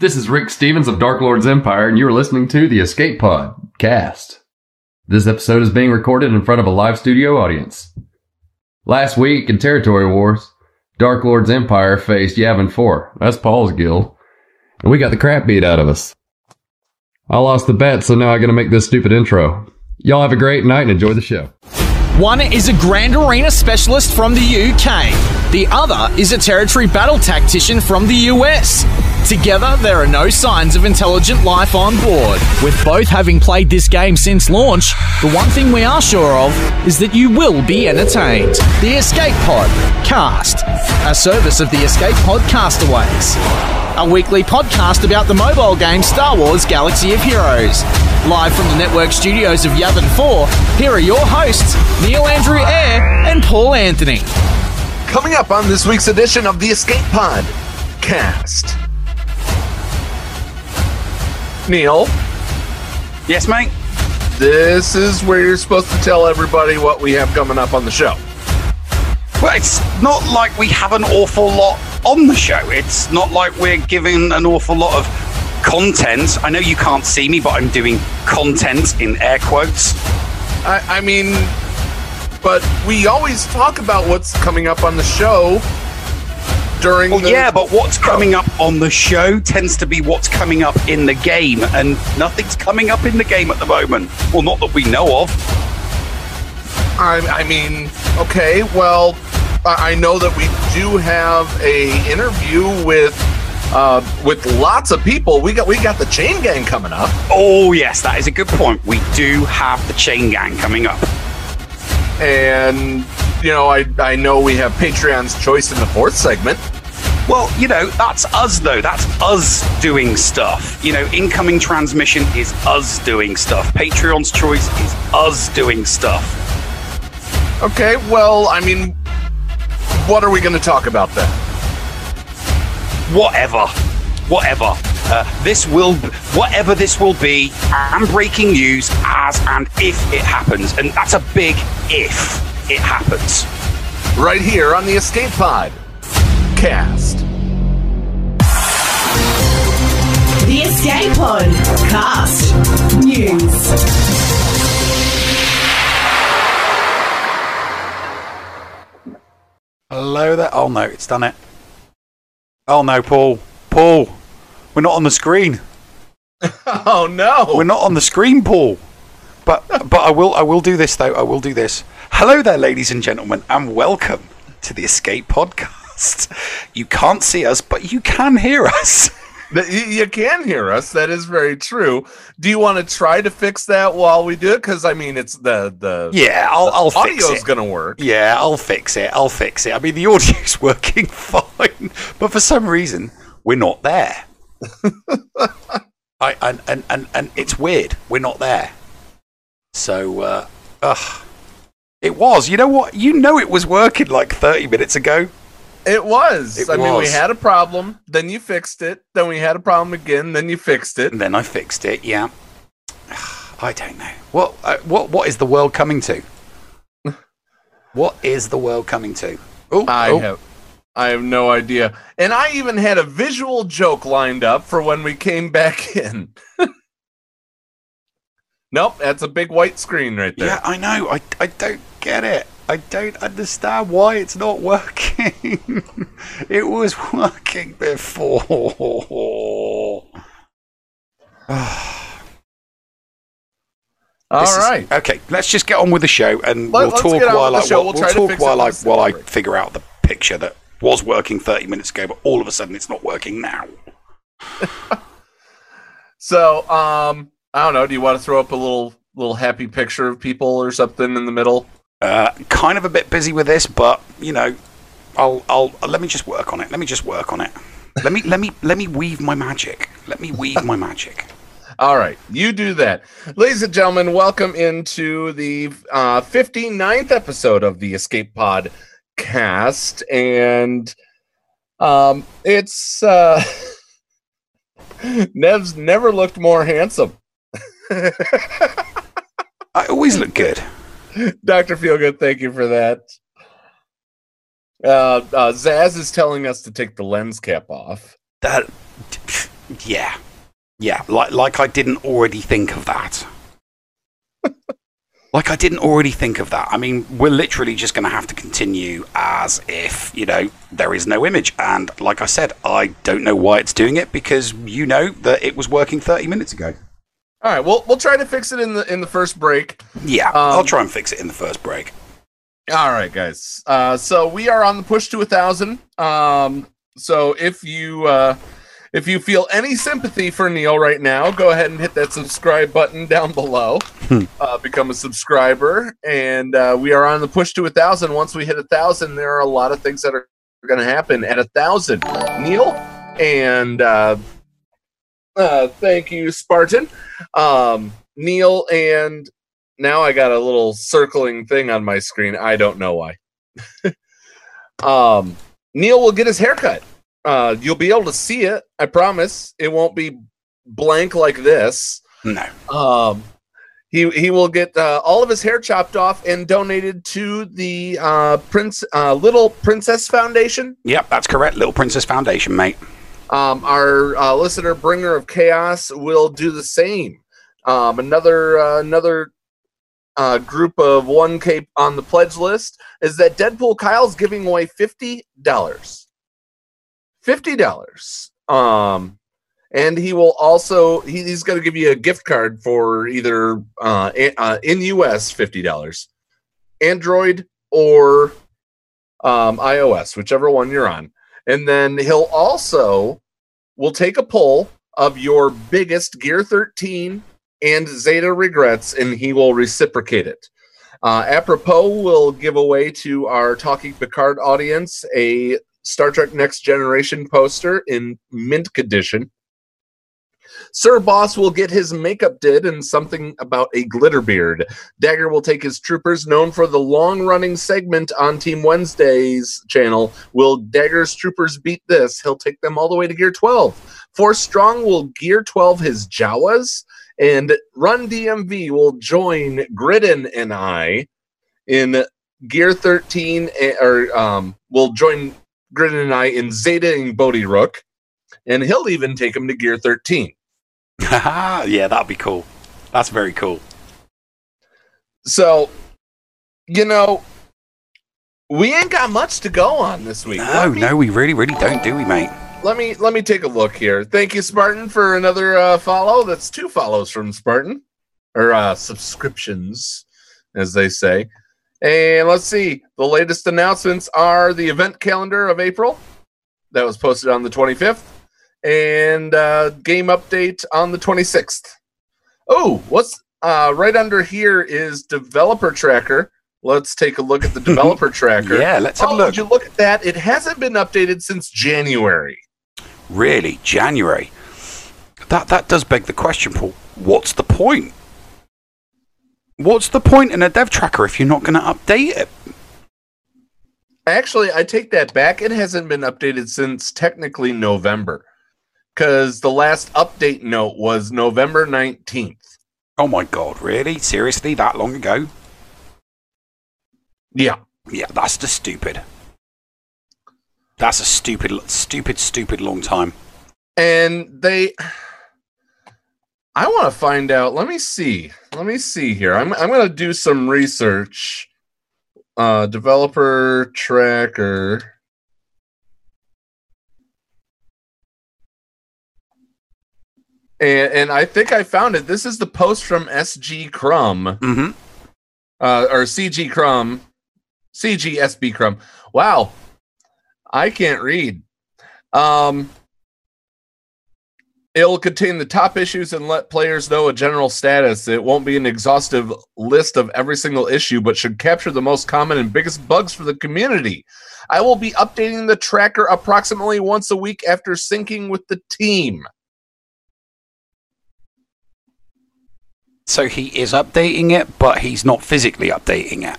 This is Rick Stevens of Dark Lord's Empire, and you are listening to the Escape Pod cast. This episode is being recorded in front of a live studio audience. Last week in Territory Wars, Dark Lord's Empire faced Yavin 4. That's Paul's guild. And we got the crap beat out of us. I lost the bet, so now I gotta make this stupid intro. Y'all have a great night and enjoy the show. One is a Grand Arena specialist from the UK. The other is a territory battle tactician from the US. Together, there are no signs of intelligent life on board. With both having played this game since launch, the one thing we are sure of is that you will be entertained. The Escape Pod Cast, a service of the Escape Pod Castaways. A weekly podcast about the mobile game Star Wars Galaxy of Heroes. Live from the network studios of Yavin 4, here are your hosts, Neil Andrew Eyre and Paul Anthony. Coming up on this week's edition of the Escape Pod cast. Neil, Yes, mate. this is where you're supposed to tell everybody what we have coming up on the show. Well, it's not like we have an awful lot on the show. It's not like we're giving an awful lot of content. I know you can't see me, but I'm doing content in air quotes. I, I mean, but we always talk about what's coming up on the show during Well, the. yeah, but what's coming up on the show tends to be what's coming up in the game, and nothing's coming up in the game at the moment. Well, not that we know of. I, I mean, okay, well, I I know that we do have a interview with uh, with lots of people. We got we got the Chain Gang coming up. Oh, yes, that is a good point. We do have the chain gang coming up. and you know I I know we have Patreon's choice in the fourth segment. Well, you know, that's us though. That's us doing stuff. You know, incoming transmission is us doing stuff. Patreon's choice is us doing stuff. Okay, well I mean, what are we going to talk about then? Whatever. Whatever. Uh, this will, whatever this will be, and breaking news as and if it happens. And that's a big if it happens. Right here on the Escape Pod cast. The Escape Pod Cast News. Hello there. Oh no, it's done it. Oh no, Paul. Paul, we're not on the screen. Oh no! We're not on the screen, Paul. But but I will I will do this though. I will do this. Hello there, ladies and gentlemen, and welcome to the Escape Podcast. You can't see us, but you can hear us. You can hear us. That is very true. Do you want to try to fix that while we do it? Because I mean, it's the the Yeah, I'll I'll fix audio's it. going to work. Yeah, I'll fix it. I'll fix it. I mean, the audio's working fine, but for some reason, we're not there. I and, and and and it's weird. We're not there. So, uh, ugh. It was. You know what? You know it was working like 30 minutes ago. It was. It I mean, we had a problem, then you fixed it. Then we had a problem again, then you fixed it. And then I fixed it. Yeah. I don't know. What uh, what what is the world coming to? What is the world coming to? Oh, I oh. have I have no idea. And I even had a visual joke lined up for when we came back in. nope, that's a big white screen right there. Yeah, I know. I, I don't get it. I don't understand why it's not working. it was working before. All This is- okay, let's just get on with the show, and Let- we'll talk while I we'll, We'll to talk while I while I figure out the picture that was working 30 minutes ago, but all of a sudden it's not working now. So, um, I don't know. Do you want to throw up a little little happy picture of people or something in the middle? Uh, kind of a bit busy with this, but you know, I'll I'll let me just work on it. Let me just work on it. Let me let me let me weave my magic. Let me weave my magic. All right, you do that. Ladies and gentlemen, welcome into the uh, 59th episode of the Escape Pod cast. And um, it's uh, Nev's never looked more handsome. I always look good. Dr. Feelgood, thank you for that. Uh, uh, Zaz is telling us to take the lens cap off. That Yeah, yeah. Like like I didn't already think of that. like I didn't already think of that. I mean, we're literally just going to have to continue as if you know there is no image. And like I said, I don't know why it's doing it because you know that it was working 30 minutes ago. All right, we'll we'll try to fix it in the in the first break. Yeah, Um, I'll try and fix it in the first break. All right, guys. Uh, so we are on the push to a thousand. Um, so if you uh, if you feel any sympathy for Neil right now, go ahead and hit that subscribe button down below. uh, become a subscriber, and uh, we are on the push to a thousand. Once we hit a thousand, there are a lot of things that are going to happen at a thousand. Neil and uh, uh, thank you, Spartan. Um, Neil and now I got a little circling thing on my screen. I don't know why. um, Neil will get his haircut. Uh, you'll be able to see it. I promise. It won't be blank like this. No. Um, he he will get uh, all of his hair chopped off and donated to the uh, Prince uh, Little Princess Foundation. Yep, that's correct. Little Princess Foundation, mate. Um, our uh, listener, Bringer of Chaos, will do the same. Um, another uh, another uh, group of 1K on the pledge list is that Deadpool Kyle's giving away fifty dollars. Fifty dollars. Um, and he will also he, he's going to give you a gift card for either uh, uh, in US fifty dollars, Android or um, iOS, whichever one you're on. And then he'll also will take a poll of your biggest Gear 13 and Zeta regrets, and he will reciprocate it. Uh, apropos, will give away to our Talking Picard audience a Star Trek Next Generation poster in mint condition. Sir Boss will get his makeup did and something about a glitter beard. Dagger will take his troopers, known for the long running segment on Team Wednesday's channel. Will Dagger's troopers beat this? He'll take them all the way to Gear 12. Force Strong will Gear 12 his Jawas. And Run DMV will join Gridden and I in Gear 13, eh, or um, will join Gridden and I in Zeta and Bodhi Rook. And he'll even take him to Gear 13. yeah, that'd be cool. That's very cool. So, you know, we ain't got much to go on this week. No, me- no, we really, really don't, do we, mate? Let me let me take a look here. Thank you, Spartan, for another uh, follow. That's two follows from Spartan, or uh, subscriptions, as they say. And let's see. The latest announcements are the event calendar of April that was posted on the 25th, and uh, game update on the 26th. Oh, what's uh, right under here is developer tracker. Let's take a look at the developer tracker. Yeah, let's have oh, a look. Would you look at that? It hasn't been updated since January. Really, January. That that does beg the question, Paul. What's the point? What's the point in a dev tracker if you're not going to update it? Actually, I take that back. It hasn't been updated since technically November. Because the last update note was November 19th. Oh my god, really? Seriously, that long ago? Yeah. Yeah, that's just stupid. That's a stupid, stupid, stupid long time. And they. I want to find out. Let me see. Let me see here. I'm, I'm going to do some research. Uh, developer tracker. And, and I think I found it. This is the post from SG Crumb. Mm-hmm. uh, or CG Crumb, CGSB Crumb. Wow, I can't read. Um, it'll contain the top issues and let players know a general status. It won't be an exhaustive list of every single issue, but should capture the most common and biggest bugs for the community. I will be updating the tracker approximately once a week after syncing with the team. So he is updating it, but he's not physically updating it.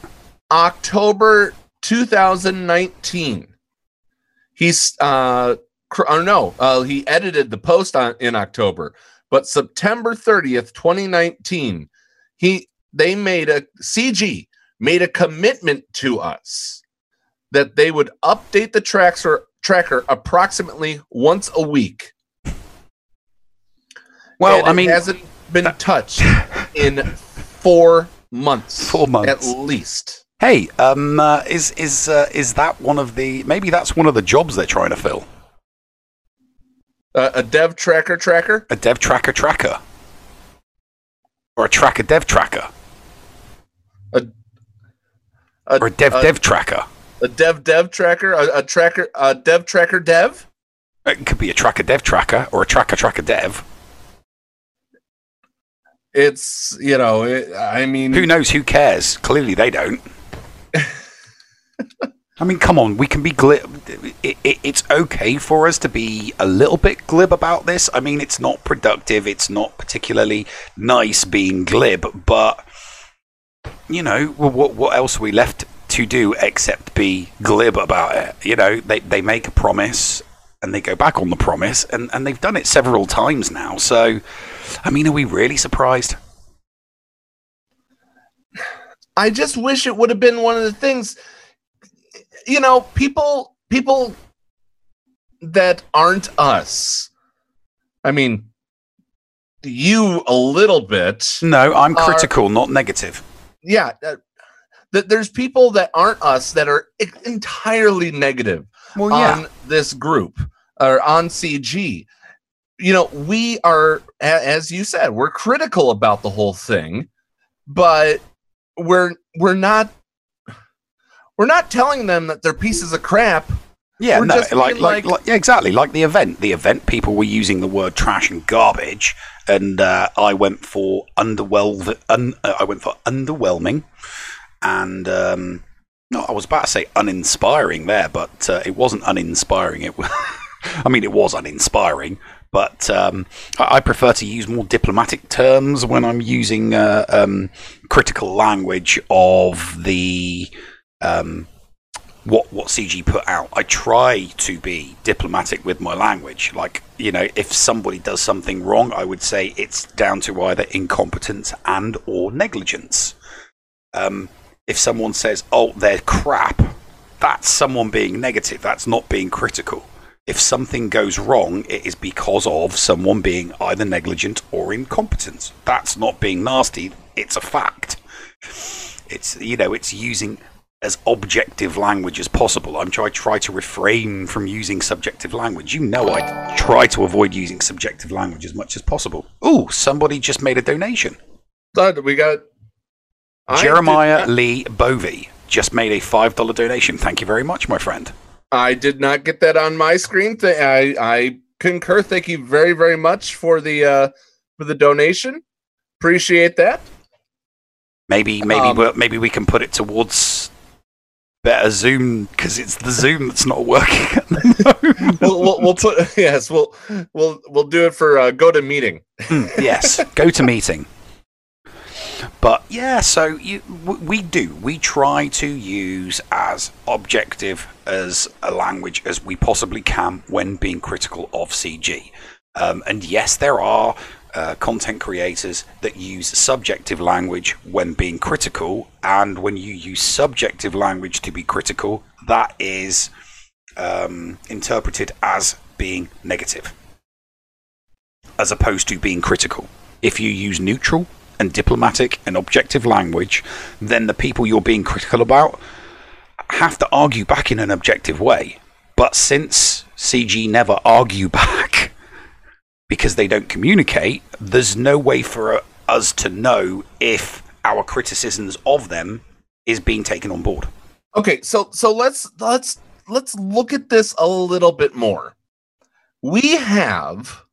October 2019. He's uh cr- or no, uh he edited the post on in October, but September 30th, 2019, he they made a CG made a commitment to us that they would update the tracks or tracker approximately once a week. Well, and I mean, hasn't been touched in four months. Four months. at least. hey, um, uh, is is uh, is that one of the maybe that's one of the jobs they're trying to fill? Uh, a dev tracker tracker. A dev tracker tracker, or a tracker dev tracker, A, or a dev a, dev tracker. a dev dev tracker. A, a tracker. A dev tracker dev. It could be a tracker dev tracker or a tracker tracker dev. It's you know. It, I mean, Who knows? Who cares? Clearly, they don't. I mean, come on. We can be glib. It, it, it's okay for us to be a little bit glib about this. I mean, it's not productive. It's not particularly nice being glib, but you know, what what else are we left to do except be glib about it? You know, they they make a promise and they go back on the promise, and and they've done it several times now. So, I mean, are we really surprised? I just wish it would have been one of the things. You know, people people that aren't us. I mean, you a little bit. No, I'm Are- critical, not negative. Yeah, uh, that there's people that aren't us that are entirely negative Well, on this group or on CG. You know, we are, as you said, we're critical about the whole thing, but we're we're not we're not telling them that they're pieces of crap. yeah, we're no, like, like, like- like, yeah, exactly, like the event. The event, people were using the word trash and garbage, and uh, I went for underwhelm. Un, uh, I went for underwhelming, and um, no, I was about to say uninspiring there, but uh, it wasn't uninspiring. It, I mean, it was uninspiring, but um, I, I prefer to use more diplomatic terms when I'm using uh, um, critical language of the. Um, what what CG put out. I try to be diplomatic with my language. Like you know, if somebody does something wrong, I would say it's down to either incompetence and or negligence. Um, if someone says, "Oh, they're crap," that's someone being negative. That's not being critical. If something goes wrong, it is because of someone being either negligent or incompetent. That's not being nasty. It's a fact. It's you know, it's using as objective language as possible. I'm try try to refrain from using subjective language. You know, I try to avoid using subjective language as much as possible. Oh, somebody just made a donation. Thud, we got I Jeremiah Lee Bovey just made a five dollar donation. Thank you very much, my friend. I did not get that on my screen. Th- I I concur. Thank you very very much for the uh for the donation. Appreciate that. Maybe maybe Um, we'll, maybe we can put it towards better Zoom because it's the Zoom that's not working. We'll, we'll, we'll put yes. We'll we'll we'll do it for uh, go to meeting. Mm, yes, go to meeting. But yeah, so you, we do. We try to use as objective as a language as we possibly can when being critical of CG. Um, and yes, there are uh, content creators that use subjective language when being critical, and when you use subjective language to be critical, that is um, interpreted as being negative as opposed to being critical. If you use neutral and diplomatic and objective language, then the people you're being critical about have to argue back in an objective way. But since CG never argue back because they don't communicate, there's no way for us to know if our criticisms of them is being taken on board. Okay, so so let's let's let's look at this a little bit more. We have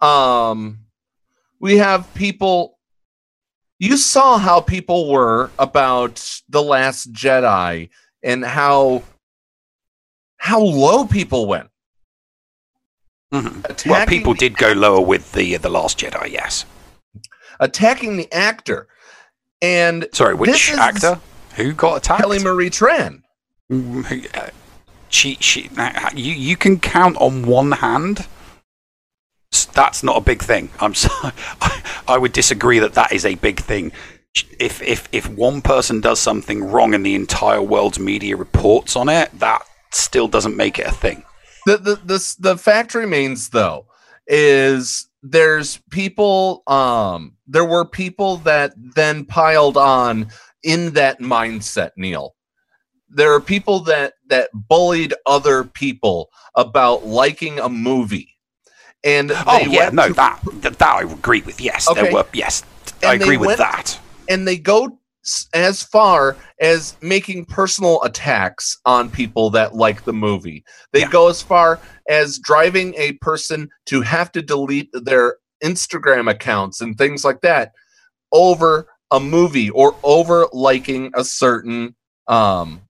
um we have people you saw how people were about the last Jedi and how how low people went. Mhm. Well, people the- did go lower with the the Last Jedi, yes. attacking the actor and Sorry, which actor? Who got attacked? Kelly Marie Tran. Mm, uh, She, she, uh, you, you can count on one hand. That's not a big thing. I'm sorry. I, I would disagree that that is a big thing. If, if, if one person does something wrong and the entire world's media reports on it, that still doesn't make it a thing. the the the, the fact remains though is there's people um there were people that then piled on in that mindset neil there are people that that bullied other people about liking a movie and Oh yeah, no, to- that, that I agree with. Yes, Okay. there were. Yes, I And they agree with went- that. and they go as far as making personal attacks on people that like the movie. They Yeah. go as far as driving a person to have to delete their Instagram accounts and things like that over a movie or over liking a certain um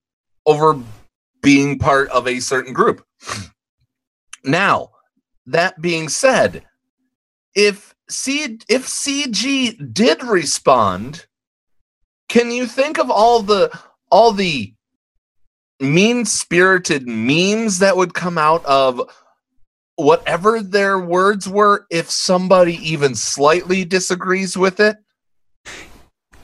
over being part of a certain group. Now, that being said, if C if CG did respond, can you think of all the all the mean spirited memes that would come out of whatever their words were if somebody even slightly disagrees with it?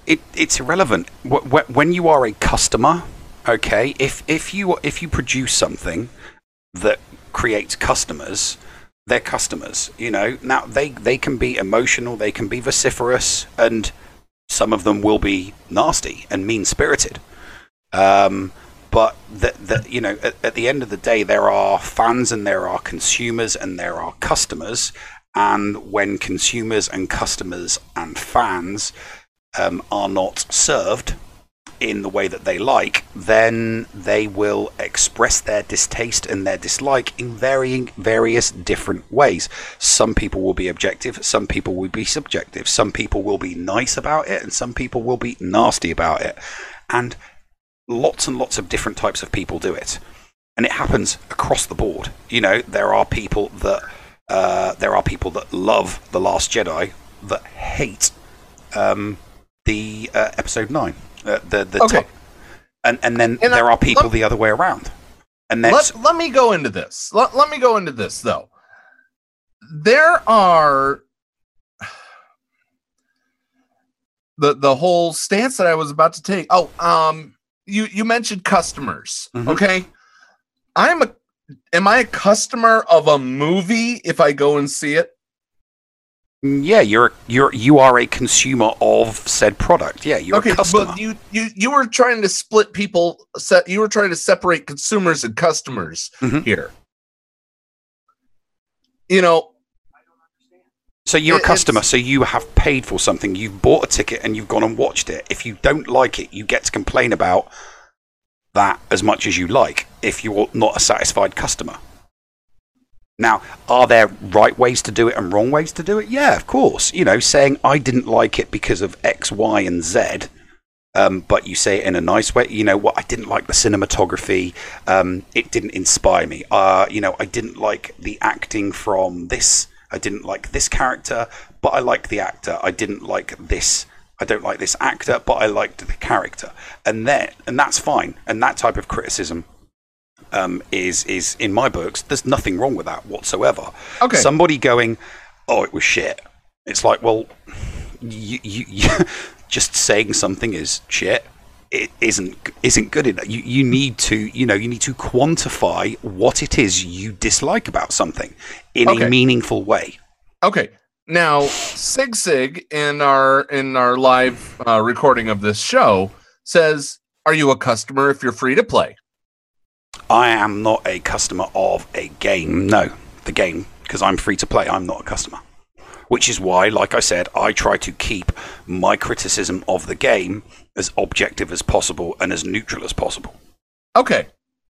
it, it's irrelevant Wh- wh- when you are a customer okay if if you if you produce something that creates customers they're customers you know? Now they they can be emotional they can be vociferous and some of them will be nasty and mean spirited um but that that you know at, at the end of the day there are fans and there are consumers and there are customers. And when consumers and customers and fans um, are not served in the way that they like, then they will express their distaste and their dislike in varying various different ways. Some people will be objective, some people will be subjective, some people will be nice about it, and some people will be nasty about it. And lots and lots of different types of people do it. And it happens across the board. You know, there are people that uh, there are people that love The Last Jedi that hate um, the uh, episode nine, uh, the the Okay. top, and and then And I- there are people let- the other way around, and that's Let, let me go into this. Let, let me go into this though. There are the the whole stance that I was about to take. Oh, um you you mentioned customers. Mhm. Okay. I'm a am I a customer of a movie if I go and see it? Yeah, you're you're you are a consumer of said product. Yeah, you're okay, a customer. but you you you were trying to split people set you were trying to separate consumers and customers Mhm. here. You know, So you're It- a customer, so you have paid for something. You've bought a ticket and you've gone and watched it. If you don't like it, you get to complain about that as much as you like if you're not a satisfied customer. Now, are there right ways to do it and wrong ways to do it? Yeah, of course. You know, saying I didn't like it because of X, Y, and Z, um, but you say it in a nice way. You know what? I didn't like the cinematography. Um, it didn't inspire me. Uh, you know, I didn't like the acting from this. I didn't like this character, but I liked the actor. I didn't like this. I don't like this actor, but I liked the character, and then and that's fine. And that type of criticism um, is is in my books. There's nothing wrong with that whatsoever. Okay. Somebody going, "Oh, it was shit." It's like, well, you, you, you just saying something is shit. It isn't isn't good enough. You you need to you know you need to quantify what it is you dislike about something in Okay. a meaningful way. Okay. Now, Sig Sig in our in our live uh, recording of this show says, "Are you a customer if you're free to play?" I am not a customer of a game. No, the game because I'm free to play. I'm not a customer. Which is why, like I said, I try to keep my criticism of the game as objective as possible and as neutral as possible. Okay.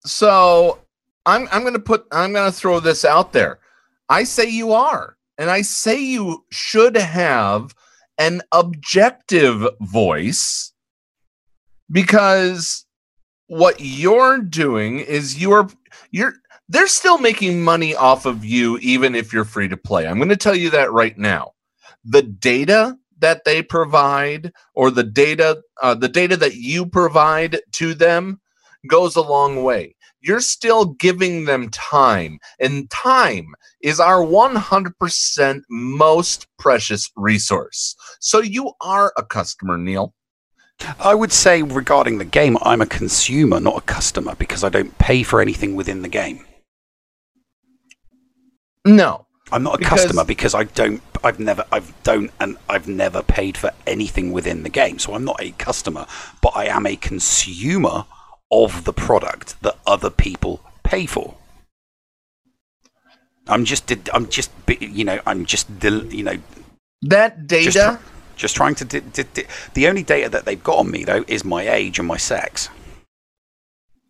So, I'm I'm to put I'm going to throw this out there. I say you are, and I say you should have an objective voice because what you're doing is you're you're they're still making money off of you even if you're free to play. I'm going to tell you that right now. The data that they provide or the data uh, the data that you provide to them goes a long way. You're still giving them time, and time is our 100% most precious resource. So you are a customer, Neil. I would say regarding the game, I'm a consumer, not a customer, because I don't pay for anything within the game. No. I'm not a Because- customer because I don't. I've never. I've don't, and I've never paid for anything within the game. So I'm not a customer, but I am a consumer of the product that other people pay for. I'm just. I'm just. You know. I'm just. You know. That data. Just, just trying to. Di- di- di- the only data that they've got on me though is my age and my sex.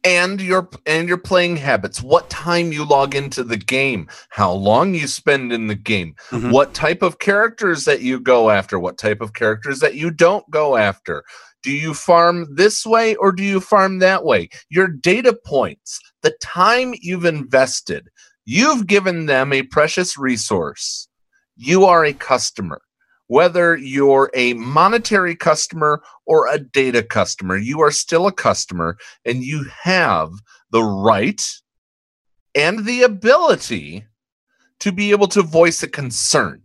and your and your playing habits. What time you log into the game. How long you spend in the game. Mhm. what type of characters that you go after. What type of characters that you don't go after. Do you farm this way or do you farm that way? Your data points. The time you've invested. You've given them a precious resource. You are a customer whether you're a monetary customer or a data customer you are still a customer and you have the right and the ability to be able to voice a concern.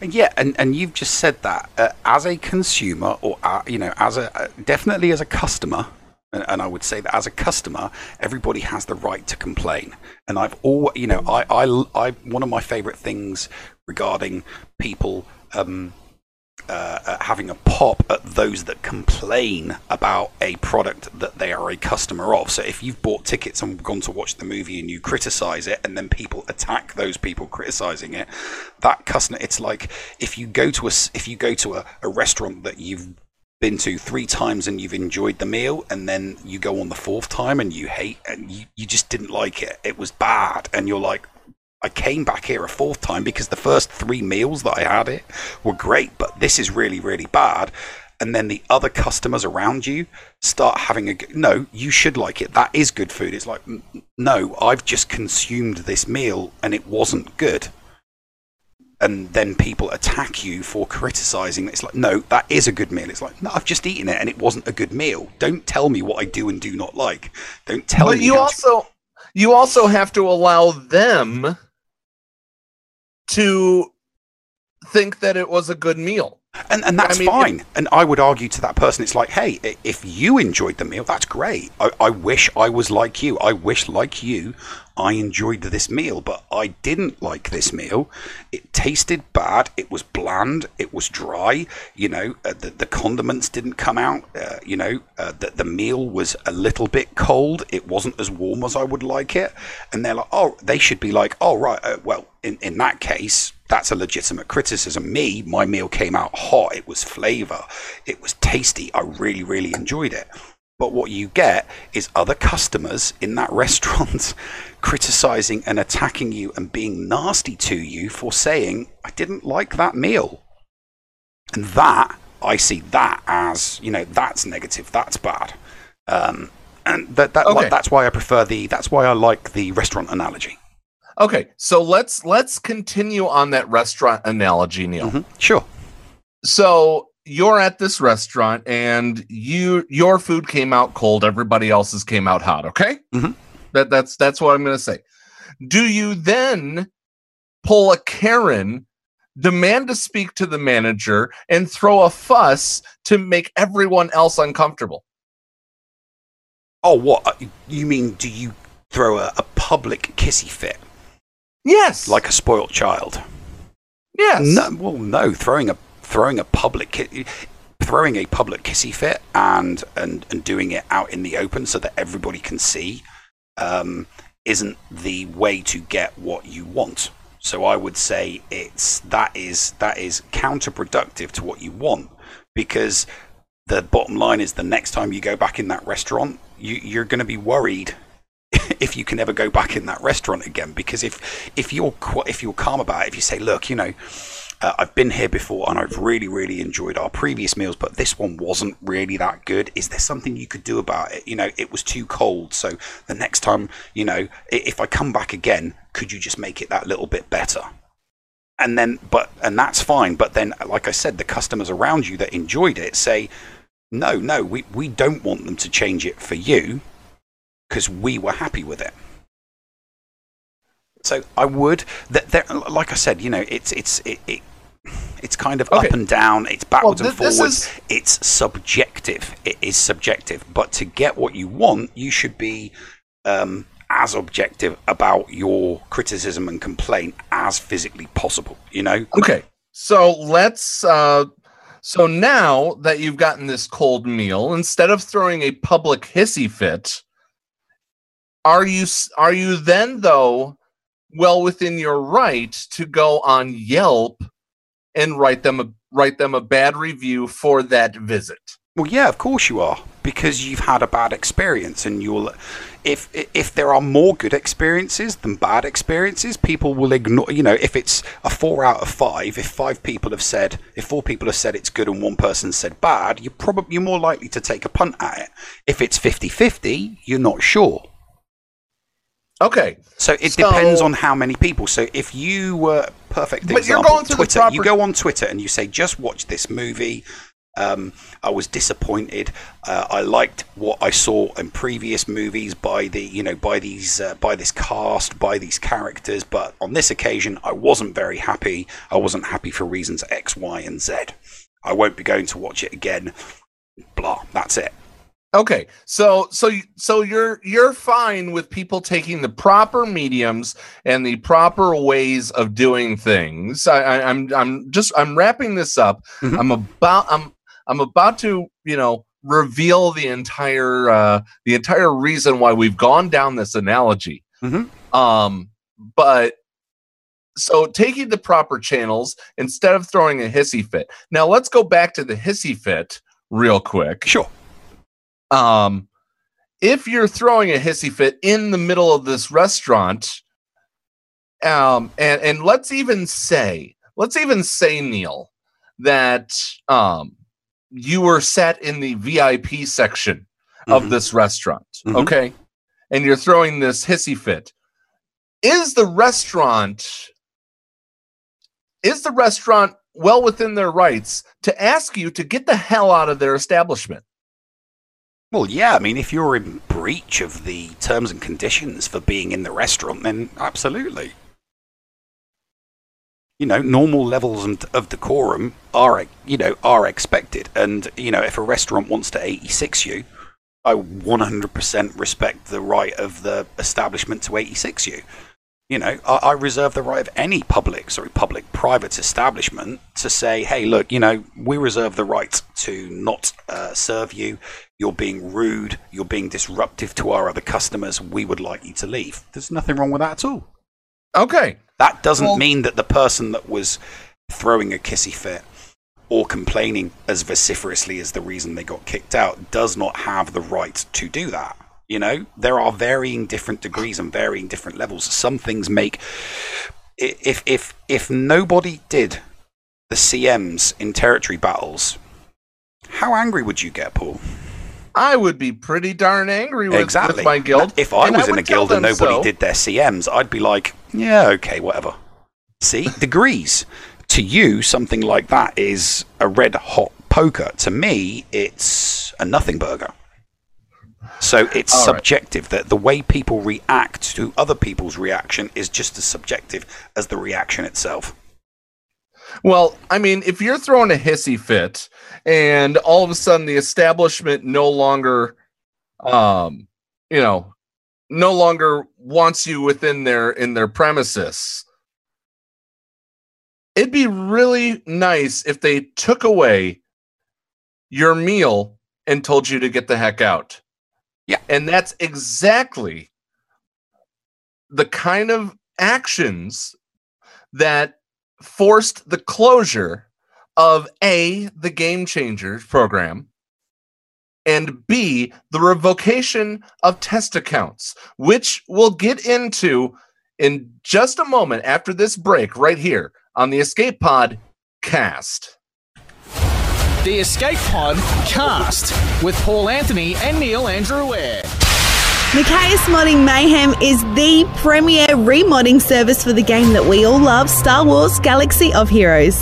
Yeah, and, and you've just said that uh, as a consumer, or uh, you know, as a uh, definitely as a customer, and, and I would say that as a customer, everybody has the right to complain. And I've always, you know, I, I, I one of my favorite things regarding people um, uh, uh, having a pop at those that complain about a product that they are a customer of. So if you've bought tickets and gone to watch the movie and you criticize it, and then people attack those people criticizing it, that customer, it's like if you go to a if you go to a, a restaurant that you've been to three times and you've enjoyed the meal and then you go on the fourth time and you hate and you, you just didn't like it it was bad and you're like I came back here a fourth time because the first three meals that I had it were great, but this is really, really bad. And then the other customers around you start having a no, you should like it. That is good food. It's like, no, I've just consumed this meal and it wasn't good. And then people attack you for criticizing. It's like, no, that is a good meal. It's like, no, I've just eaten it and it wasn't a good meal. Don't tell me what I do and do not like. Don't tell but me. you how to- also you also have to allow them to think that it was a good meal. And, and that's I mean, fine. And I would argue to that person, it's like, hey, if you enjoyed the meal, that's great. I, I wish I was like you. I wish, like you, I enjoyed this meal, but I didn't like this meal. It tasted bad. It was bland. It was dry. You know, uh, the, the condiments didn't come out. Uh, you know, uh, the, the meal was a little bit cold. It wasn't as warm as I would like it. And they're like, oh, they should be like, oh, right, uh, well, in, in that case, that's a legitimate criticism. Me, my meal came out hot. It was flavor. It was tasty. I really, really enjoyed it. But what you get is other customers in that restaurant criticizing and attacking you and being nasty to you for saying, I didn't like that meal. And that, I see that as, you know, that's negative. That's bad. Um, and that, that, Okay. that's why I prefer the, that's why I like the restaurant analogy. Okay, so let's let's continue on that restaurant analogy, Neil. Mhm. Sure. So you're at this restaurant and you your food came out cold, everybody else's came out hot, okay? Mhm. That that's that's what I'm gonna say. Do you then pull a Karen, demand to speak to the manager, and throw a fuss to make everyone else uncomfortable? Oh, what? You mean, do you throw a, a public kissy fit Yes. like a spoilt child? yes. No, well, no. Throwing a throwing a public ki- throwing a public kissy fit and and and doing it out in the open so that everybody can see um, isn't the way to get what you want. So I would say it's that is that is counterproductive to what you want because the bottom line is the next time you go back in that restaurant, you, you're going to be worried if you can ever go back in that restaurant again. Because if if you're if you're calm about it, if you say, look, you know, uh, I've been here before and I've really really enjoyed our previous meals, but this one wasn't really that good. Is there something you could do about it? You know, it was too cold, so the next time, you know, if I come back again, could you just make it that little bit better? and then but and that's fine but then like i said the customers around you that enjoyed it say no no we, we don't want them to change it for you because we were happy with it so i would that there like i said you know it's it's it, it it's kind of Okay. up and down it's backwards Well, and forwards is- it's subjective it is subjective but to get what you want you should be um as objective about your criticism and complaint as physically possible. You know, Okay, so let's. Uh, so now that you've gotten this cold meal, instead of throwing a public hissy fit, are you are you then though well within your right to go on Yelp and write them a write them a bad review for that visit? Well, yeah, of course you are, because you've had a bad experience, and you'll. If if there are more good experiences than bad experiences, people will ignore. You know, if it's a four out of five, if five people have said, if four people have said it's good and one person said bad, you're probably you're more likely to take a punt at it. If it's 50-50, you're not sure. Okay, So it So- depends on how many people. So if you were perfect But you're going the Twitter, you go on Twitter and you say, "Just watch this movie." Um, I was disappointed. Uh, I liked what I saw in previous movies by the, you know, by these, uh, by this cast, by these characters. But on this occasion, I wasn't very happy. I wasn't happy for reasons X, Y, and Z. I won't be going to watch it again. Blah. That's it. Okay, so so so you're you're fine with people taking the proper mediums and the proper ways of doing things. I, I, I'm I'm just I'm wrapping this up. Mhm. I'm about I'm I'm about to you know reveal the entire uh, the entire reason why we've gone down this analogy. Mhm. Um, but so taking the proper channels instead of throwing a hissy fit. Now let's go back to the hissy fit real quick Sure. Um if you're throwing a hissy fit in the middle of this restaurant um and and let's even say let's even say neil that um you were sat in the vip section of Mhm. this restaurant Mhm. okay and you're throwing this hissy fit is the restaurant is the restaurant well within their rights to ask you to get the hell out of their establishment Well, yeah, I mean, if you're in breach of the terms and conditions for being in the restaurant, then absolutely. You know, normal levels of- decorum are, you know, are expected. And, you know, if a restaurant wants to 86 you, I 100% respect the right of the establishment to 86 you. You know, I, I reserve the right of any public, sorry, public private establishment to say, hey, look, you know, we reserve the right to not uh, serve you. You're being rude. You're being disruptive to our other customers. We would like you to leave. There's nothing wrong with that at all. okay That doesn't Well- mean that the person that was throwing a kissy fit or complaining as vociferously as the reason they got kicked out does not have the right to do that. You know, there are varying different degrees and varying different levels. Some things make if if if nobody did the CMs in territory battles, how angry would you get, Paul? I would be pretty darn angry with, exactly. with my guild. If I was in a guild and nobody so. did their CMs, I'd be like, yeah, okay, whatever. See, degrees. To you, something like that is a red hot poker. To me, it's a nothing burger. So it's All right. subjective. That the way people react to other people's reaction is just as subjective as the reaction itself. Well, I mean, if you're throwing a hissy fit and all of a sudden the establishment no longer, um, you know, no longer wants you within their in their premises, it'd be really nice if they took away your meal and told you to get the heck out. Yeah. And that's exactly the kind of actions that forced the closure of A, the Game Changers program, and B, the revocation of test accounts, which we'll get into in just a moment after this break right here on the Escape Pod cast. The Escape Pod cast with Paul Anthony and Neil Andrew Eyre. Mikayas Modding Mayhem is the premier remodding service for the game that we all love, Star Wars Galaxy of Heroes.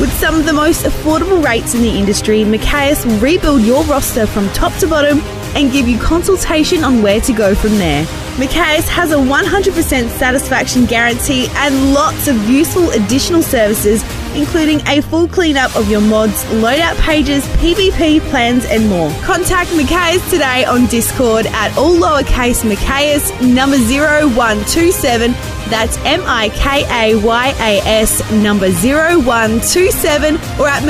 With some of the most affordable rates in the industry, Mikayas will rebuild your roster from top to bottom and give you consultation on where to go from there. Mikayas has a 100% satisfaction guarantee and lots of useful additional services including a full cleanup of your mods, loadout pages, PvP plans, and more. Contact Mikayas today on Discord at all lowercase Mikayas number 0127. That's M I K A Y A S number 0127 or at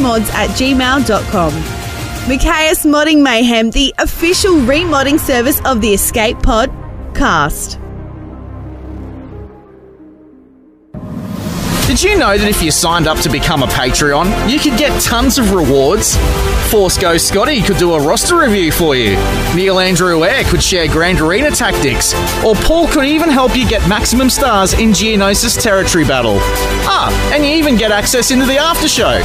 Mods at gmail.com. Mikayas Modding Mayhem, the official remodding service of the Escape Pod cast. Did you know that if you signed up to become a Patreon, you could get tons of rewards? Force Ghost Scotty could do a roster review for you. Neil Andrew Eyre could share Grand Arena tactics. Or Paul could even help you get maximum stars in Geonosis Territory Battle. Ah, and you even get access into the after show.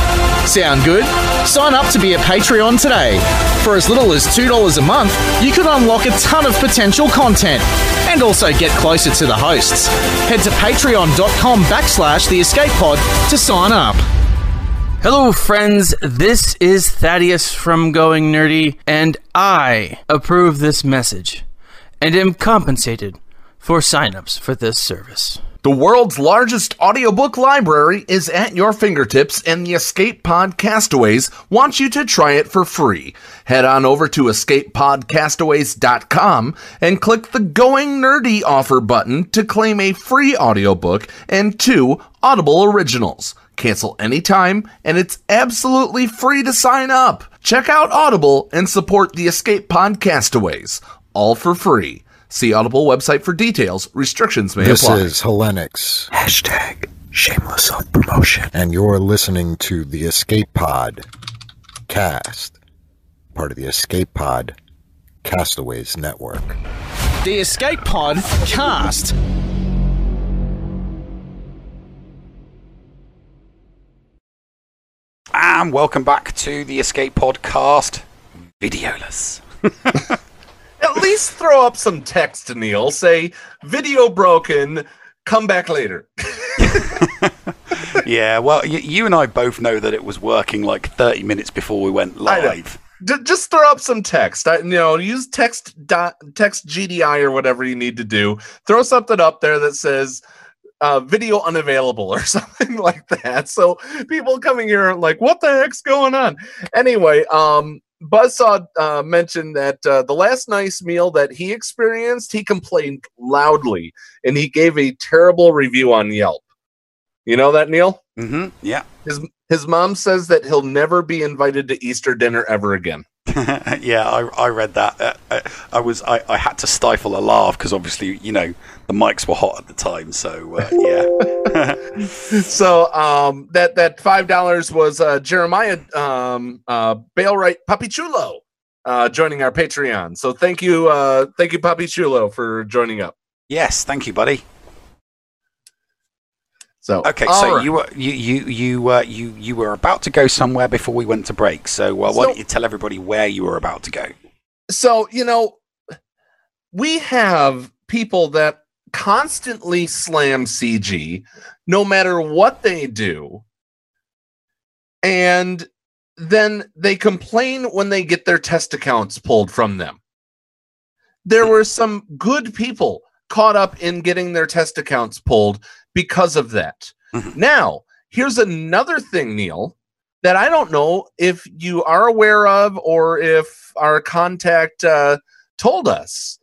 Sound good? Sign up to be a Patreon today. For as little as $2 a month, you could unlock a ton of potential content and also get closer to the hosts. Head to patreon.com backslash the to sign up. Hello, friends. This is Thaddeus from Going Nerdy, and I approve this message and am compensated for signups for this service. The world's largest audiobook library is at your fingertips, and the Escape Pod Castaways want you to try it for free. Head on over to escapepodcastaways.com and click the Going Nerdy offer button to claim a free audiobook and two Audible originals. Cancel anytime, and it's absolutely free to sign up. Check out Audible and support the Escape Pod Castaways, all for free. See Audible website for details. Restrictions may This apply. This is Helenix, Hashtag shameless self promotion. and you're listening to the Escape Pod cast, part of the Escape Pod Castaways Network. The Escape Pod cast. And welcome back to the Escape Pod Podcast Videoless. At least throw up some text, Neil. Say, video broken, come back later. yeah, well, y- you and I both know that it was working like 30 minutes before we went live. D- just throw up some text. I, you know, use text dot, text GDI or whatever you need to do. Throw something up there that says uh, video unavailable or something like that. So people coming here are like, what the heck's going on? Anyway, um, Buzzsaw uh, mentioned that uh, the last nice meal that he experienced, he complained loudly and he gave a terrible review on Yelp. You know that, Neil? Mm-hmm. Yeah. His his mom says that he'll never be invited to Easter dinner ever again. yeah, I, I read that. Uh, uh, I was I, I had to stifle a laugh because obviously you know the mics were hot at the time. So uh, yeah, so um that that five dollars was uh jeremiah um uh bailright papichulo uh joining our patreon so thank you uh thank you papichulo for joining up yes, thank you, buddy. So Okay, so right. you were you you you uh, you you were about to go somewhere before we went to break. So uh, why So- don't you tell everybody where you were about to go? so you know we have people that constantly slam cg no matter what they do and then they complain when they get their test accounts pulled from them there were some good people caught up in getting their test accounts pulled because of that Mhm. now here's another thing neil that I don't know if you are aware of or if our contact uh, told us.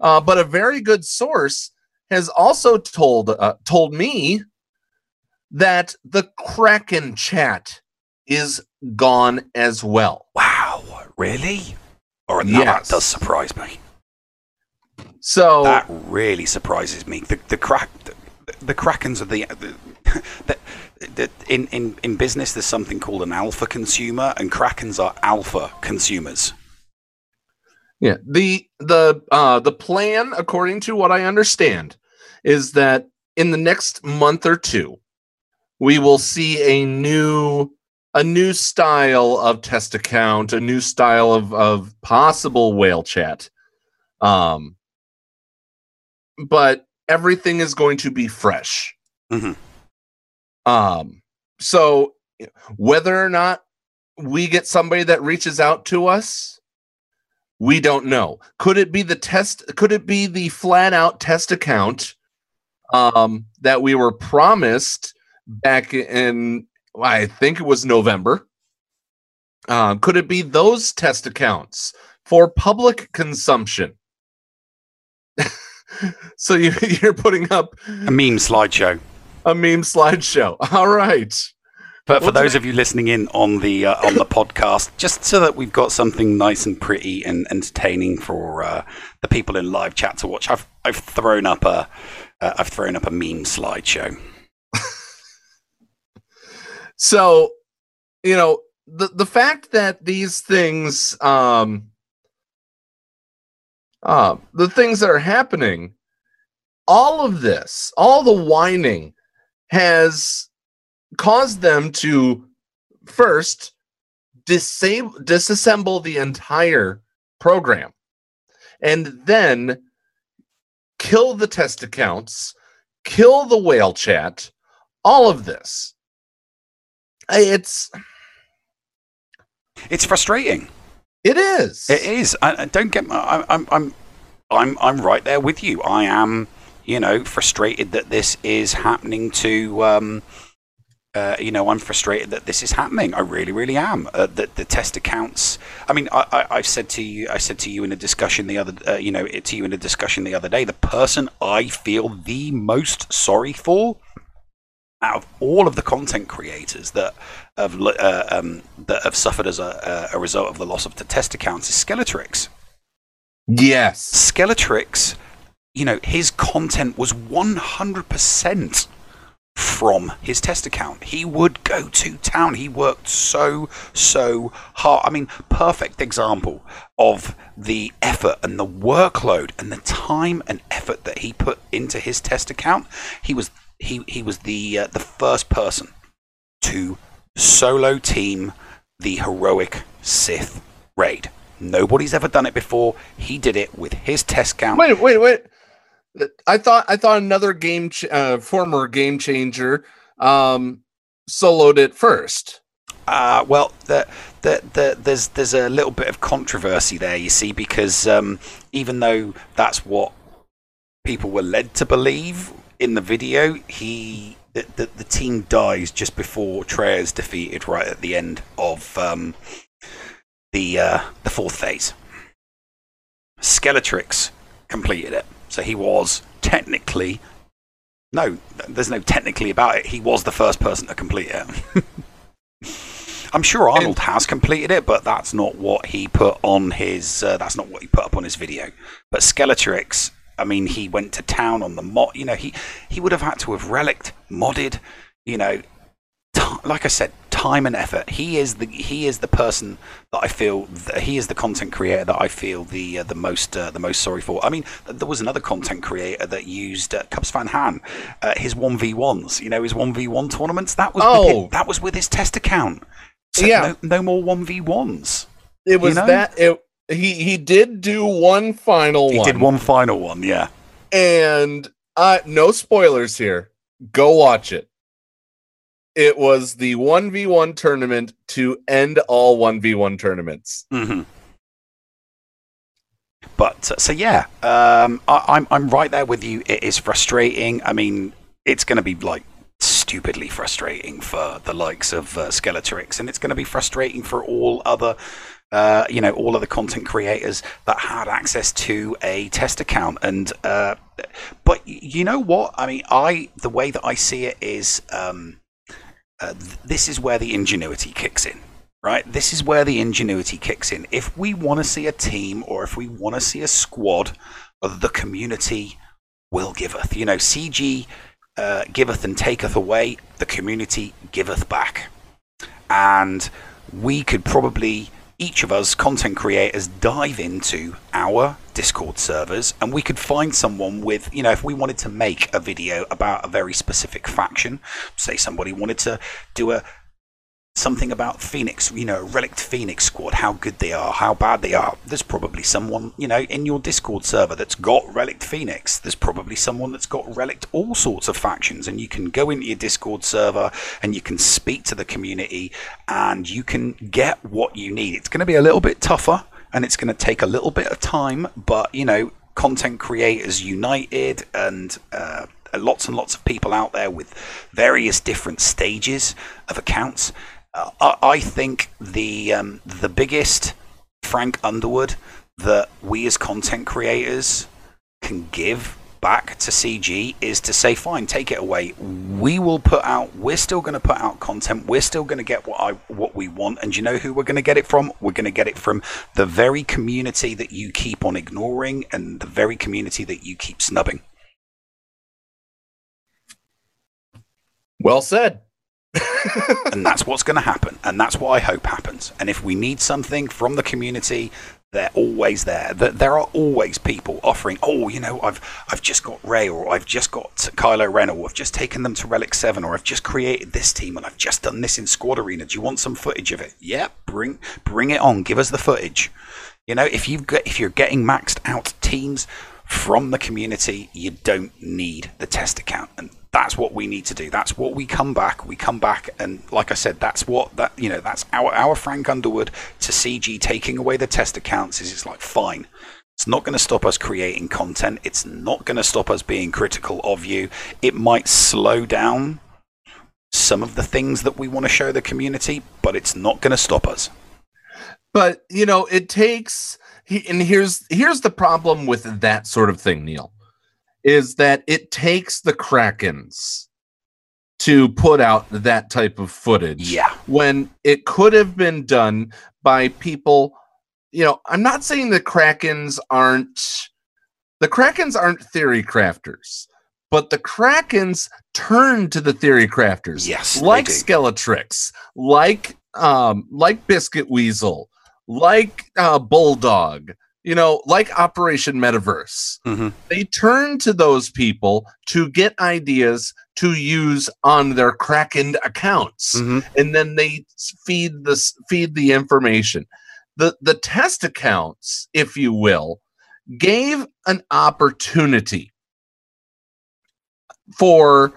Uh, but a very good source has also told uh, told me that the Kraken chat is gone as well. Wow, really? Or that Yes. does surprise me. So That really surprises me. The the crack the, the krakens are the, the, the, in, in in business there's something called an alpha consumer and krakens are alpha consumers. Yeah, the the uh the plan, according to what I understand, is that in the next month or two, we will see a new a new style of test account, a new style of of possible whale chat. Um but everything is going to be fresh. Mhm. Um so whether or not we get somebody that reaches out to us we don't know. Could it be the test? Could it be the flat out test account um, that we were promised back in I think it was November. Uh, could it be those test accounts for public consumption? so you, you're putting up A meme slideshow. a meme slideshow. All right. But for Well, those of you listening in on the uh, on the podcast, just so that we've got something nice and pretty and entertaining for uh, the people in live chat to watch, I've I've thrown up a uh, I've thrown up a meme slideshow. So, you know, the the fact that these things um uh the things that are happening all of this, all the whining has caused them to first disable disassemble the entire program and then kill the test accounts, kill the whale chat, all of this. It's It's frustrating. It is. It is. I, I don't get. my- I, I'm. I'm. I'm. I'm right there with you. I am. You know, frustrated that this is happening to. Um, uh, you know, I'm frustrated that this is happening. I really, really am. Uh, that the test accounts. I mean, I, I, I've said to you. I said to you in a discussion the other. Uh, you know, to you in a discussion the other day. The person I feel the most sorry for out of all of the content creators that have uh, um, that have suffered as a, a result of the loss of the test accounts is Skeletrix. yes. Skeletrix, you know, his content was 100% from his test account. He would go to town. He worked so, so hard. I mean, perfect example of the effort and the workload and the time and effort that he put into his test account. He was he he was the uh, the first person to solo team the heroic Sith raid. Nobody's ever done it before. He did it with his test count. Wait, wait, wait. I thought I thought another game ch- uh, former game changer um soloed it first. Uh, well, the, the, the, there's there's a little bit of controversy there, you see, because um, even though that's what people were led to believe in the video, he the, the, the team dies just before Traya is defeated right at the end of um, the uh, the fourth phase. Skeletrix completed it, so he was technically no, there's no technically about it. He was the first person to complete it. I'm sure Arnold has completed it, but that's not what he put on his. Uh, that's not what he put up on his video. But Skeletrix, I mean, he went to town on the mod. You know, he he would have had to have relicked, modded. You know, t- like I said, time and effort. He is the he is the person that I feel. That he is the content creator that I feel the uh, the most uh, the most sorry for. I mean, th- there was another content creator that used uh, CubsFanHan, uh, his one v ones. You know, his one v one tournaments. That was with Oh. his, that was with his test account. So Yeah. no, no more one v ones. It was know? that it he he did do one final He one. He did one final one. Yeah. and uh no spoilers here. Go watch it. It was the 1v1 tournament to end all 1v1 tournaments. hmm But uh, so yeah, um, I, I'm I'm right there with you. It is frustrating. I mean, it's going to be like stupidly frustrating for the likes of uh, Skeletrix, and it's going to be frustrating for all other. Uh, you know, all of the content creators that had access to a test account, and uh, but you know what? I mean, I the way that I see it is, um, uh, th- this is where the ingenuity kicks in right? This is where the ingenuity kicks in. If we want to see a team or if we want to see a squad, the community will giveth. You know, CG uh, giveth and taketh away, the community giveth back. And we could probably, each of us content creators, dive into our Discord servers and we could find someone with, you know, if we wanted to make a video about a very specific faction, say somebody wanted to do a something about Phoenix, you know, Relic Phoenix squad, how good they are, how bad they are. There's probably someone, you know, in your Discord server that's got Relic Phoenix. There's probably someone that's got Relic all sorts of factions, and you can go into your Discord server and you can speak to the community and you can get what you need. It's going to be a little bit tougher and it's going to take a little bit of time, but, you know, content creators united and uh, lots and lots of people out there with various different stages of accounts. I, I think the um, the biggest Frank Underwood that we as content creators can give back to CG is to say, fine, take it away. We will put out. We're still going to put out content. We're still going to get what I what we want. And you know who we're going to get it from? We're going to get it from the very community that you keep on ignoring, and the very community that you keep snubbing. Well said. And that's what's going to happen, and that's what I hope happens. And if we need something from the community they're always there. There are always people offering, oh, you know, I've I've just got Rey, or I've just got Kylo Ren, or I've just taken them to Relic Seven, or I've just created this team, and I've just done this in Squad Arena. Do you want some footage of it? Yeah, bring bring it on. Give us the footage. You know, if you've if you're getting maxed out teams from the community, you don't need the test account, and that's what we need to do. That's what we come back. We come back, and like I said, that's what that you know. That's our our Frank Underwood to CG taking away the test accounts. Is it's like fine. It's not going to stop us creating content. It's not going to stop us being critical of you. It might slow down some of the things that we want to show the community, but it's not going to stop us. But you know, it takes. And here's here's the problem with that sort of thing, Neil is that it takes the Krakens to put out that type of footage. Yeah. When it could have been done by people, you know, I'm not saying the Krakens aren't the Krakens aren't theory crafters, but the Krakens turn to the theory crafters. Yes. Like Skeletrix, like um like Biscuit Weasel, like uh Bulldog, you know, like Operation Metaverse, mm-hmm. they turn to those people to get ideas to use on their Kraken accounts, mm-hmm. and then they feed this feed the information. the The test accounts, if you will, gave an opportunity for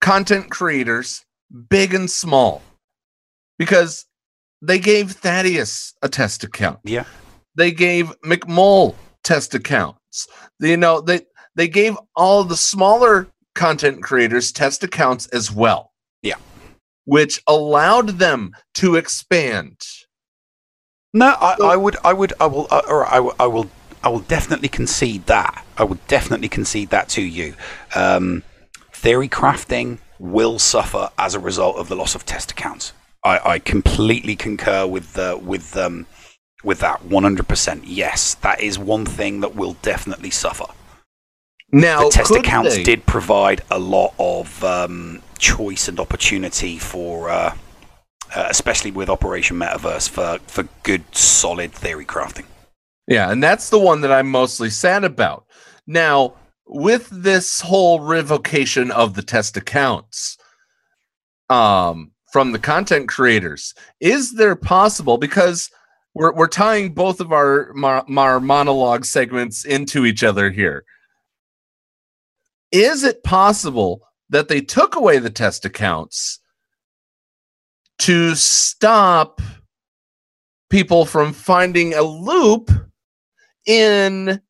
content creators, big and small, because they gave Thaddeus a test account. Yeah. They gave McMull test accounts. You know, they they gave all the smaller content creators test accounts as well. Yeah. Which allowed them to expand. No, I, so, I would, I would, I will, uh, or I, I will, I will definitely concede that. I would definitely concede that to you. Um, theory crafting will suffer as a result of the loss of test accounts. I, I completely concur with uh, with um, with that 100%. Yes, that is one thing that will definitely suffer. Now, the test accounts they? did provide a lot of um, choice and opportunity for, uh, uh, especially with Operation Metaverse, for, for good, solid theory crafting. Yeah, and that's the one that I'm mostly sad about. Now, with this whole revocation of the test accounts um, from the content creators, is there possible because we're we're tying both of our our monologue segments into each other here. Is it possible that they took away the test accounts to stop people from finding a loop in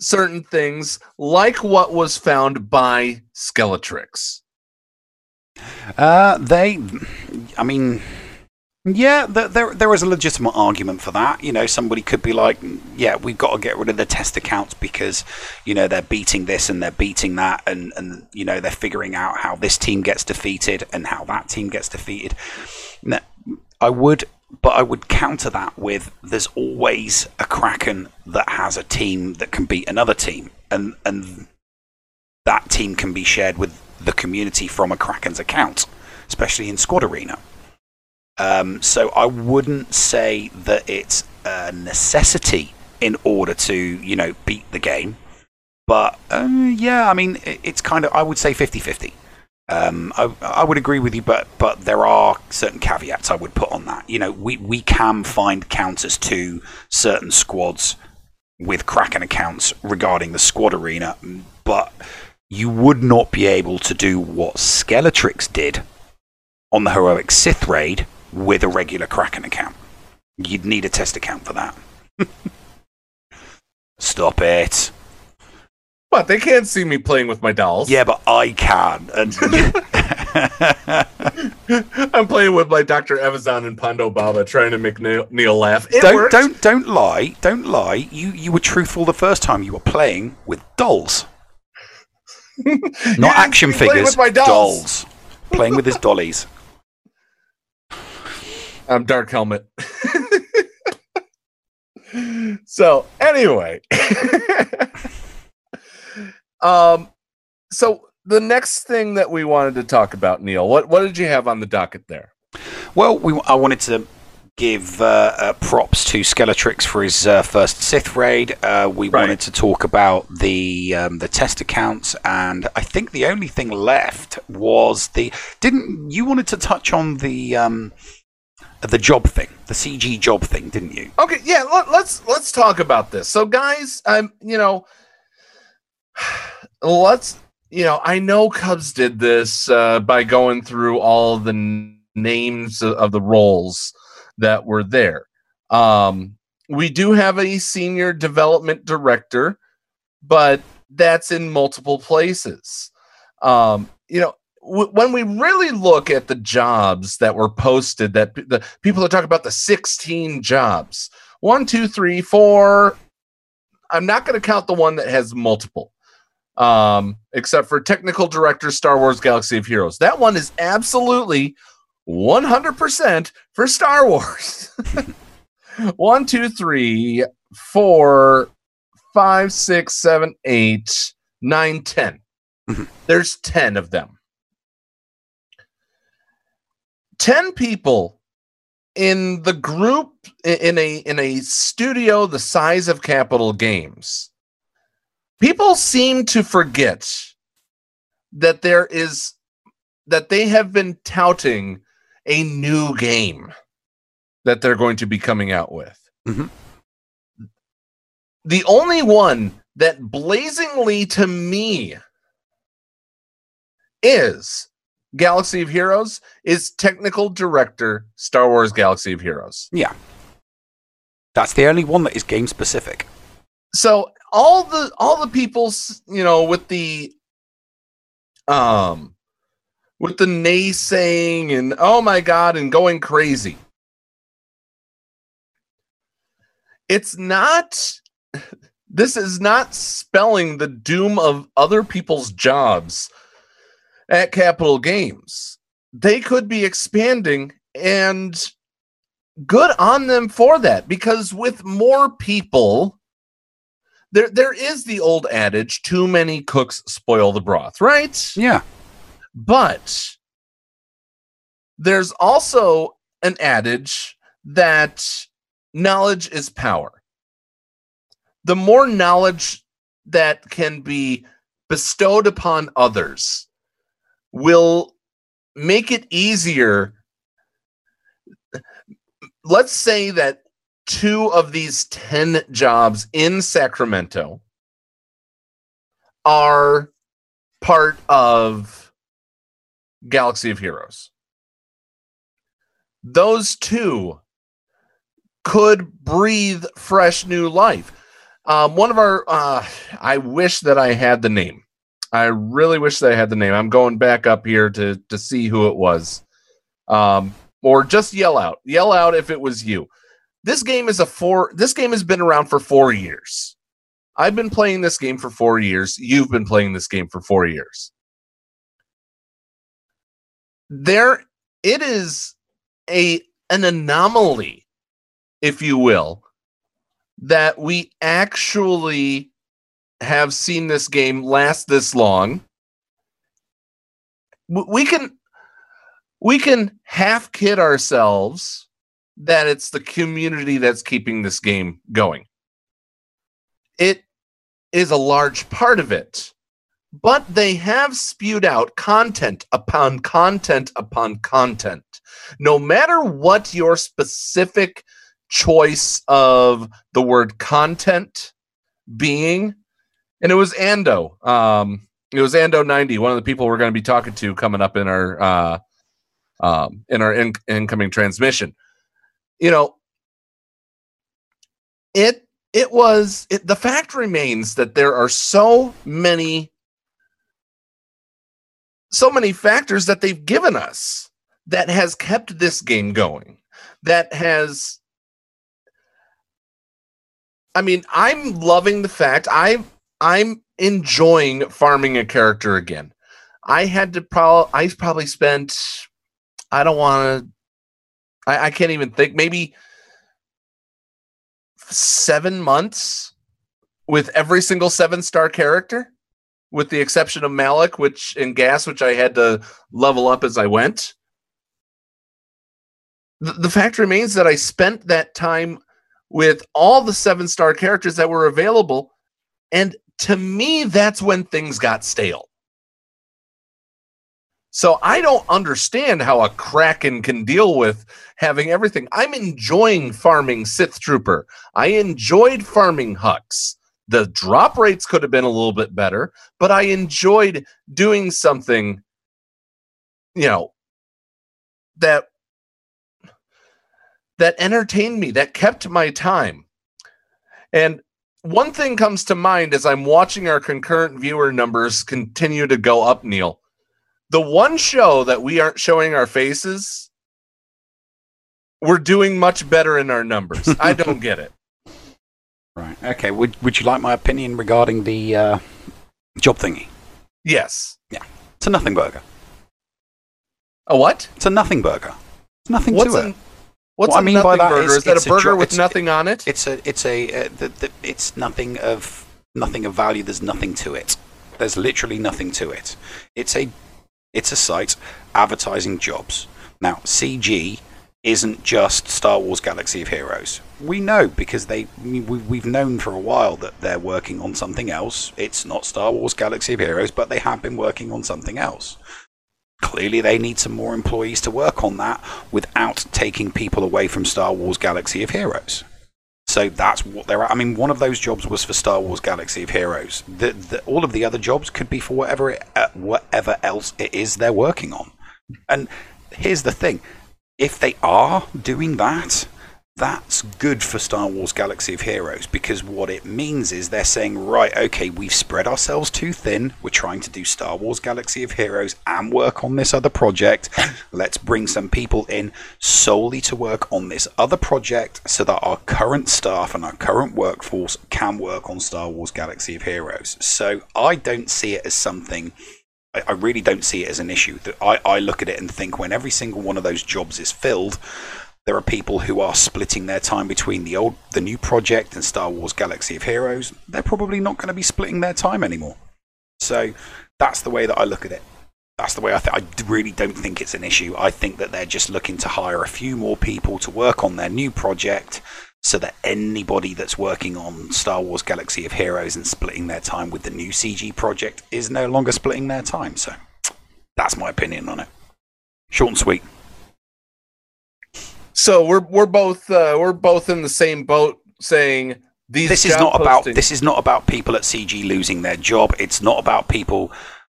certain things like what was found by Skeletrix? Uh, they, I mean, yeah, there there is a legitimate argument for that. You know, somebody could be like, "Yeah, we've got to get rid of the test accounts because, you know, they're beating this and they're beating that, and and you know they're figuring out how this team gets defeated and how that team gets defeated." Now, I would, but I would counter that with there's always a Kraken that has a team that can beat another team, and and that team can be shared with the community from a Kraken's account, especially in Squad Arena. Um, so I wouldn't say that it's a necessity in order to, you know, beat the game. But uh, yeah, I mean, it, it's kind of, I would say 50 50. Um, I, I, would agree with you, but but there are certain caveats I would put on that. You know, we, we can find counters to certain squads with Kraken accounts regarding the squad arena, but you would not be able to do what Skeletrix did on the heroic Sith raid with a regular Kraken account. You'd need a test account for that. Stop it. But they can't see me playing with my dolls. Yeah, but I can. And I'm playing with my Dr. Evazan and Ponda Baba trying to make Neil, Neil laugh. It don't worked. don't don't lie. Don't lie. You you were truthful the first time. You were playing with dolls, not action playing figures. with my dolls. Playing with his dollies. I'm Dark Helmet. so anyway, um, so the next thing that we wanted to talk about, Neil, what what did you have on the docket there? Well, we, I wanted to give uh, uh, props to Skeletrix for his uh, first Sith raid. Uh, we Right. wanted to talk about the um, the test accounts, and I think the only thing left was the. Didn't you wanted to touch on the um, the job thing, the CG job thing, didn't you? Okay, yeah, let, let's let's talk about this. So, guys, I'm you know, let's you know, I know Cubs did this uh, by going through all the n- names of, of the roles that were there. Um, we do have a senior development director, but that's in multiple places. Um, you know, w- when we really look at the jobs that were posted, that p- the people are talking about the 16 jobs one, two, three, four. I'm not going to count the one that has multiple, um, except for technical director, Star Wars Galaxy of Heroes. That one is absolutely 100% for Star Wars. one, two, three, four, five, six, seven, eight, nine, ten. There's 10 of them. 10 people in the group in a in a studio the size of Capital Games. People seem to forget that there is that they have been touting a new game that they're going to be coming out with. Mhm. The only one that blazingly to me is Galaxy of Heroes is technical director Star Wars Galaxy of Heroes. Yeah, that's the only one that is game specific. So all the all the people, you know, with the um with the naysaying and oh my god and going crazy. It's not this is not spelling the doom of other people's jobs at Capital Games. They could be expanding and good on them for that because with more people there there is the old adage too many cooks spoil the broth, right? Yeah, But there's also an adage that knowledge is power. The more knowledge that can be bestowed upon others will make it easier. Let's say that two of these 10 jobs in Sacramento are part of Galaxy of Heroes. Those two could breathe fresh new life. Um, one of our, uh, I wish that I had the name. I really wish that I had the name. I'm going back up here to to see who it was, um, or just yell out, yell out if it was you. This game is a four. This game has been around for four years. I've been playing this game for four years. You've been playing this game for four years. There, it is a an anomaly, if you will, that we actually have seen this game last this long. We can we can half kid ourselves that it's the community that's keeping this game going. It is a large part of it, but they have spewed out content upon content upon content. No matter what your specific choice of the word content being, and it was Ando. Um, it was Ando ninety, one of the people we're going to be talking to coming up in our uh, um, in our in- incoming transmission. You know, it it was it, the fact remains that there are so many so many factors that they've given us that has kept this game going that has i mean i'm loving the fact i i'm enjoying farming a character again. I had to probably i probably spent i don't want to I, I can't even think maybe seven months with every single seven star character with the exception of Malak, which in gas, which I had to level up as I went. The, the fact remains that I spent that time with all the seven star characters that were available. And to me, that's when things got stale. So I don't understand how a Kraken can deal with having everything. I'm enjoying farming Sith Trooper. I enjoyed farming Hux. The drop rates could have been a little bit better, but I enjoyed doing something, you know, that that entertained me, that kept my time. And one thing comes to mind as I'm watching our concurrent viewer numbers continue to go up, Neil. The one show that we aren't showing our faces, we're doing much better in our numbers. I don't get it. Right. Okay. Would Would you like my opinion regarding the uh, job thingy? Yes. Yeah. It's a nothing burger. A what? It's a nothing burger. It's nothing What's to a it. What's What a I mean by that burger? is Is, that a a burger jo- with nothing on it? It's a. It's a. Uh, the, the, it's nothing of nothing of value. There's nothing to it. There's literally nothing to it. It's a. It's a site advertising jobs. Now CG isn't just Star Wars Galaxy of Heroes. We know because they we, we've known for a while that they're working on something else. It's not Star Wars Galaxy of Heroes, but they have been working on something else. Clearly, they need some more employees to work on that without taking people away from Star Wars Galaxy of Heroes. So that's what they're. at. I mean, one of those jobs was for Star Wars Galaxy of Heroes. The, the, all of the other jobs could be for whatever it, uh, whatever else it is they're working on. And here's the thing: if they are doing that, that's good for Star Wars Galaxy of Heroes because what it means is they're saying, right, okay, we've spread ourselves too thin. We're trying to do Star Wars Galaxy of Heroes and work on this other project. Let's bring some people in solely to work on this other project so that our current staff and our current workforce can work on Star Wars Galaxy of Heroes. So I don't see it as something. I really don't see it as an issue. That I, I look at it and think when every single one of those jobs is filled, there are people who are splitting their time between the old, the new project and Star Wars Galaxy of Heroes. They're probably not going to be splitting their time anymore. So that's the way that I look at it. That's the way I think. I really don't think it's an issue. I think that they're just looking to hire a few more people to work on their new project, so that anybody that's working on Star Wars Galaxy of Heroes and splitting their time with the new CG project is no longer splitting their time. So that's my opinion on it. Short and sweet. So we're we're both uh, we're both in the same boat, saying these. this is not about this is not about people at CG losing their job. It's not about people,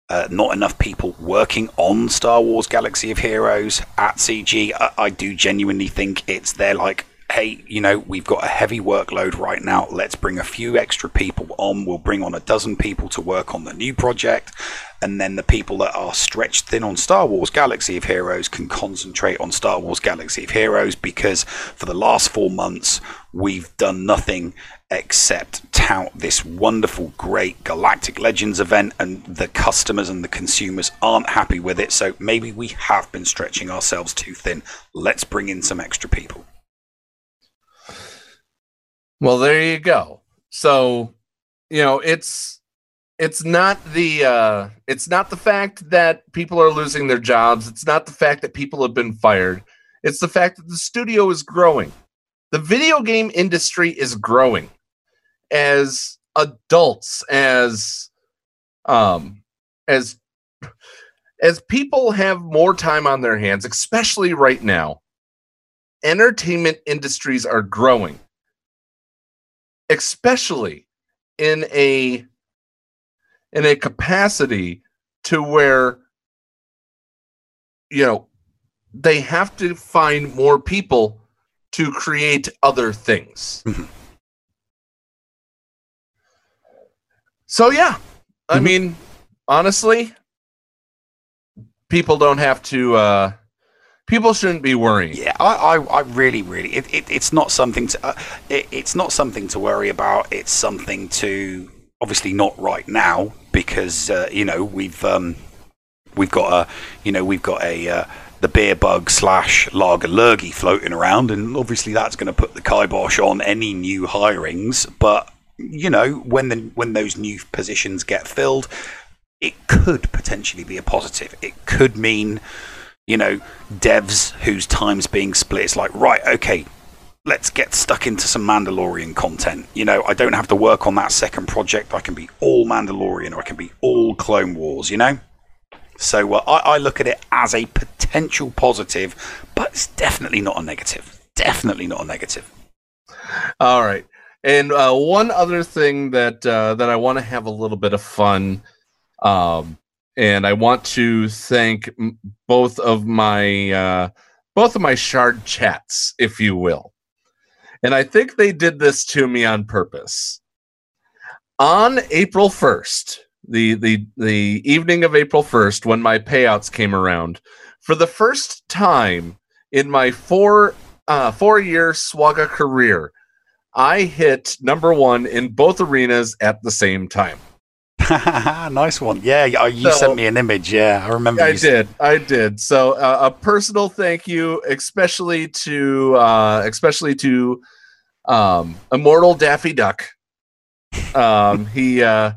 uh, not enough people working on Star Wars Galaxy of Heroes at CG. I, I do genuinely think it's they're like, hey, you know, we've got a heavy workload right now. Let's bring a few extra people on. We'll bring on a dozen people to work on the new project. And then the people that are stretched thin on Star Wars Galaxy of Heroes can concentrate on Star Wars Galaxy of Heroes because for the last four months, we've done nothing except tout this wonderful, great Galactic Legends event, and the customers and the consumers aren't happy with it. So maybe we have been stretching ourselves too thin. Let's bring in some extra people. Well, there you go. So, you know, it's it's not the uh it's not the fact that people are losing their jobs. It's not the fact that people have been fired. It's the fact that the studio is growing. The video game industry is growing as adults as um as as people have more time on their hands, especially right now. Entertainment industries are growing especially in a in a capacity to where you know they have to find more people to create other things. Mm-hmm. So yeah, I mm-hmm. mean, honestly, people don't have to uh, People shouldn't be worrying. Yeah, I, I, I really, really, it, it, it's not something to, uh, it, it's not something to worry about. It's something to, obviously not right now because uh, you know we've um, we've got a, you know, we've got a uh, the beer bug slash lager lurgy floating around, and obviously that's going to put the kibosh on any new hirings. But you know, when the when those new positions get filled, it could potentially be a positive. It could mean you know, devs whose time's being split. It's like, right, okay, let's get stuck into some Mandalorian content. You know, I don't have to work on that second project. I can be all Mandalorian or I can be all Clone Wars, you know? So uh, I, I look at it as a potential positive, but it's definitely not a negative. Definitely not a negative. All right. And uh, one other thing that uh, that I want to have a little bit of fun, um, and I want to thank both of my uh, both of my shard chats, if you will. And I think they did this to me on purpose. On April first, the the the evening of April first, when my payouts came around, for the first time in my four uh, four year SWGOH career, I hit number one in both arenas at the same time. nice one. Yeah, yeah, you So- sent me an image. Yeah, I remember. I you said- did, I did. So uh, a personal thank you, especially to uh, especially to um, Immortal Daffy Duck. Um, he uh,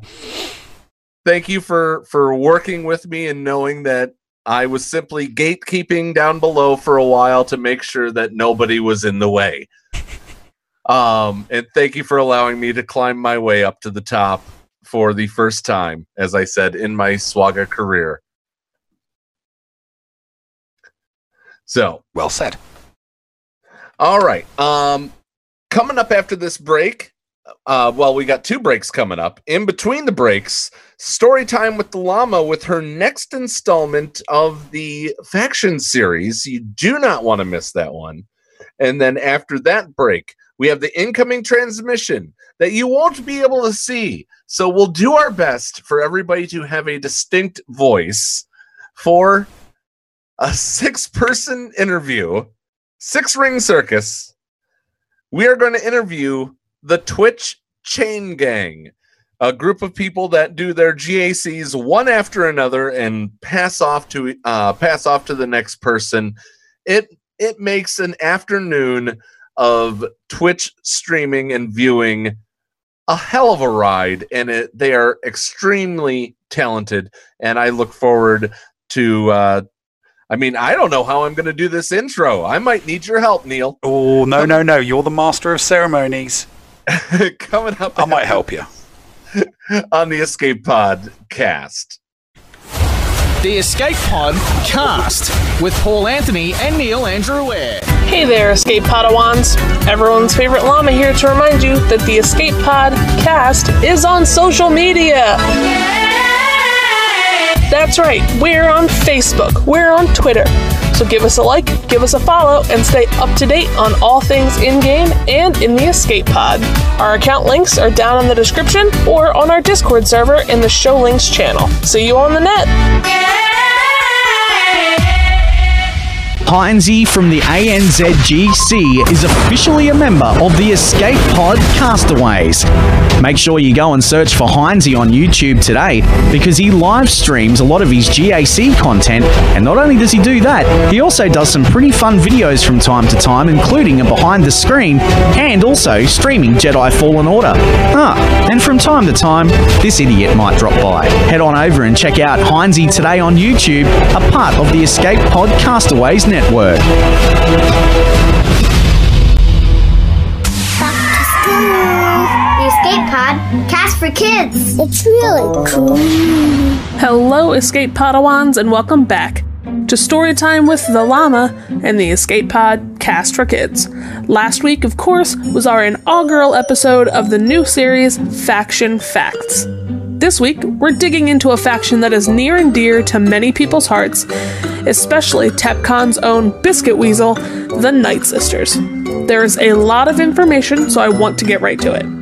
thank you for for working with me and knowing that I was simply gatekeeping down below for a while to make sure that nobody was in the way. Um, and thank you for allowing me to climb my way up to the top for the first time, as I said, in my SWGOH career. So, Well said. all right. Um, coming up after this break, uh, well, we got two breaks coming up. In between the breaks, story time with the llama with her next installment of the faction series. You do not want to miss that one. And then after that break, we have the incoming transmission that you won't be able to see. So we'll do our best for everybody to have a distinct voice for a six person interview, six ring circus. We are going to interview the Twitch Chain Gang, a group of people that do their GACs one after another and pass off to uh, pass off to the next person. It it makes an afternoon of Twitch streaming and viewing a hell of a ride, and it, they are extremely talented. And I look forward to. Uh, I mean, I don't know how I'm going to do this intro. I might need your help, Neil. Oh no, no, no! You're the master of ceremonies. Coming up, I might help you. on the Escape Pod cast. The Escape Pod cast with Paul Anthony and Neil Andrew Eyre. Hey there, Escape Padawans! Everyone's favorite llama here to remind you that the Escape Pod cast is on social media. That's right, we're on Facebook, we're on Twitter. So give us a like, give us a follow, and stay up to date on all things in game and in the Escape Pod. Our account links are down in the description or on our Discord server in the Show Links channel. See you on the net! Heinzie from the ANZGC is officially a member of the Escape Pod Castaways. Make sure you go and search for Heinzie on YouTube today because he live streams a lot of his GAC content, and not only does he do that, he also does some pretty fun videos from time to time, including a behind the screen and also streaming Jedi Fallen Order. Ah, and from time to time, this idiot might drop by. Head on over and check out Heinzie today on YouTube, a part of the Escape Pod Castaways network. For kids. It's really cool. Hello, Escape Padawans, and welcome back to Storytime with the Llama and the Escape Pod Cast for Kids. Last week, of course, was our inaugural episode of the new series Faction Facts. This week, we're digging into a faction that is near and dear to many people's hearts, especially TepCon's own biscuit weasel, the Night Sisters. There's a lot of information, so I want to get right to it.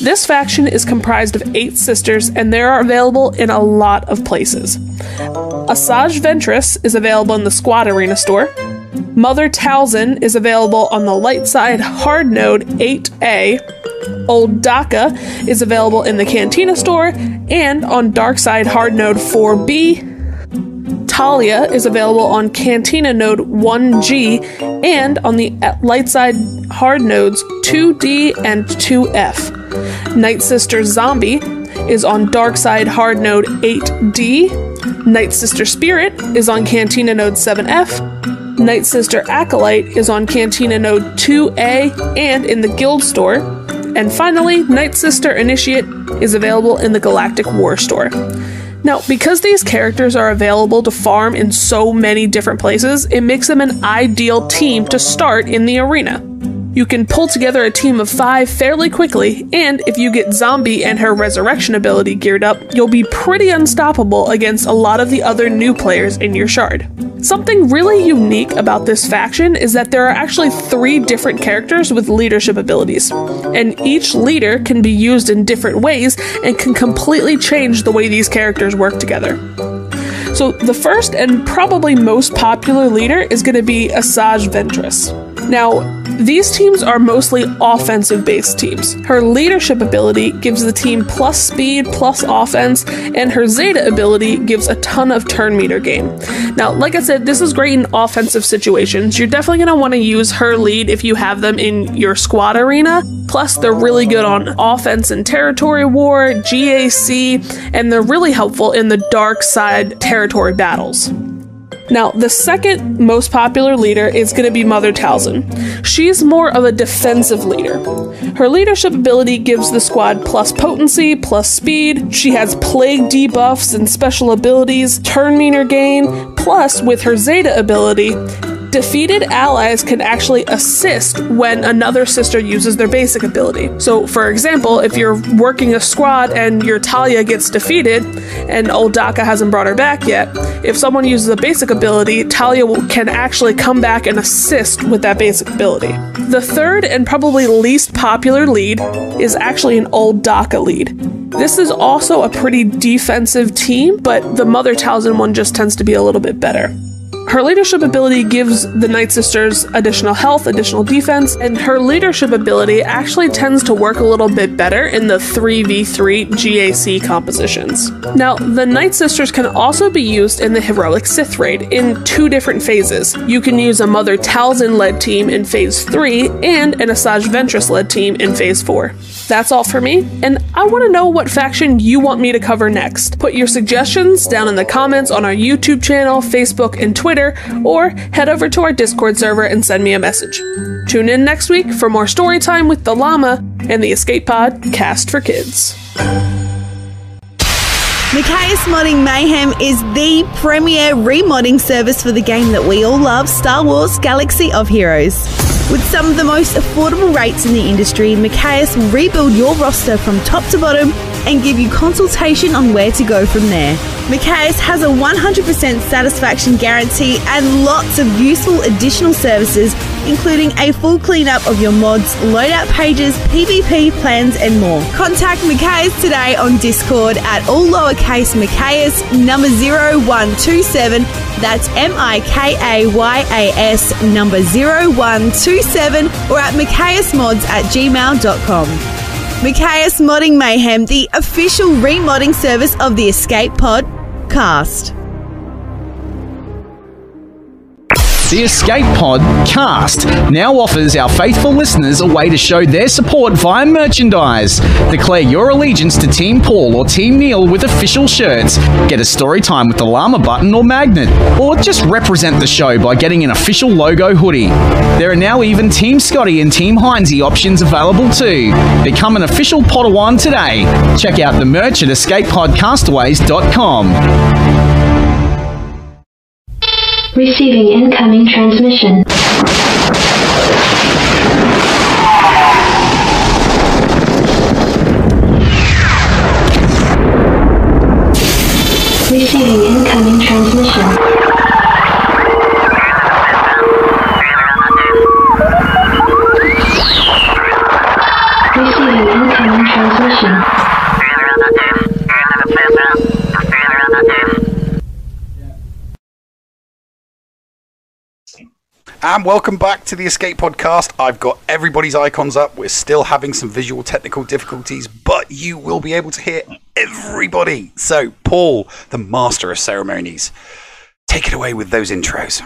This faction is comprised of eight sisters, and they are available in a lot of places. Asajj Ventress is available in the Squad Arena store. Mother Talzin is available on the light side hard node 8A. Old Daka is available in the Cantina store and on dark side hard node 4B. Talia is available on Cantina node 1G and on the light side hard nodes 2D and 2F. Night Sister Zombie is on dark side hard node 8D. Night Sister Spirit is on Cantina node 7F. Night Sister Acolyte is on Cantina node 2A and in the Guild store. And finally, Night Sister Initiate is available in the Galactic War store. Now, because these characters are available to farm in so many different places, it makes them an ideal team to start in the arena. You can pull together a team of five fairly quickly, and if you get Zombie and her resurrection ability geared up, you'll be pretty unstoppable against a lot of the other new players in your shard. Something really unique about this faction is that there are actually three different characters with leadership abilities, and each leader can be used in different ways and can completely change the way these characters work together. So, the first and probably most popular leader is going to be Asajj Ventress. Now, these teams are mostly offensive based teams. Her leadership ability gives the team plus speed, plus offense, and her Zeta ability gives a ton of turn meter gain. Now, like I said, this is great in offensive situations. You're definitely going to want to use her lead if you have them in your squad arena. Plus, they're really good on offense and territory war, GAC, and they're really helpful in the dark side territory battles. Now, the second most popular leader is going to be Mother Talzin. She's more of a defensive leader. Her leadership ability gives the squad plus potency, plus speed. She has plague debuffs and special abilities, turn meter gain, plus with her Zeta ability, defeated allies can actually assist when another sister uses their basic ability. So, for example, if you're working a squad and your Talia gets defeated and old Daka hasn't brought her back yet, if someone uses a basic ability, Talia can actually come back and assist with that basic ability. The third and probably least popular lead is actually an old Daka lead. This is also a pretty defensive team, but the Mother Talzin one just tends to be a little bit better. Her leadership ability gives the Night Sisters additional health, additional defense, and her leadership ability actually tends to work a little bit better in the 3v3 GAC compositions. Now, the Night Sisters can also be used in the Heroic Sith Raid in two different phases. You can use a Mother Talzin led team in phase 3 and an Asajj Ventress led team in phase 4. That's all for me, and I want to know what faction you want me to cover next. Put your suggestions down in the comments on our YouTube channel, Facebook, and Twitter or head over to our Discord server and send me a message. Tune in next week for more story time with the llama and the Escape Pod cast for kids. Mikayas Modding Mayhem is the premier remodding service for the game that we all love, Star Wars Galaxy of Heroes. With some of the most affordable rates in the industry, Mikayas will rebuild your roster from top to bottom and give you consultation on where to go from there. Mikayas has a 100% satisfaction guarantee and lots of useful additional services, including a full cleanup of your mods, loadout pages, PvP plans, and more. Contact Mikayas today on Discord at all lowercase Mikayas number 0127. That's M I K A Y A S number 0127 or at MikayasMods at gmail.com. Mikayas Modding Mayhem, the official remodding service of the Escape Pod cast. The Escape Pod cast now offers our faithful listeners a way to show their support via merchandise. Declare your allegiance to Team Paul or Team Neil with official shirts. Get a story time with the llama button or magnet. Or just represent the show by getting an official logo hoodie. There are now even Team Scotty and Team Heinzie options available too. Become an official Padawan today. Check out the merch at escapepodcastaways.com. Receiving incoming transmission. And welcome back to the Escape Podcast. I've got everybody's icons up. We're still having some visual technical difficulties, but you will be able to hear everybody. So, Paul, the master of ceremonies, take it away with those intros.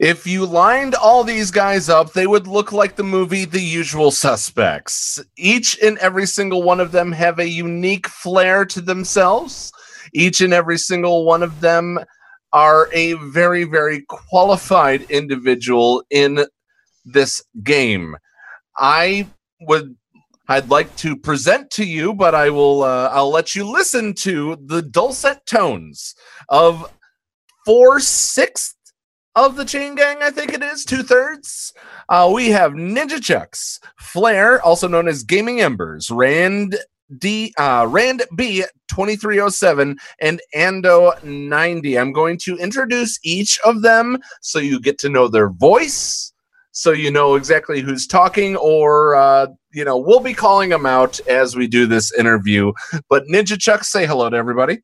If you lined all these guys up, they would look like the movie The Usual Suspects. Each and every single one of them have a unique flair to themselves. Each and every single one of them are a very, very qualified individual in this game. I would I'd like to present to you, but I will uh, I'll let you listen to the dulcet tones of four sixths of the chain gang, I think it is, two thirds. Uh, we have Ninja Chucks, Flair, also known as Gaming Embers, Rand D, uh, Rand B 2307, and Ando 90. I'm going to introduce each of them so you get to know their voice, so you know exactly who's talking, or, uh, you know, we'll be calling them out as we do this interview. But Ninja Chuck, say hello to everybody.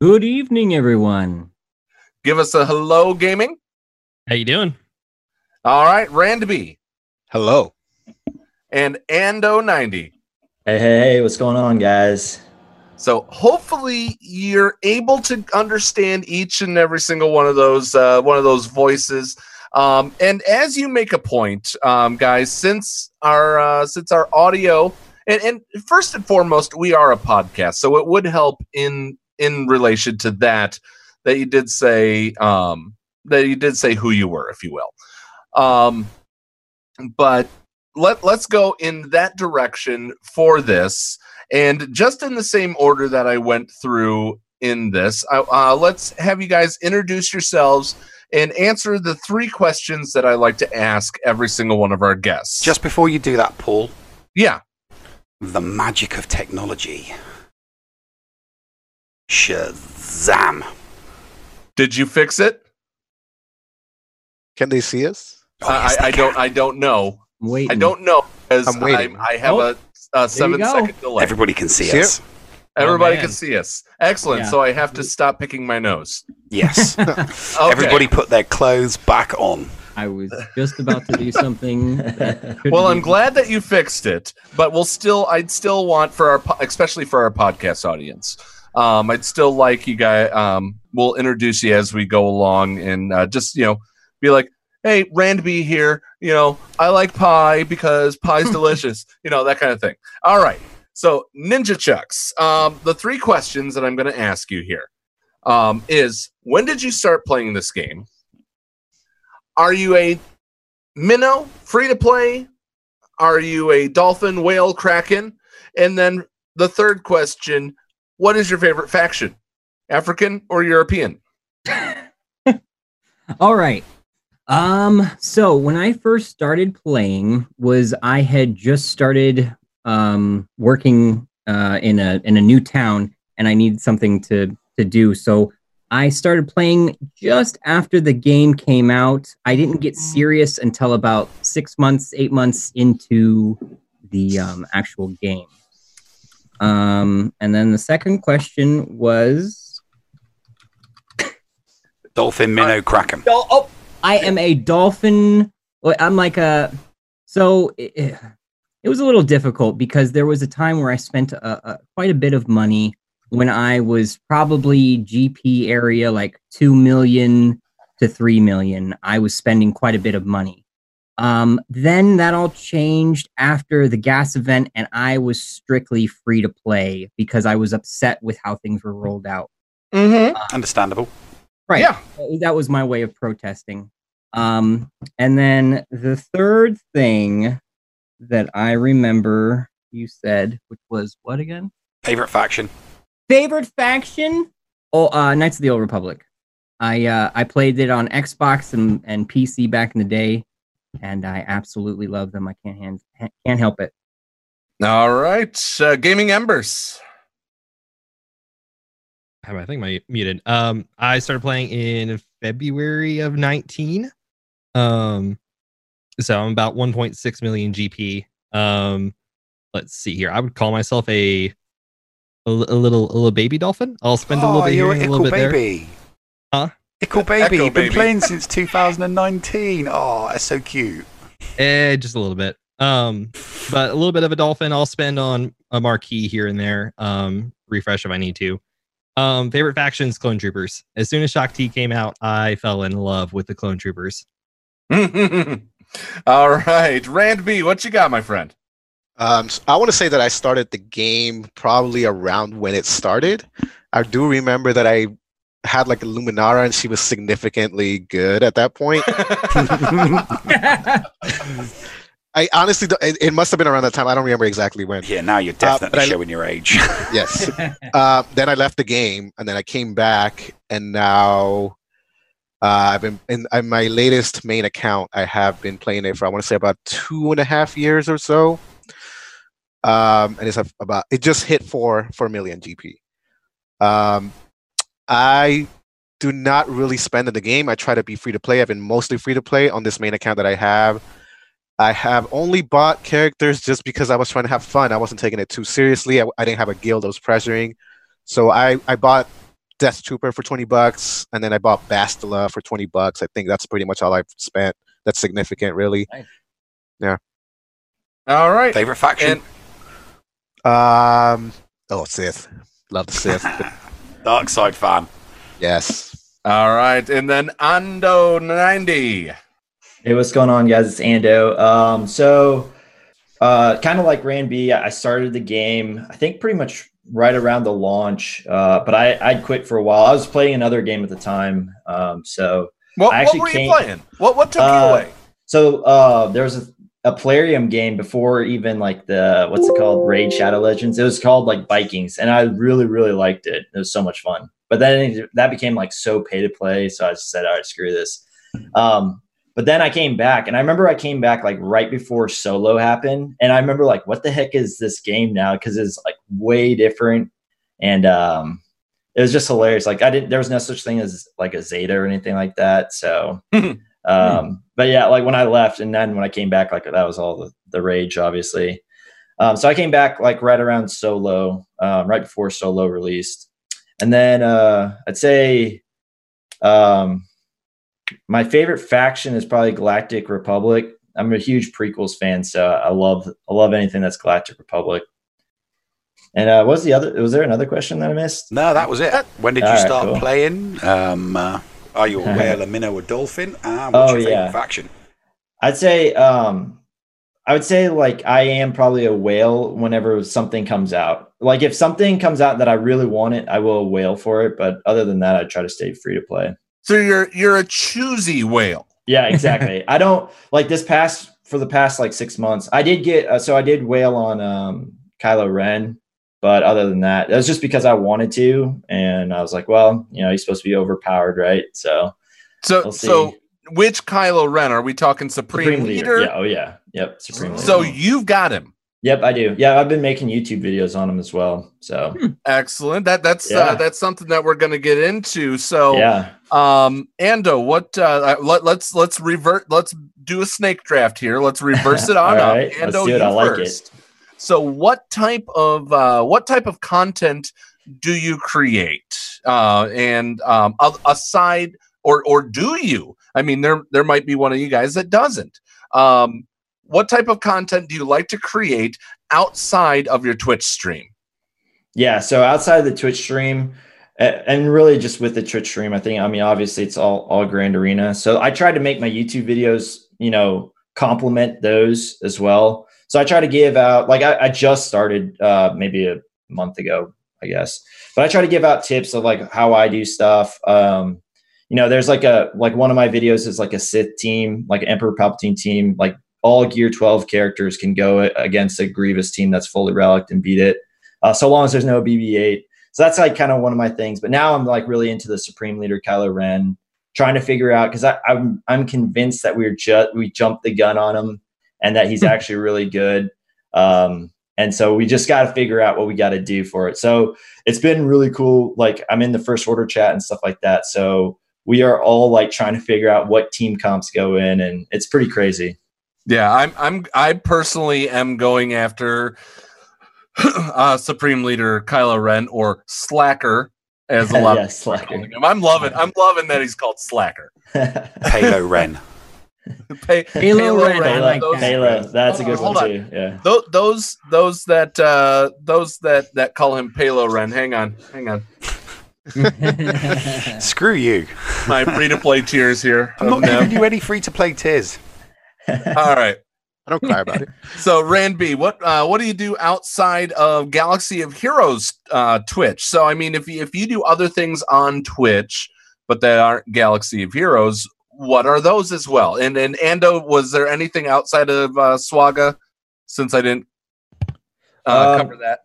Good evening, everyone. Give us a hello, gaming. How you doing? All right, Rand B. Hello. And Ando 90. Hey, hey, hey, what's going on, guys? So hopefully you're able to understand each and every single one of those uh, one of those voices. Um, and as you make a point, um, guys, since our uh, since our audio and, and first and foremost, we are a podcast, so it would help in in relation to that that you did say um, that you did say who you were, if you will. Um, but let let's go in that direction for this, and just in the same order that I went through in this, uh, uh, let's have you guys introduce yourselves and answer the three questions that I like to ask every single one of our guests. Just before you do that, Paul. Yeah. The magic of technology. Shazam. Did you fix it? Can they see us? Uh, I, I don't. I don't know. Wait. I don't know because I'm waiting. I, I have Oh, a, a seven go. second delay. Everybody can see See us. Everybody man. can see us. Excellent. Yeah. So I have to stop picking my nose. Yes. Okay. Everybody put their clothes back on. I was just about to do something. Well, I'm glad that you fixed it, but we'll still. I'd still want for our, especially for our podcast audience. Um, I'd still like you guys. Um, we'll introduce you as we go along, and uh, just you know, be like, "Hey, Rand B here. You know, I like pie because pie's delicious. You know, that kind of thing." All right. So, Ninja Chucks. Um, the three questions that I'm going to ask you here um, is: When did you start playing this game? Are you a minnow, free to play? Are you a dolphin, whale, kraken? And then the third question What is your favorite faction? African or European? All right. Um, so when I first started playing was I had just started um working uh in a in a new town and I needed something to to do. So I started playing just after the game came out. I didn't get serious until about 6 months, 8 months into the um actual game. Um and then the second question was Dolphin Minnow Kraken. Oh, oh, I am a dolphin. I'm like a. So it, it was a little difficult because there was a time where I spent a, a, quite a bit of money when I was probably GP area like two million to three million. I was spending quite a bit of money. Um, then that all changed after the gas event, and I was strictly free to play because I was upset with how things were rolled out. Mm-hmm. Understandable. Right. Yeah. That was my way of protesting. Um, and then the third thing that I remember you said, which was what again? Favorite faction. Favorite faction? Oh, uh, Knights of the Old Republic. I uh, I played it on Xbox and, and PC back in the day, and I absolutely love them. I can't hand, can't help it. All right. Uh, Gaming Embers. Have I think my muted. Um, I started playing in February of 19. Um, so I'm about 1.6 million GP. Um, let's see here. I would call myself a a, a little a little baby dolphin. I'll spend a little Oh, bit here, you're and a a little ickle bit there. baby. Huh? Ickle baby, Echo you've been baby. playing since 2019. Oh, that's so cute. Eh, just a little bit. Um, but a little bit of a dolphin I'll spend on a marquee here and there. Um, refresh if I need to. Um, favorite factions, clone troopers. As soon as Shaak Ti came out, I fell in love with the clone troopers. All right, Rand B, what you got, my friend? Um, I want to say that I started the game probably around when it started. I do remember that I had like a Luminara and she was significantly good at that point. I honestly, it, it must have been around that time. I don't remember exactly when. Yeah, now you're Uh, definitely I- showing your age. yes. Uh, then I left the game, and then I came back, and now uh, I've been in, in my latest main account. I have been playing it for I want to say about two and a half years or so. Um, and it's about it just hit four four million GP. Um, I do not really spend in the game. I try to be free to play. I've been mostly free to play on this main account that I have. I have only bought characters just because I was trying to have fun. I wasn't taking it too seriously. I, I didn't have a guild I was pressuring. So I, I bought Death Trooper for 20 bucks, and then I bought Bastila for 20 bucks. I think that's pretty much all I've spent. That's significant, really. Yeah. All right. Favorite faction? Um. Oh, Sith. Love the Sith. Dark side fan. Yes. All right, and then Ando ninety. Hey, what's going on, guys? It's Ando. Um, so, uh, kind of like Rand B, I started the game, I think pretty much right around the launch, uh, but I, I'd quit for a while. I was playing another game at the time. Um, so, What, I what actually were you playing? What what took you Uh, away? So, uh, there was a, a Plarium game before even like the, what's it called? Raid Shadow Legends. It was called like Vikings, and I really, really liked it. It was so much fun. But then it, that became like so pay to play. So I just said, all right, screw this. Um, but then I came back, and I remember I came back like right before Solo happened, and I remember like, what the heck is this game now? Because it's like way different, and um, it was just hilarious. Like I didn't, there was no such thing as like a Zeta or anything like that. So, um, but yeah, like when I left, and then when I came back, like that was all the the rage, obviously. Um, so I came back like right around Solo, um, right before Solo released, and then uh, I'd say um, my favorite faction is probably Galactic Republic. I'm a huge prequels fan, so I love I love anything that's Galactic Republic. And uh, what was the other? Was there another question that I missed? No, that was it. When did you All right, start cool. playing? Um, uh, are you a whale, a minnow, a dolphin? And what's Oh, your favorite yeah. faction? I'd say um I would say like I am probably a whale whenever something comes out. Like if something comes out that I really want it, I will whale for it. But other than that, I try to stay free to play. So you're you're a choosy whale. Yeah, exactly. I don't like this past for the past like six months. I did get uh, so I did whale on um Kylo Ren, but other than that, it was just because I wanted to, and I was like, well, you know, he's supposed to be overpowered, right? So So We'll so which Kylo Ren are we talking? Supreme, Supreme Leader. leader. Yeah. Oh yeah. Yep. Supreme leader. So you've got him. Yep, I do. Yeah, I've been making YouTube videos on them as well. So Excellent. That that's Yeah. uh, that's something that we're going to get into. So Yeah. Um, Ando, what? Uh, let, let's let's revert. Let's do a snake draft here. Let's reverse it on All up. let's Ando, do it. I like it. first. So, what type of uh, what type of content do you create? Uh, and um, aside, or or do you? I mean, there there might be one of you guys that doesn't. Um, what type of content do you like to create outside of your Twitch stream? yeah, so outside of the Twitch stream, and really just with the Twitch stream, I think I mean obviously it's all all Grand Arena. So I try to make my YouTube videos, you know, complement those as well. So I try to give out like I, I just started uh, maybe a month ago, I guess, but I try to give out tips of like how I do stuff. Um, you know, there's like a like one of my videos is like a Sith team, like Emperor Palpatine team, like all Gear 12 characters can go against a Grievous team that's fully relicked and beat it, uh, so long as there's no BB-8. So that's like kind of one of my things. But now I'm like really into the Supreme Leader Kylo Ren, trying to figure out because I'm I'm convinced that we're just we jumped the gun on him and that he's actually really good. Um, and so we just got to figure out what we got to do for it. So it's been really cool. Like I'm in the first order chat and stuff like that. So we are all like trying to figure out what team comps go in, and it's pretty crazy. Yeah, I'm I'm I personally am going after uh Supreme Leader Kylo Ren or Slacker as a lot Yeah, of people him. I'm loving. I'm loving that he's called Slacker. Halo Ren. Pay, Halo Ren, I like those- that. Halo, that's a good Hold one on. too. Yeah. Tho- those those that uh those that that call him Palo Ren. Hang on, hang on. Screw you. My free to play tears here. I'm of not them. giving you any free to play tears. All right. I don't cry about it. So Rand B, what uh, what do you do outside of Galaxy of Heroes uh, Twitch? So I mean, if you, if you do other things on Twitch, but that aren't Galaxy of Heroes, what are those as well? And and Ando, was there anything outside of uh, SWGOH? Since I didn't uh, Um, cover that.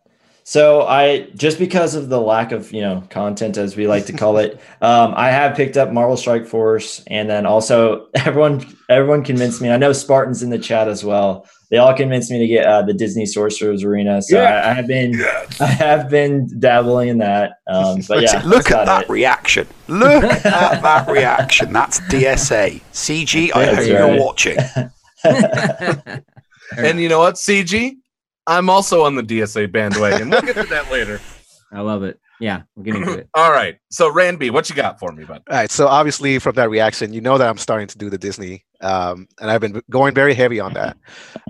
So I just because of the lack of you know content as we like to call it, um, I have picked up Marvel Strike Force, and then also everyone everyone convinced me. I know Spartans in the chat as well. They all convinced me to get uh, the Disney Sorcerers Arena. So I, I have been I have been dabbling in that. Um, but yeah, Look at that it. reaction. Look at that reaction. That's DSA. CG, I That's hope you're watching. And you know what, CG? I'm also on the DSA bandwagon. We'll get to that later. I love it. Yeah, we'll get into it. All right. So Rand B, what you got for me, bud? All right. So obviously, from that reaction, you know that I'm starting to do the Disney, um, and I've been going very heavy on that.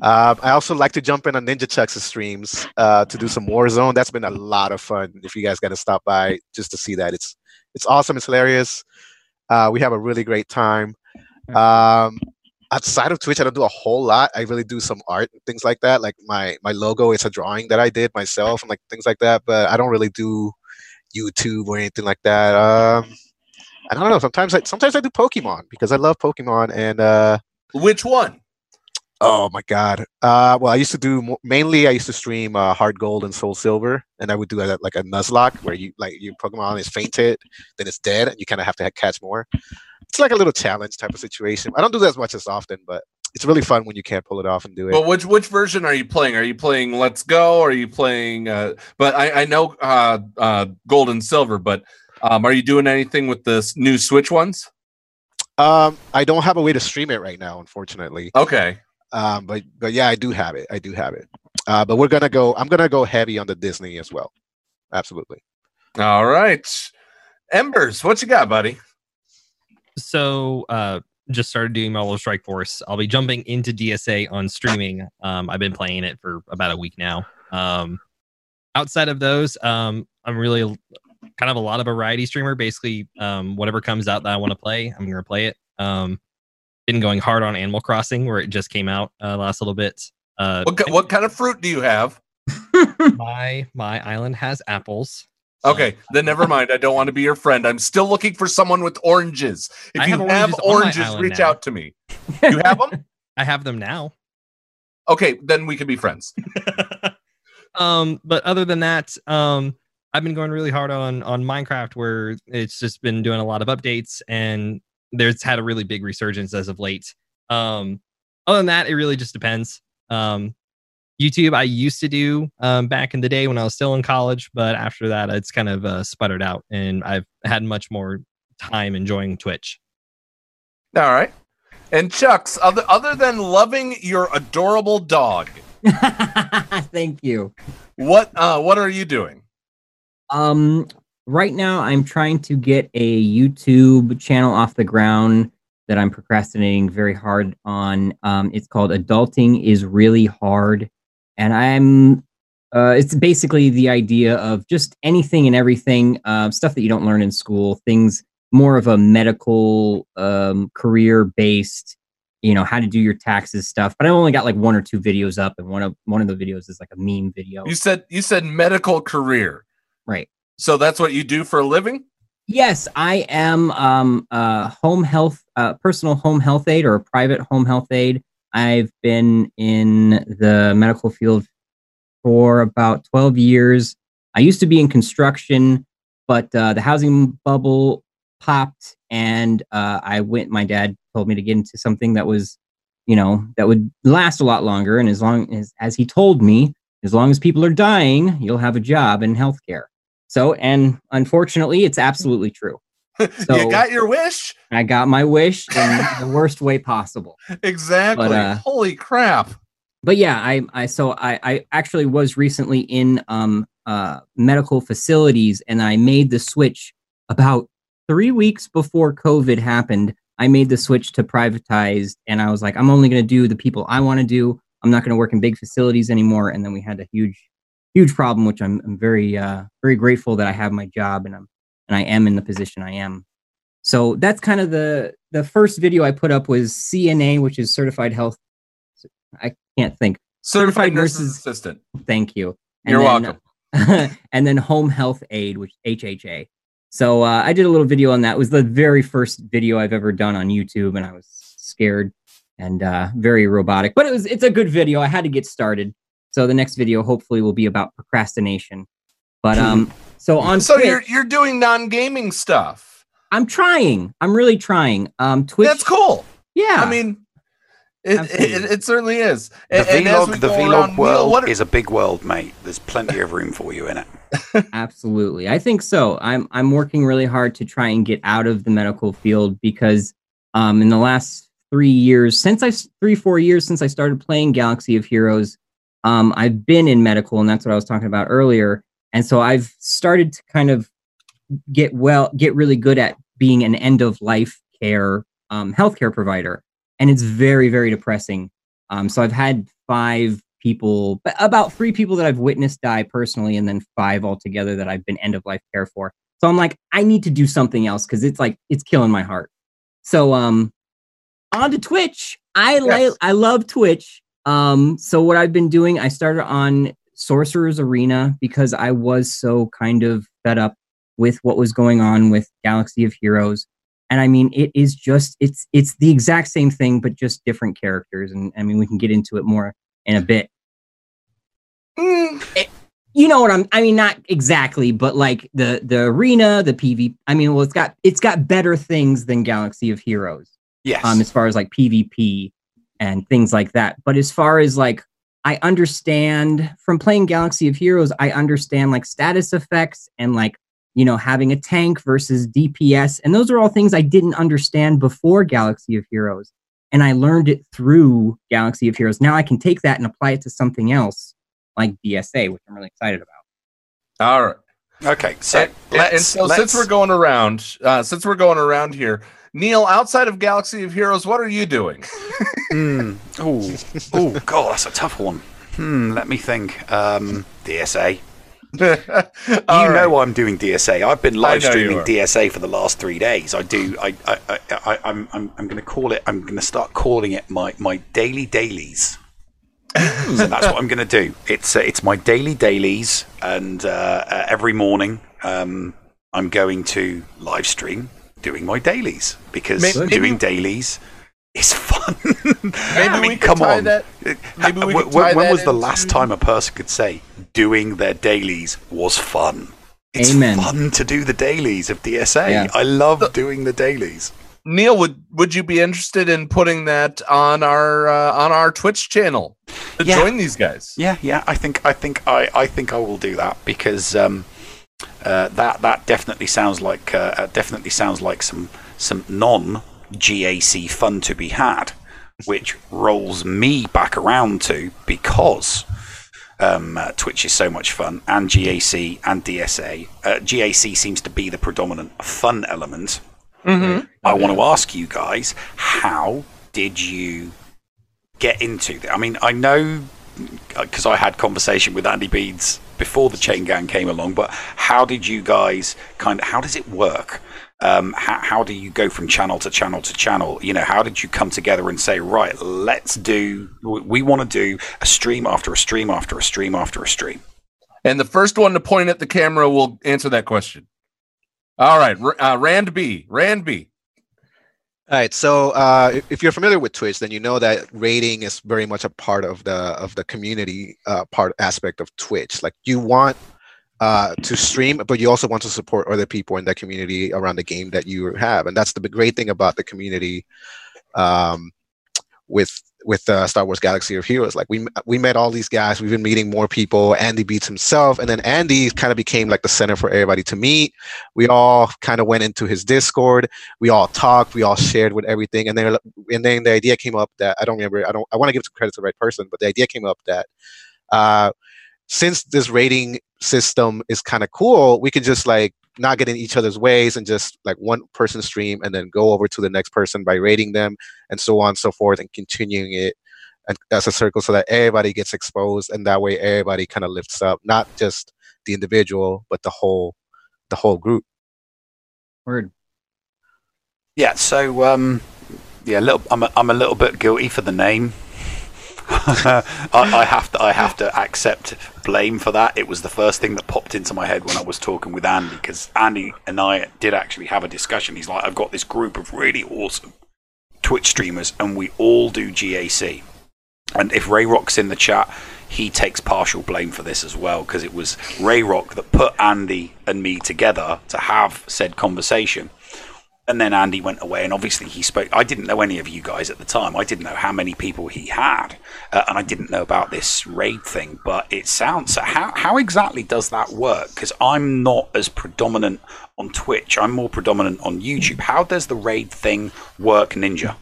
Um, I also like to jump in on Ninja Chucks' streams uh, to do some Warzone. That's been a lot of fun. If you guys got to stop by just to see that, it's it's awesome. It's hilarious. Uh, we have a really great time. Um, outside of Twitch, I don't do a whole lot. I really do some art and things like that. Like my my logo, it's a drawing that I did myself and like things like that. But I don't really do YouTube or anything like that. Um, I don't know. Sometimes I sometimes I do Pokemon because I love Pokemon and uh which one? Oh my god. Uh well I used to do mainly I used to stream uh HeartGold and Soul Silver and I would do a, like a Nuzlocke where you like your Pokemon is fainted, then it's dead and you kind of have to catch more. It's like a little challenge type of situation. I don't do that as much as often, but it's really fun when you can't pull it off and do it. But which which version are you playing? Are you playing Let's Go? Or are you playing? Uh, but I I know uh, uh, Gold and Silver. But um, are you doing anything with the new Switch ones? Um, I don't have a way to stream it right now, unfortunately. Okay. Um, but but yeah, I do have it. I do have it. Uh, but we're gonna go. I'm gonna go heavy on the Disney as well. Absolutely. All right, Embers, what you got, buddy? So uh just started doing Marvel Strike Force. I'll be jumping into DSA on streaming. Um, I've been playing it for about a week now. Um, outside of those, um, I'm really kind of a lot of a variety streamer. Basically, um, whatever comes out that I want to play, I'm gonna play it. Um, been going hard on Animal Crossing, where it just came out uh, last little bit. Uh, What what kind of fruit do you have? my my island has apples. Okay, then never mind. I don't want to be your friend. I'm still looking for someone with oranges. If I you have have oranges on oranges, reach now. out to me. You have them? I have them now. Okay, then we can be friends. um but other than that um i've been going really hard on on minecraft where it's just been doing a lot of updates and there's had a really big resurgence as of late um other than that it really just depends um youtube i used to do um back in the day when i was still in college but after that it's kind of uh sputtered out and i've had much more time enjoying twitch All right. And Chucks, other other than loving your adorable dog, Thank you. what uh what are you doing? Um, right now I'm trying to get a YouTube channel off the ground that I'm procrastinating very hard on. Um, it's called Adulting is Really Hard, and I'm. Uh, it's basically the idea of just anything and everything, uh, stuff that you don't learn in school, things more of a medical, um, career based, you know, how to do your taxes stuff. But I only got like one or two videos up, and one of one of the videos is like a meme video. You said you said medical career. Right. So that's what you do for a living? Yes, I am um uh home health uh personal home health aide or a private home health aide. I've been in the medical field for about 12 years. I used to be in construction, but uh, the housing bubble popped and uh, I went my dad told me to get into something that was, you know, that would last a lot longer and as long as as he told me, as long as people are dying, you'll have a job in healthcare. So, and unfortunately, it's absolutely true. So you got your wish? I got my wish in the worst way possible. Exactly. But, uh, Holy crap. But yeah, I, I, so I, I actually was recently in, um, uh, medical facilities, and I made the switch about three weeks before COVID happened. I made the switch to privatized, and I was like, I'm only going to do the people I want to do. I'm not going to work in big facilities anymore. And then we had a huge, huge problem, which I'm, I'm very, uh, very grateful that I have my job and I'm, and I am in the position I am. So that's kind of the the first video I put up was CNA, which is Certified Health. I can't think. Certified Nurses Assistant. Thank you. You're welcome. and then Home Health Aid, which HHA. So uh, I did a little video on that. It was the very first video I've ever done on YouTube, and I was scared and uh, very robotic. But it was it's a good video. I had to get started. So the next video hopefully will be about procrastination. But um, so on So Twitch- you're you're doing non-gaming stuff. I'm trying. I'm really trying. Um, Twitch. That's cool. Yeah. I mean, it, it, it certainly is. The And- and as we vlog, the vlog around, world what are- is a big world, mate. There's plenty of room for you in it. Absolutely. I think so. I'm I'm working really hard to try and get out of the medical field because um in the last 3 years since I 3 4 years since I started playing Galaxy of Heroes um I've been in medical and that's what I was talking about earlier and so I've started to kind of get well get really good at being an end of life care um healthcare provider and it's very very depressing. Um so I've had 5 people about 3 people that I've witnessed die personally and then 5 altogether that I've been end of life care for. So I'm like I need to do something else cuz it's like it's killing my heart. So um on to Twitch. I like I love Twitch. Um so what I've been doing I started on Sorcerer's Arena because I was so kind of fed up with what was going on with Galaxy of Heroes. And I mean it is just it's it's the exact same thing but just different characters and I mean we can get into it more in a bit. It- you know what I'm I mean not exactly but like the the arena, the PV I mean well it's got it's got better things than Galaxy of Heroes Yes. um, as far as like PvP and things like that. But as far as like, I understand from playing Galaxy of Heroes, I understand like status effects and like, you know, having a tank versus DPS. And those are all things I didn't understand before Galaxy of Heroes. And I learned it through Galaxy of Heroes. Now I can take that and apply it to something else like DSA, which I'm really excited about. All right. Okay, so and, and let's- so let's- since we're going around, uh, since we're going around here, Neil, outside of Galaxy of Heroes, what are you doing? Mm. Oh, oh, God, that's a tough one. Hmm, let me think. Um, DSA. you know I'm doing DSA. I've been live I know you streaming. DSA for the last three days. I do. I, I, I, I I'm, I'm, I'm going to call it. I'm going to start calling it my, my daily dailies. So that's what I'm going to do. It's, uh, it's my daily dailies, and uh, uh, every morning um, I'm going to live stream doing my dailies because maybe- doing dailies is fun. Maybe I mean, we could come on. that. Maybe we When- could tie when that was the into- last time a person could say doing their dailies was fun? It's Amen. fun to do the dailies of DSA. Yeah. I love doing the dailies. Neil, would would you be interested in putting that on our uh, on our Twitch channel to Yeah. join these guys? Yeah, yeah. I think I think I, I think I will do that because um, uh, that that definitely sounds like uh, uh, definitely sounds like some some non GAC fun to be had, which rolls me back around to because um, uh, Twitch is so much fun and GAC and DSA. Uh, GAC seems to be the predominant fun element. Mm-hmm. I want to ask you guys, how did you get into that? I mean, I know because I had conversation with Andy Beads before the Chain Gang came along, but how did you guys kind of, how does it work? Um, how, how do you go from channel to channel to channel? You know, how did you come together and say, right, let's do, we- we want to do a stream after a stream after a stream after a stream? And the first one to point at the camera will answer that question. All right, uh, Rand B. Rand B. All right, so uh, if- you're familiar with Twitch, then you know that raiding is very much a part of the of the community uh, part aspect of Twitch. Like you want uh, to stream, but you also want to support other people in that community around the game that you have, and that's the great thing about the community um, with with uh, Star Wars Galaxy of Heroes. Like we we met all these guys. We've been meeting more people. Andy beats himself, and then Andy kind of became like the center for everybody to meet. We all kind of went into his Discord. We all talked. We all shared with everything, and then and then the idea came up that I don't remember. I don't. I want to give credit to the right person, but the idea came up that. Uh, since this raiding system is kind of cool, we can just like not get in each other's ways and just like one person stream and then go over to the next person by raiding them and so on and so forth and continuing it and as a circle so that everybody gets exposed and that way everybody kind of lifts up not just the individual but the whole the whole group word Yeah, so um, yeah, a little, I'm a, I'm a little bit guilty for the name. I, I have to I have to accept blame for that. It was the first thing that popped into my head when I was talking with Andy because Andy and I did actually have a discussion. He's like, I've got this group of really awesome Twitch streamers, and we all do GAC. And if Ray Rock's in the chat, he takes partial blame for this as well because it was Ray Rock that put Andy and me together to have said conversation. And then Andy went away, and obviously he spoke. I didn't know any of you guys at the time. I didn't know how many people he had, uh, and I didn't know about this raid thing. But it sounds so. How how exactly does that work? Because I'm not as predominant on Twitch. I'm more predominant on YouTube. How does the raid thing work, Ninja?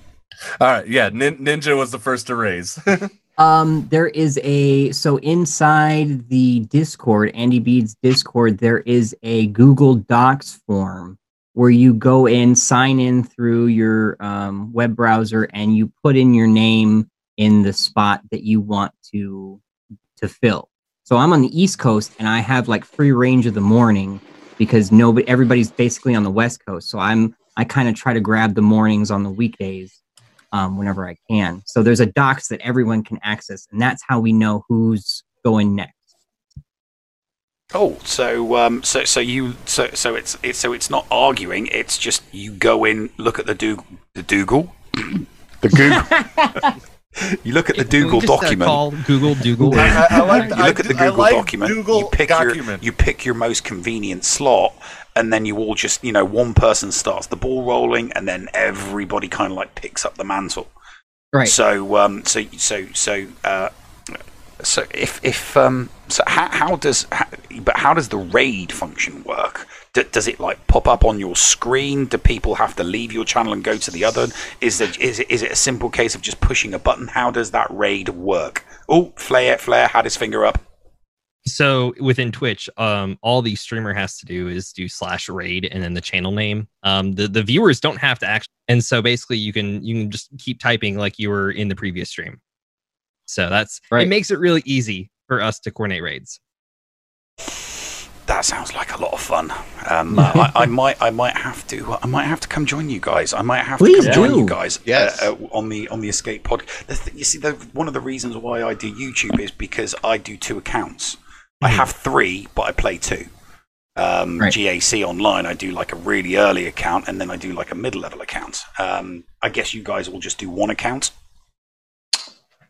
All right, yeah, Nin- Ninja was the first to raise. Um, there is a so inside the Discord, Andy Bede's Discord, there is a Google Docs form where you go in, sign in through your um, web browser, and you put in your name in the spot that you want to to fill. So I'm on the East Coast, and I have like free range of the morning because nobody, everybody's basically on the West Coast. So I'm I kind of try to grab the mornings on the weekdays um, whenever I can. So there's a docs that everyone can access, and that's how we know who's going next. Oh, so um, so so you so so it's it's so it's not arguing. It's just you go in, look at the do the Dougal, the Google. you look at the Dougal uh, document. call Google Dougal? I- I- I like- you I look at the do- I Google like document. Google you pick document. your you pick your most convenient slot, and then you all just you know one person starts the ball rolling, and then everybody kind of like picks up the mantle. Right. So um so so so uh so if if um so how, how does how, but how does the raid function work? D- does it like pop up on your screen? Do people have to leave your channel and go to the other? Is it is it is it a simple case of just pushing a button? How does that raid work? Oh, Flair Flair had his finger up. So within Twitch, um, all the streamer has to do is do slash raid and then the channel name. Um, the the viewers don't have to actually, and so basically you can you can just keep typing like you were in the previous stream. So that's it makes it really easy for us to coordinate raids. That sounds like a lot of fun. Um, I, I might, I might have to, I might have to come join you guys. I might have Please to come join you guys. Yes. uh, uh, on the on the escape pod. The th- you see, the, one of the reasons why I do YouTube is because I do two accounts. I have three, but I play two. Um, Right. GAC online, I do like a really early account, and then I do like a mid level account. Um, I guess you guys will just do one account.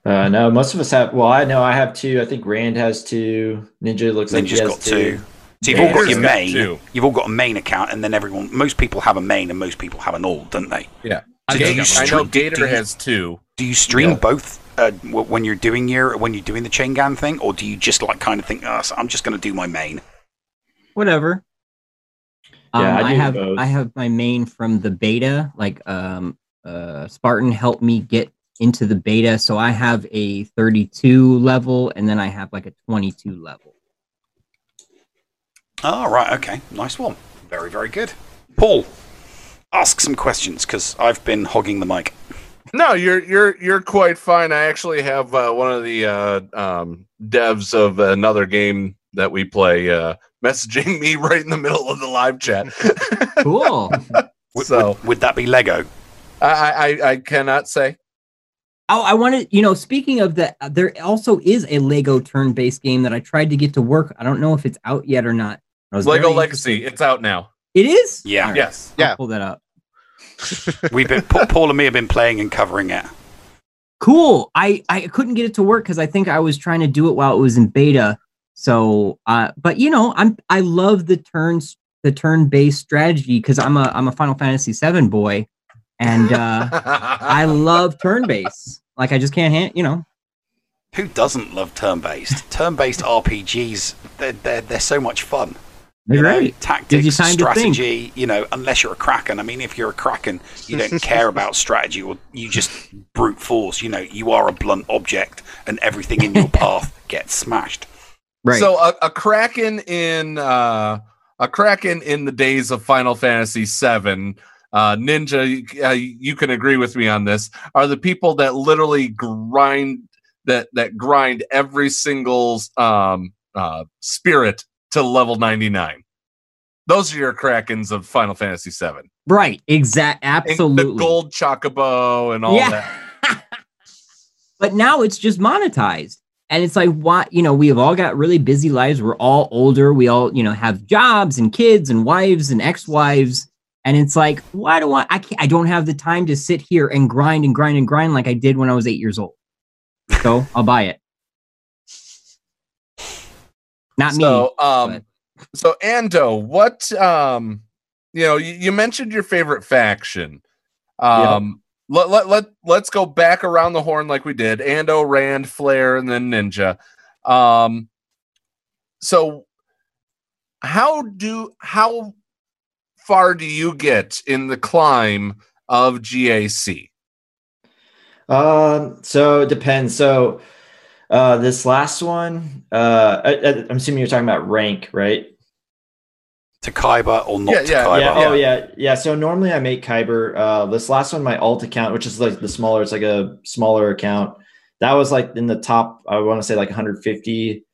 Uh, no, most of us have. Well, I know I have two. I think Rand has two. Ninja looks like he Ninja's has got two. So you've all got your main. You've all got a main account, and then everyone. Most people have a main, and most people have an all, don't they? Yeah. So Gator- do you I stream- know Gator do you- has two. Do you stream Yeah. both uh, when you're doing your when you're doing the chain gang thing, or do you just like kind of think, oh, so I'm just going to do my main? Whatever. Um, Yeah, I I, have both. I have my main from the beta. Like um, uh, Spartan helped me get into the beta, so I have a 32 level, and then I have like a 22 level. Oh, right, okay, nice one, very very good. Paul, ask some questions because I've been hogging the mic. No, you're you're you're quite fine. I actually have uh, one of the uh, um, devs of another game that we play uh, messaging me right in the middle of the live chat. Cool. Would, So- would, would that be Lego? I, I I cannot say. Oh, I wanted, you know, speaking of that, uh, there also is a Lego turn-based game that I tried to get to work. I don't know if it's out yet or not. I Lego very Legacy. It's out now. It is. Yeah. All right, Yes. I'll Yeah. Pull that up. We've been Paul and me have been playing and covering it. Cool. I I couldn't get it to work because I think I was trying to do it while it was in beta. So, uh, but you know, I'm I love the turns the turn-based strategy because I'm a I'm a Final Fantasy VII boy, and uh, I love turn-based. Like I just can't hand, you know. Who doesn't love turn-based? turn-based RPGs, they're, they're, they're so much fun. They're you know, great. Tactics, you time to think. strategy, you know, unless you're a Kraken. I mean, if you're a Kraken, you don't care about strategy or you just brute force. You know, you are a blunt object and everything in your path gets smashed. Right. So a, a kraken in uh, a kraken in the days of Final Fantasy VII. Uh, Ninja, you- uh, you can agree with me on this. Are the people that literally grind that that grind every single um, uh, spirit to level ninety nine. Those are your krakens of Final Fantasy VII. Right. Exact. The Absolutely. gold chocobo and all Yeah. that. but now it's just monetized. And it's like, why, you know, we've all got really busy lives. We're all older. We all, you know, have jobs and kids and wives and ex wives. And it's like, why do I, I can't, I don't have the time to sit here and grind and grind and grind like I did when I was eight years old. So I'll buy it. Not me. so, um, so Ando, what, um, you know, you, you mentioned your favorite faction. Um, let, let, let, let's go back around the horn like we did Ando, Rand, Flair, and then Ninja. Um, so how do, how far do you get in the climb of GAC? Um, so it depends. So uh this last one, uh I, I, I'm assuming you're talking about rank, right? To Kyber or not Yeah, to yeah, Kyber? Yeah. Oh yeah. Yeah. So normally I make Kyber. Uh, this last one, my alt account, which is like the smaller, it's like a smaller account. That was like in the top. I want to say like 150.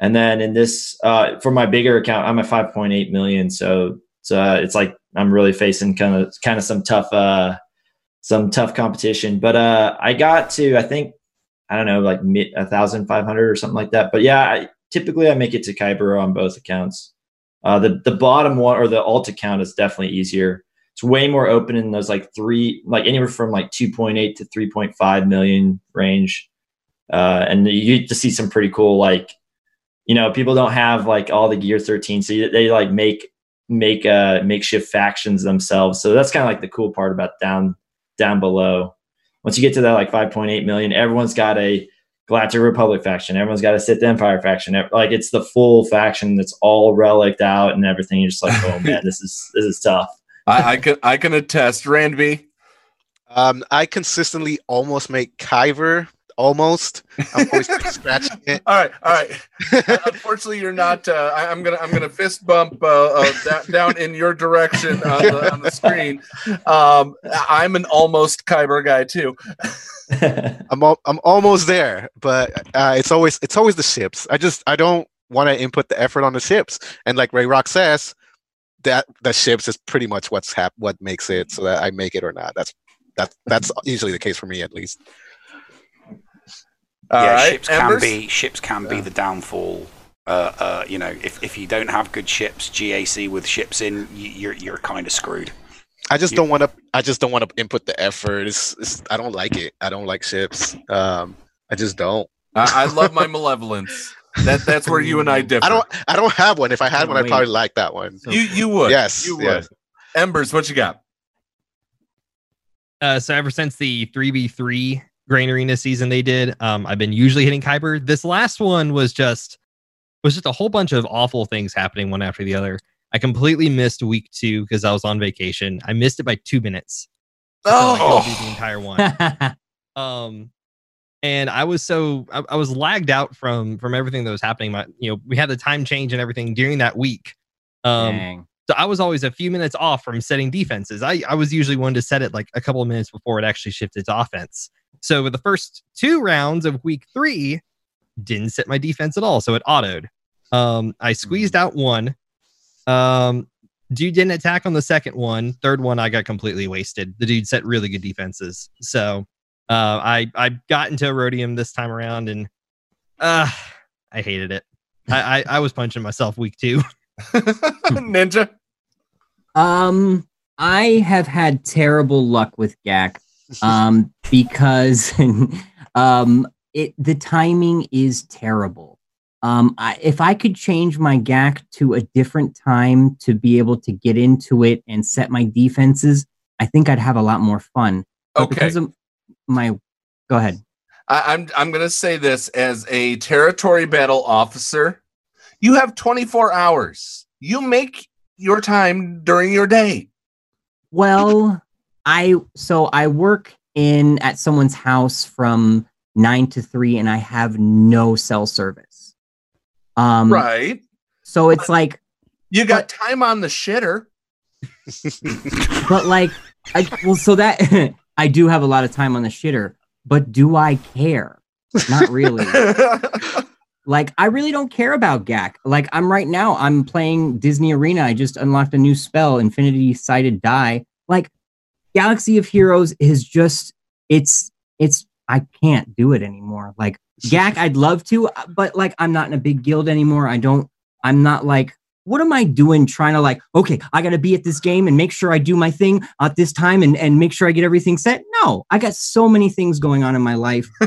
And then in this, uh, for my bigger account, I'm at 5.8 million. So it's uh, it's like I'm really facing kind of kind of some tough uh, some tough competition. But uh, I got to I think I don't know like a thousand five hundred or something like that. But yeah, I, typically I make it to Kyber on both accounts. Uh, the the bottom one or the alt account is definitely easier. It's way more open in those like three, like anywhere from like 2.8 to 3.5 million range. Uh, and you get to see some pretty cool, like, you know, people don't have like all the gear 13. So they like make, make, uh, makeshift factions themselves. So that's kind of like the cool part about down, down below. Once you get to that like 5.8 million, everyone's got a Galactic Republic faction. Everyone's got a Sith Empire faction. Like it's the full faction that's all reliced out and everything. You're just like, oh man, this is this is tough. I, I can, I can attest. Rand B. Um, I consistently almost make Kyber. Almost. I'm always scratching it. All right, all right. Uh, Unfortunately, you're not. Uh, I, I'm gonna I'm gonna fist bump uh, uh, da- down in your direction on the, on the screen. Um, I'm an almost Kyber guy too. I'm al- I'm almost there, but uh, it's always it's always the ships. I just I don't want to input the effort on the ships, and like Ray Rock says, that the ships is pretty much what's hap- what makes it so that I make it or not. That's that that's usually the case for me at least. All yeah, right, ships can Embers? be ships can be the downfall. Uh, uh, you know, if, if you don't have good ships, GAC with ships in, you, you're you're kind of screwed. I just don't want to. I just don't want to input the effort. It's, it's I don't like it. I don't like ships. Um, I just don't. I, I love my malevolence. That that's where you and I differ. I don't. I don't have one. If I had one, I'd probably like that one. You you would. Yes. you would. yes. Embers, what you got? Uh, so ever since the 3v3 Grand Arena season they did, um, I've been usually hitting Kyber. This last one was just was just a whole bunch of awful things happening one after the other. I completely missed week two because I was on vacation. I missed it by two minutes. So Oh. do the entire one. um and i was so I, I was lagged out from from everything that was happening my you know we had the time change and everything during that week um Dang. so i was always a few minutes off from setting defenses i i was usually one to set it like a couple of minutes before it actually shifted to offense so with the first two rounds of week three didn't set my defense at all so it autoed. Um i squeezed out one. Um dude didn't attack on the second one. Third one i got completely wasted. The dude set really good defenses. So uh, I I got into Aurodium this time around, and uh, I hated it. I, I I was punching myself week two. Ninja. Um, I have had terrible luck with GAC, um, because um, it the timing is terrible. Um, I, if I could change my GAC to a different time to be able to get into it and set my defenses, I think I'd have a lot more fun. But Okay. because of my, go ahead. I, I'm I'm gonna say this as a territory battle officer. You have 24 hours. You make your time during your day. Well, I so I work in at someone's house from nine to three, and I have no cell service. Um, right. So it's like You got time on the shitter. but like I well so that I do have a lot of time on the shitter, but do I care? Not really. like I really don't care about GAC. Like I'm right now, I'm playing Disney Arena. I just unlocked a new spell, Infinity Sighted Die. Like Galaxy of Heroes is just it's it's I can't do it anymore. Like GAC, I'd love to, but like I'm not in a big guild anymore. I don't I'm not like what am I doing trying to like, okay, I got to be at this game and make sure I do my thing at this time and, and make sure I get everything set? No, I got so many things going on in my life.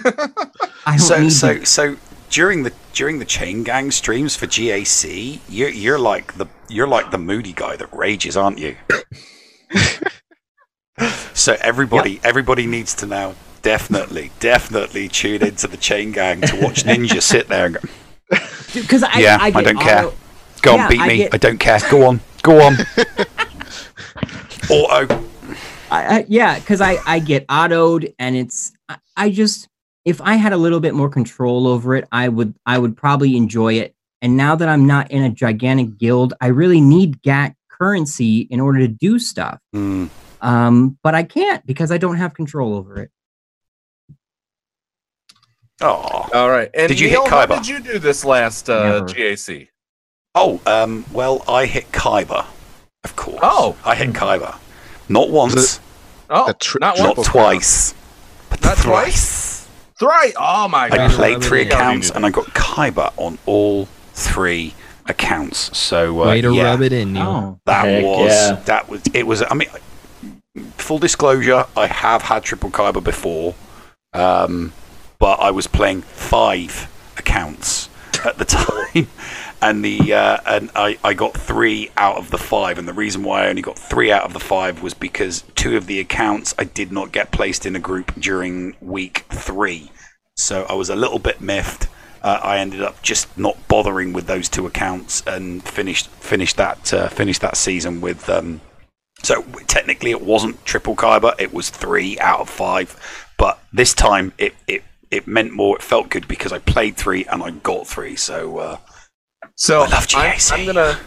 I don't so need so to- so during the during the chain gang streams for GAC, you're you're like the you're like the moody guy that rages, aren't you? so everybody everybody needs to now definitely definitely tune into the chain gang to watch Ninja sit there and go. because I, yeah, I, I, don't care. auto- Go on, beat I me. get- I don't care. Go on, go on. Auto. I, I, yeah, because I I get autoed and it's I, I just if I had a little bit more control over it, I would I would probably enjoy it. And now that I'm not in a gigantic guild, I really need GAC currency in order to do stuff. Hmm. Um, but I can't because I don't have control over it. Oh. All right. And Did you Neil, hit how did you do this last uh, Never. GAC? Oh, um, well, I hit Kyber, of course. Oh. I hit Kyber. Not once, Oh, not not once. twice, but Not thrice. Thrice. Oh my god! I played three accounts and I got Kyber on all three accounts. So uh, Way to yeah, rub it in, Neil. Oh. That Heck was yeah. that was it was. I mean, full disclosure, I have had triple Kyber before, um, but I was playing five accounts at the time, and the uh, and I, I got three out of the five, and the reason why I only got three out of the five was because two of the accounts I did not get placed in a group during week three, so I was a little bit miffed. Uh, I ended up just not bothering with those two accounts and finished finished that uh, finished that season with. Um, so technically, it wasn't triple Kyber; it was three out of five. But this time, it it it meant more. It felt good because I played three and I got three. So uh, So I love I'm, I'm gonna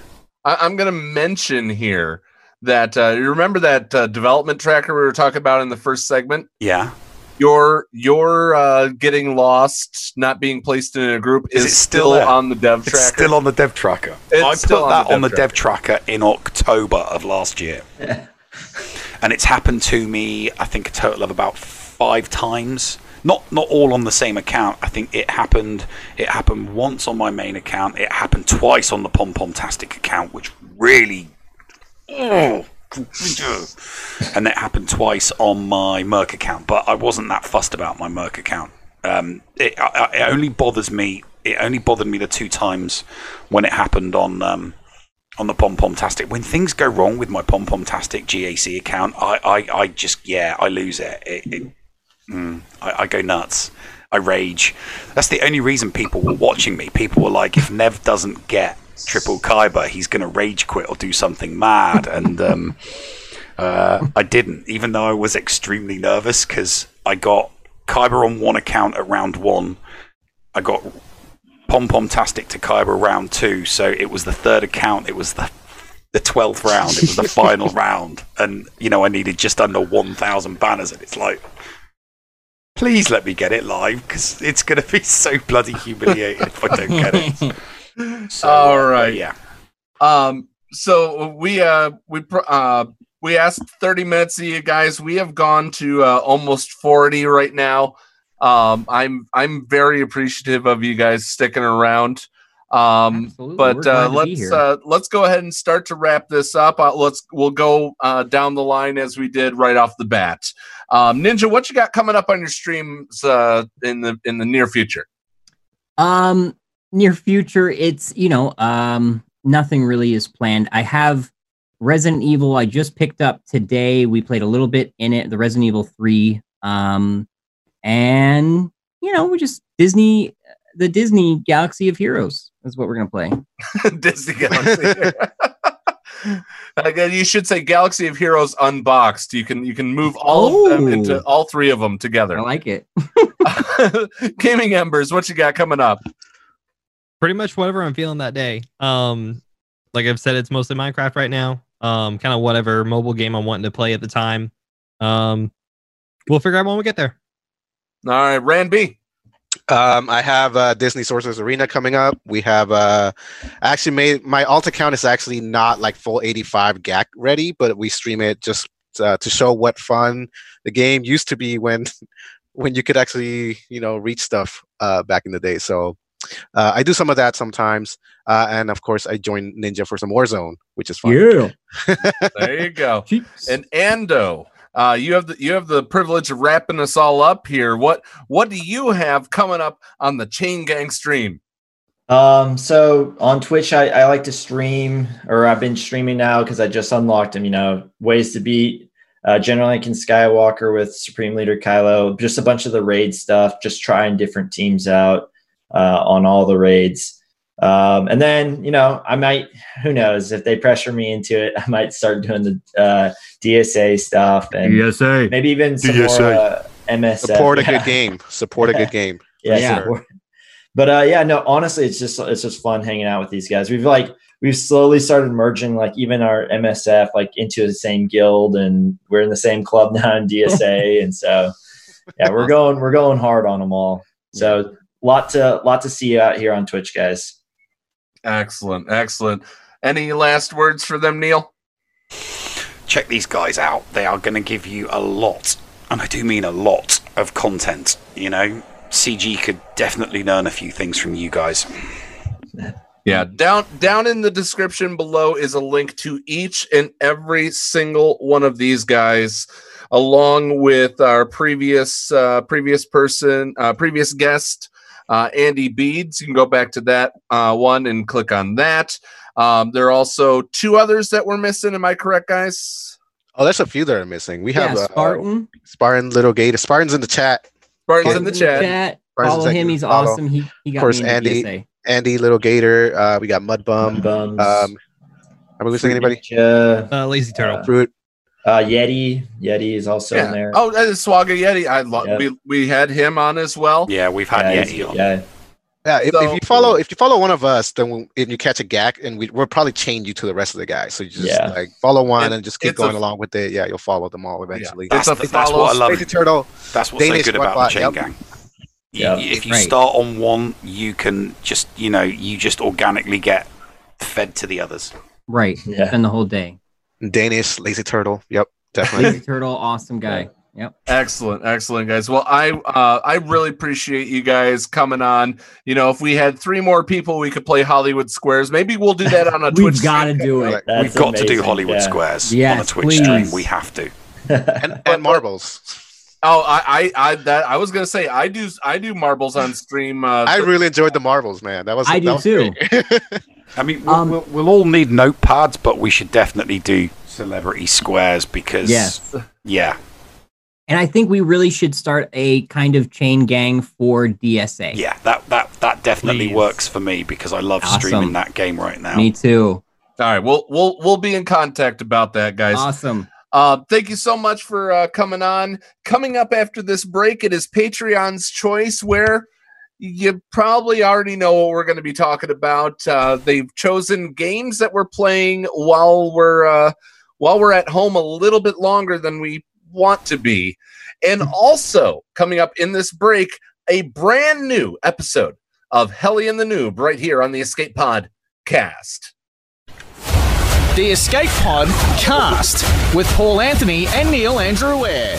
I, I'm gonna mention here that uh, you remember that uh, development tracker we were talking about in the first segment. yeah, Your your uh, getting lost, not being placed in a group Is is, it still still, on the dev it's tracker. still on the dev tracker. It's I still put on that the on the dev dev tracker in October of last year, and it's happened to me. I think a total of about five times. Not not all on the same account. I think it happened. It happened once on my main account. It happened twice on the Pom Pom Tastic account, which really. Oh, and that happened twice on my Merc account, but I wasn't that fussed about my Merc account. Um, it, I, it only bothers me. It only bothered me the two times when it happened on um, on the Pom Pom Tastic. When things go wrong with my Pom Pom Tastic GAC account, I, I, I just yeah, I lose it. it, it mm, I, I go nuts. I rage. That's the only reason people were watching me. People were like, if Nev doesn't get triple Kyber, he's going to rage quit or do something mad. And um, uh, I didn't, even though I was extremely nervous because I got Kyber on one account at round one. I got Pom Pom Tastic to Kyber round two. So it was the third account. It was the the twelfth round. It was the final round, and you know I needed just under one thousand banners, and it's like, please let me get it live because it's going to be so bloody humiliating if I don't get it. So, All uh, yeah. Um. So we uh we uh we asked 30 minutes of you guys. We have gone to uh, almost 40 right now. Um. I'm I'm very appreciative of you guys sticking around. Um. Absolutely. But uh, let's uh, let's go ahead and start to wrap this up. Uh, let's we'll go uh, down the line as we did right off the bat. Um, Ninja, what you got coming up on your streams uh, in the in the near future? Um, near future, it's you know, um, nothing really is planned. I have Resident Evil. I just picked up today. We played a little bit in it. The Resident Evil Three. Um, and you know, we just Disney, the Disney Galaxy of Heroes is what we're gonna play. Disney Galaxy. Again, you should say Galaxy of Heroes Unboxed. You can you can move all of them Oh. into all three of them together. I like it. Gaming Embers, what you got coming up? Pretty much whatever I'm feeling that day. Um, like I've said, it's mostly Minecraft right now. Um, kind of whatever mobile game I'm wanting to play at the time. Um, we'll figure out when we get there. All right, Rand B. Um, I have uh, Disney Sorcerers Arena coming up. We have uh, actually made my alt account is actually not like full 85 GAC ready, but we stream it just uh, to show what fun the game used to be when when you could actually you know reach stuff uh, back in the day. So uh, I do some of that sometimes, uh, and of course I join Ninja for some Warzone, which is fun. Yeah. There you go. and Ando, uh, you have the you have the privilege of wrapping us all up here. What what do you have coming up on the Chain Gang stream? Um, so on Twitch, I, I like to stream, or I've been streaming now because I just unlocked them. You know, ways to beat uh, General Lincoln Skywalker with Supreme Leader Kylo, just a bunch of the raid stuff, just trying different teams out uh, on all the raids. Um, and then, you know, I might, who knows, if they pressure me into it, I might start doing the uh, DSA stuff and DSA. maybe even some DSA. more uh, MSF. Support a Yeah. good game. Support a good game. Yeah, For sure. But uh, yeah, no, honestly, it's just it's just fun hanging out with these guys. We've like we've slowly started merging like even our MSF like into the same guild, and we're in the same club now in DSA, and so yeah, we're going we're going hard on them all. So lot to lot to see out here on Twitch, guys. Excellent, excellent. Any last words for them, Neil? check these guys out. They are going to give you a lot, and I do mean a lot of content. You know, CG could definitely learn a few things from you guys. Yeah, down down in the description below is a link to each and every single one of these guys, along with our previous uh, previous person, uh, previous guest, uh, Andy Beads. You can go back to that uh, one and click on that. Um, there are also two others that we're missing. Am I correct, guys? Oh, there's a few that are missing. We have Yeah, uh, Spartan. Spartan Little Gator. Spartan's in the chat. Spartan's in the chat. Spartan's Follow him. He's Follow. awesome. He, he got of course, me Andy, DSA. Andy, Little Gator. Uh, we got Mudbum. Bums. Um, are we missing anybody? Uh, Uh, Lazy Turtle. Fruit. Uh, Yeti, Yeti is also in there. Oh, that is Swaga Yeti. I lo- Yep. we we had him on as well. Yeah, we've had Yeah, Yeti on. yeah. Yeah, if, So- if you follow if you follow one of us, then we, and you catch a gag, and we, we'll probably chain you to the rest of the guys. So you just Yeah. like follow one It- and just keep it's a- going along with it. Yeah, you'll follow them all eventually. That's, It's a that's what I love. Lazy Turtle. That's what's Danish so good about the chain yep. gang. You, Yeah, if you right. start on one, you can just you know you just organically get fed to the others. Right. Yeah. Spend the whole day. Danish Lazy Turtle. Yep, definitely. Lazy Turtle, awesome guy. Yep. Excellent, excellent, guys. Well, I uh, I really appreciate you guys coming on. You know, if we had three more people, we could play Hollywood Squares. Maybe we'll do that on a Twitch. We've got to do it. That's We've got to do amazing, Hollywood yeah. Squares on a Twitch please. stream. We have to. and, and marbles. Oh, I, I, I, that I was gonna say I do, I do marbles on stream. Uh, I really enjoyed the marbles, man. That was I that do was too. I mean, we'll, Um, we'll, we'll all need notepads, but we should definitely do celebrity squares because Yes. yeah, And I think we really should start a kind of chain gang for DSA. yeah, that that that definitely Please. works for me because I love streaming that game right now. Me too. all right, we'll we'll we'll be in contact about that, guys. Awesome. Uh, thank you so much for uh, coming on. Coming up after this break, it is Patreon's choice, where you probably already know what we're going to be talking about. Uh, they've chosen games that we're playing while we're uh, while we're at home a little bit longer than we want to be, and also coming up in this break, a brand new episode of Helly and the Noob right here on the Escape Pod cast. The Escape Pod cast with Paul Anthony and Neil Andrew Eyre.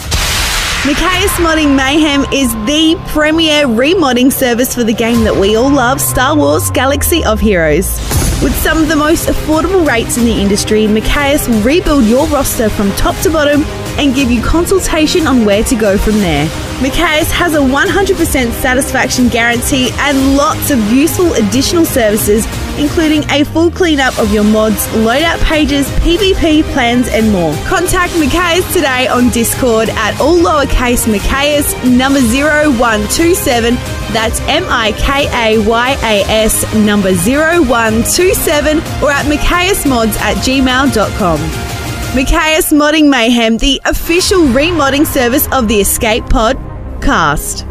Mikayas Modding Mayhem is the premier remodding service for the game that we all love, Star Wars Galaxy of Heroes. With some of the most affordable rates in the industry, Mikayas will rebuild your roster from top to bottom and give you consultation on where to go from there. Mikayas has a 100% satisfaction guarantee and lots of useful additional services, including a full cleanup of your mods, loadout pages, PvP plans, and more. Contact Mikayas today on Discord at all lowercase Mikayas number 0127. That's M I K A Y A S number 0127 or at MikayasMods at gmail.com. Mikayas Modding Mayhem, the official remodding service of the Escape Pod cast.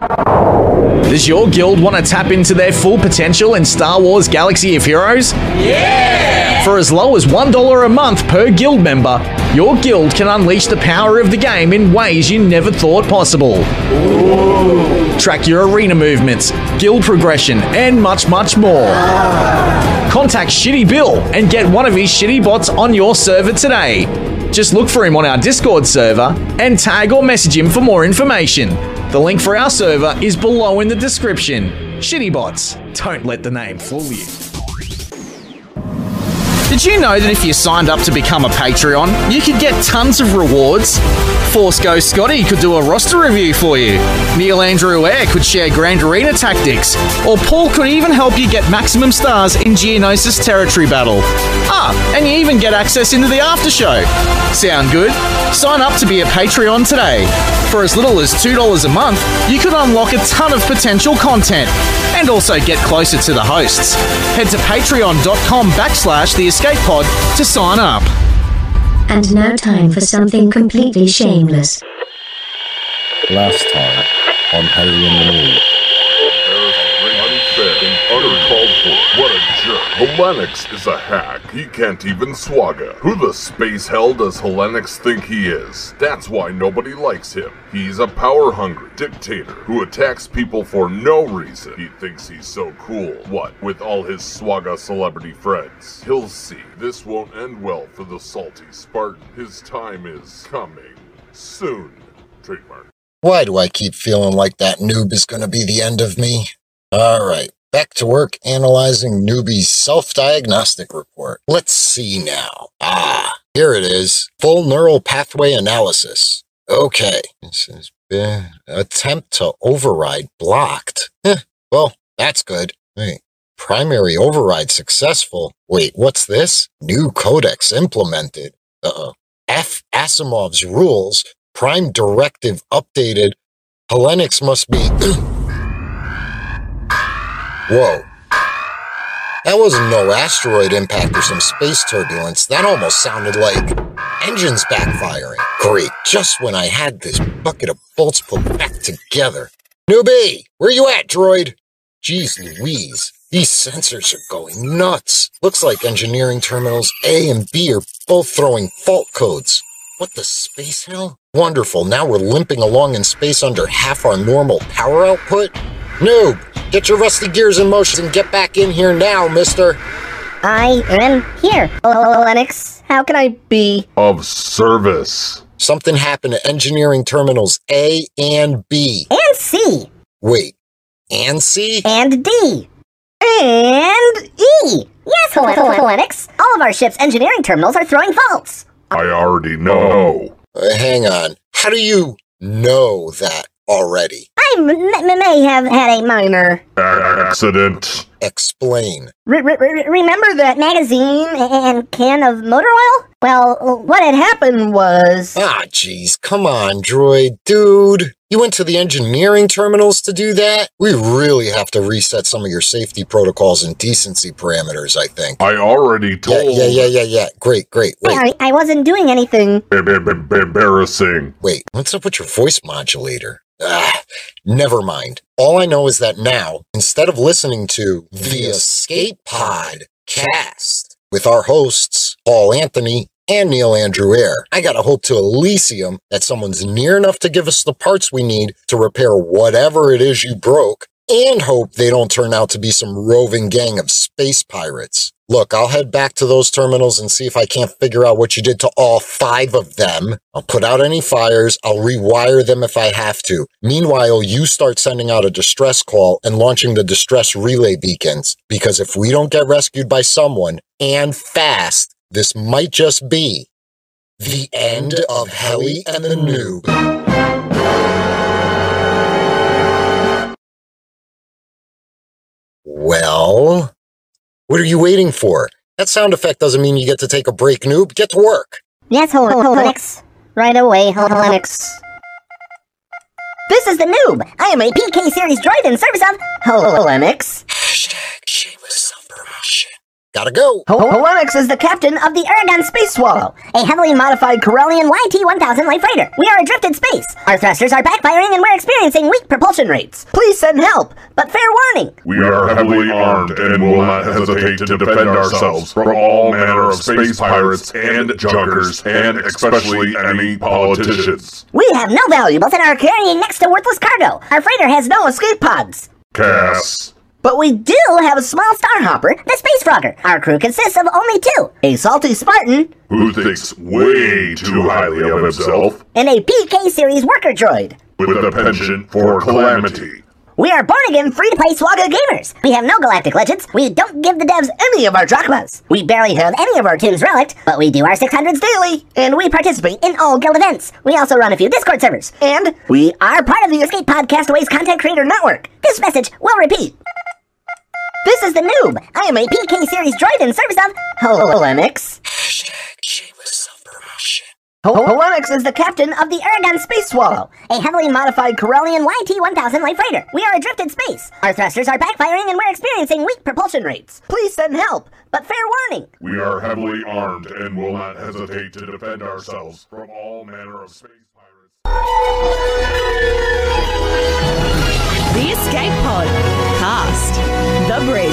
Does your guild want to tap into their full potential in Star Wars Galaxy of Heroes? Yeah! For as low as $1 a month per guild member, your guild can unleash the power of the game in ways you never thought possible. Track your arena movements, guild progression, and much, much more. Contact Shitty Bill and get one of his shitty bots on your server today. Just look for him on our Discord server and tag or message him for more information. The link for our server is below in the description. Shitty bots, don't let the name fool you. Did you know that if you signed up to become a Patreon, you could get tons of rewards? Force Ghost Scotty could do a roster review for you. Neil Andrew Eyre could share Grand Arena tactics. Or Paul could even help you get maximum stars in Geonosis Territory Battle. Ah, and you even get access into the after show. Sound good? Sign up to be a Patreon today. For as little as $2 a month, you could unlock a ton of potential content and also get closer to the hosts. Head to patreon.com backslash the escape pod to sign up. And now time for something completely shameless. Last time on Helly and the Noob. Uncalled for. What a jerk. Helenix is a hack. He can't even swagga. Who the space hell does Helenix think he is? That's why nobody likes him. He's a power-hungry dictator who attacks people for no reason. He thinks he's so cool. What, with all his swagga celebrity friends? He'll see. This won't end well for the salty Spartan. His time is coming. Soon. Trademark. Why do I keep feeling like that noob is going to be the end of me? All right, back to work analyzing newbie's self-diagnostic report. Let's see now. Ah, here it is. Full neural pathway analysis. Okay, this is uh, attempt to override blocked. Eh, well, that's good. Wait, primary override successful. Wait, what's this? New codex implemented. Uh-oh. F. Asimov's rules. Prime directive updated. Helenix must be. Whoa. That wasn't no asteroid impact or some space turbulence. That almost sounded like engines backfiring. Great, just when I had this bucket of bolts put back together. Newbie, where you at, droid? Jeez Louise, these sensors are going nuts. Looks like engineering terminals A and B are both throwing fault codes. What the space hell? Wonderful, now we're limping along in space under half our normal power output? Noob, get your rusty gears in motion and get back in here now, mister. I am here. Oh, Lennox, how can I be? Of service. Something happened to engineering terminals A and B. And C. Wait, and C? And D. And E. Yes, Hel- Hel- Lennox. All of our ship's engineering terminals are throwing faults. I already know. Uh, hang on. How do you know that already? I m- m- may have had a minor. Accident. Explain. Re- re- re- remember that magazine and can of motor oil? Well, what had happened was. Ah, jeez, come on, droid. Dude, you went to the engineering terminals to do that? We really have to reset some of your safety protocols and decency parameters, I think. I already told. Yeah, yeah, yeah, yeah, yeah. Great, great. Wait, I, I wasn't doing anything. B- b- b- embarrassing. wait, what's up with your voice modulator? Ah, never mind. All I know is that now, instead of listening to the Escape Pod cast with our hosts, Paul Anthony and Neil Andrew Eyre, I gotta hope to Elysium that someone's near enough to give us the parts we need to repair whatever it is you broke, and hope they don't turn out to be some roving gang of space pirates. Look, I'll head back to those terminals and see if I can't figure out what you did to all five of them. I'll put out any fires. I'll rewire them if I have to. Meanwhile, you start sending out a distress call and launching the distress relay beacons. Because if we don't get rescued by someone, and fast, this might just be the end of Helly and the Noob. Well, what are you waiting for? That sound effect doesn't mean you get to take a break, noob. Get to work. Yes, Hel- Right away, Hel- This is the noob. I am a PK series droid in service of Hel- Hashtag shameless self-promotion. Gotta go. Holonix is the captain of the Aragon Space Swallow, a heavily modified Corellian YT-1000 light freighter. We are adrift in space. Our thrusters are backfiring and we're experiencing weak propulsion rates. Please send help, but fair warning. We are heavily armed and will not hesitate to defend ourselves from all manner of space pirates and junkers, and especially any politicians. We have no valuables and are carrying next to worthless cargo. Our freighter has no escape pods. Cass. But we do have a small starhopper, the Space Frogger. Our crew consists of only two a salty Spartan Who thinks way too highly of himself and a PK series worker droid. with a penchant for calamity. We are born again free to play SWGOH gamers. We have no galactic legends. We don't give the devs any of our drachmas. We barely have any of our Tim's relic, but we do our 600s daily. And we participate in all guild events. We also run a few Discord servers. And we are part of the Escape Podcastaways Content Creator Network. This message will repeat. This is the noob. I am a PK series droid in service of Holenix. Holenix is the captain of the Aragon Space Swallow, a heavily modified Corellian YT-1000 light freighter. We are adrift in space. Our thrusters are backfiring and we're experiencing weak propulsion rates. Please send help, but fair warning. We are heavily armed and will not hesitate to defend ourselves from all manner of space The Escape Pod. Cast. The Bridge.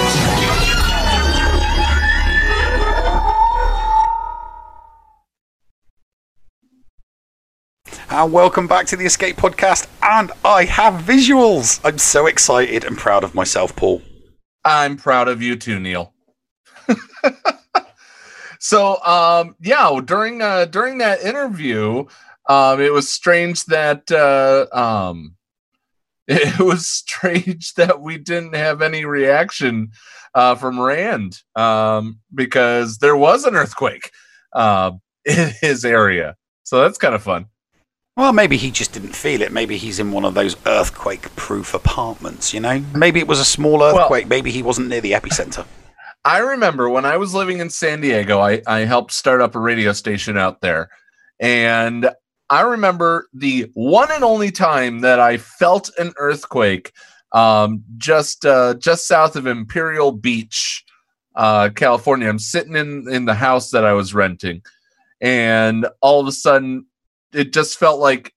And welcome back to the Escape Podcast. And I have visuals. I'm so excited and proud of myself, Paul. I'm proud of you too, Neil. so, um, yeah, during uh, during that interview, um, it was strange that uh, um, it was strange that we didn't have any reaction uh, from Rand um, because there was an earthquake uh, in his area. So that's kind of fun. Well, maybe he just didn't feel it. Maybe he's in one of those earthquake proof apartments, you know? Maybe it was a small earthquake. Maybe he wasn't near the epicenter. I remember when I was living in San Diego, I, I helped start up a radio station out there. And I remember the one and only time that I felt an earthquake um, just uh, just south of Imperial Beach, uh, California. I'm sitting in, in the house that I was renting. And all of a sudden, it just felt like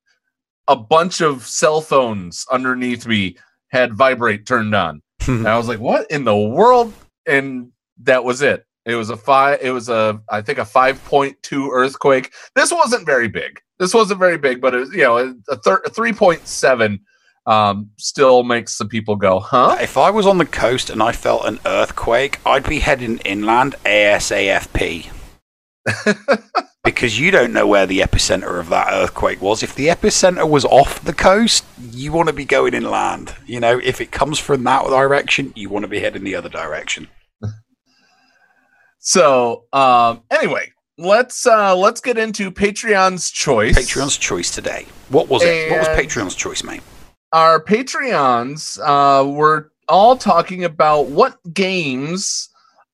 a bunch of cell phones underneath me had vibrate turned on. and I was like, "What in the world?" And that was it. It was a five. It was a I think a five point two earthquake. This wasn't very big. This wasn't very big, but it was you know a, thir- a three point seven um, still makes some people go, "Huh?" If I was on the coast and I felt an earthquake, I'd be heading inland ASAFP. because you don't know where the epicenter of that earthquake was. If the epicenter was off the coast, you want to be going inland. You know, if it comes from that direction, you want to be heading the other direction. So, um, anyway, let's uh, let's get into Patreon's choice. Patreon's choice today. What was it? What was Patreon's choice, mate? Our Patreons uh, were all talking about what games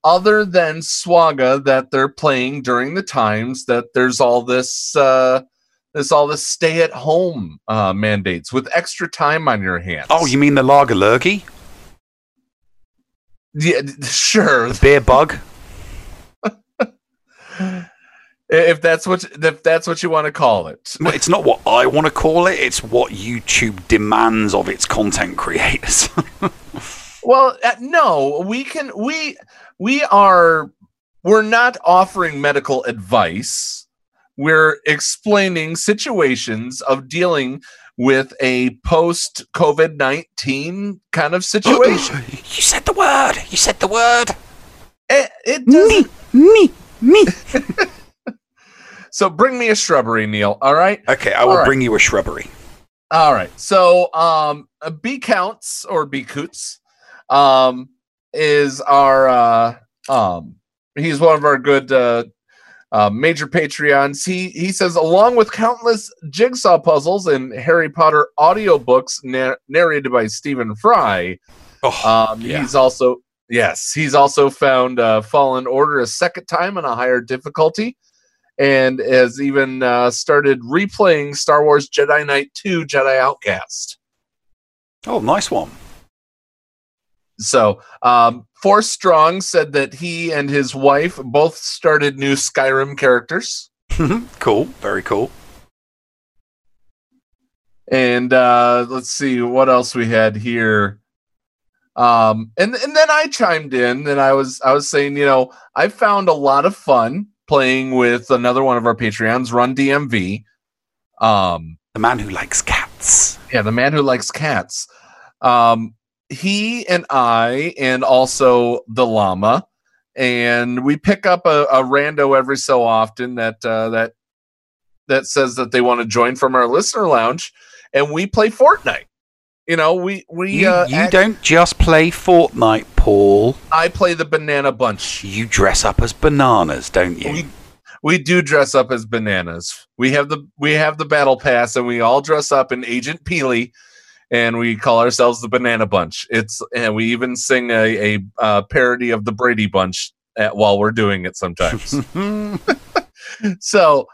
other than SWGOH that they're playing during the times that there's all this uh, there's all this stay at home uh, mandates with extra time on your hands. Oh, you mean the lager lurgy? Yeah, sure. The beer bug? If that's what if that's what you want to call it. Well, it's not what I want to call it. It's what YouTube demands of its content creators. Well, uh, no, we can we we are we're not offering medical advice. We're explaining situations of dealing with a post COVID 19 kind of situation. you said the word. You said the word. It, it doesn't. Me, me. so bring me a shrubbery, Neil. All right. Okay, I will right. bring you a shrubbery. All right. So, um, uh, B counts or B coots, um, is our uh, um, he's one of our good uh, uh, major Patreons. He he says along with countless jigsaw puzzles and Harry Potter audiobooks na- narrated by Stephen Fry, um, yeah. he's also yes he's also found uh, Fallen Order a second time on a higher difficulty. And has even uh, started replaying Star Wars Jedi Knight 2 Jedi Outcast. Oh, nice one. So, um, Force Strong said that he and his wife both started new Skyrim characters. cool, very cool. And uh, let's see what else we had here. Um, and and then I chimed in and I was I was saying, you know, I found a lot of fun playing with another one of our Patreons, Run DMV. Um, the man who likes cats. Yeah, the man who likes cats. Um, he and I, and also the llama, and we pick up a, a rando every so often that uh, that that says that they want to join from our listener lounge, and we play Fortnite. You know, we we You, uh, you act- don't just play Fortnite, Paul. I play the banana bunch. You dress up as bananas, don't you? We, we do dress up as bananas. We have the we have the battle pass, and we all dress up in Agent Peely, and we call ourselves the Banana Bunch. It's and we even sing a, a uh, parody of the Brady Bunch at, while we're doing it sometimes. so,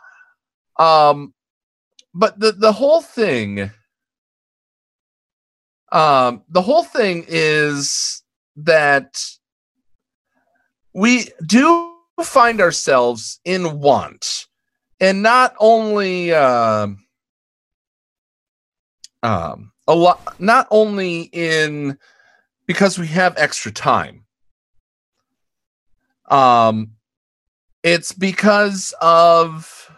um, but the the whole thing, um, the whole thing is that we do find ourselves in want. And not only um um a lot not only in because we have extra time. Um it's because of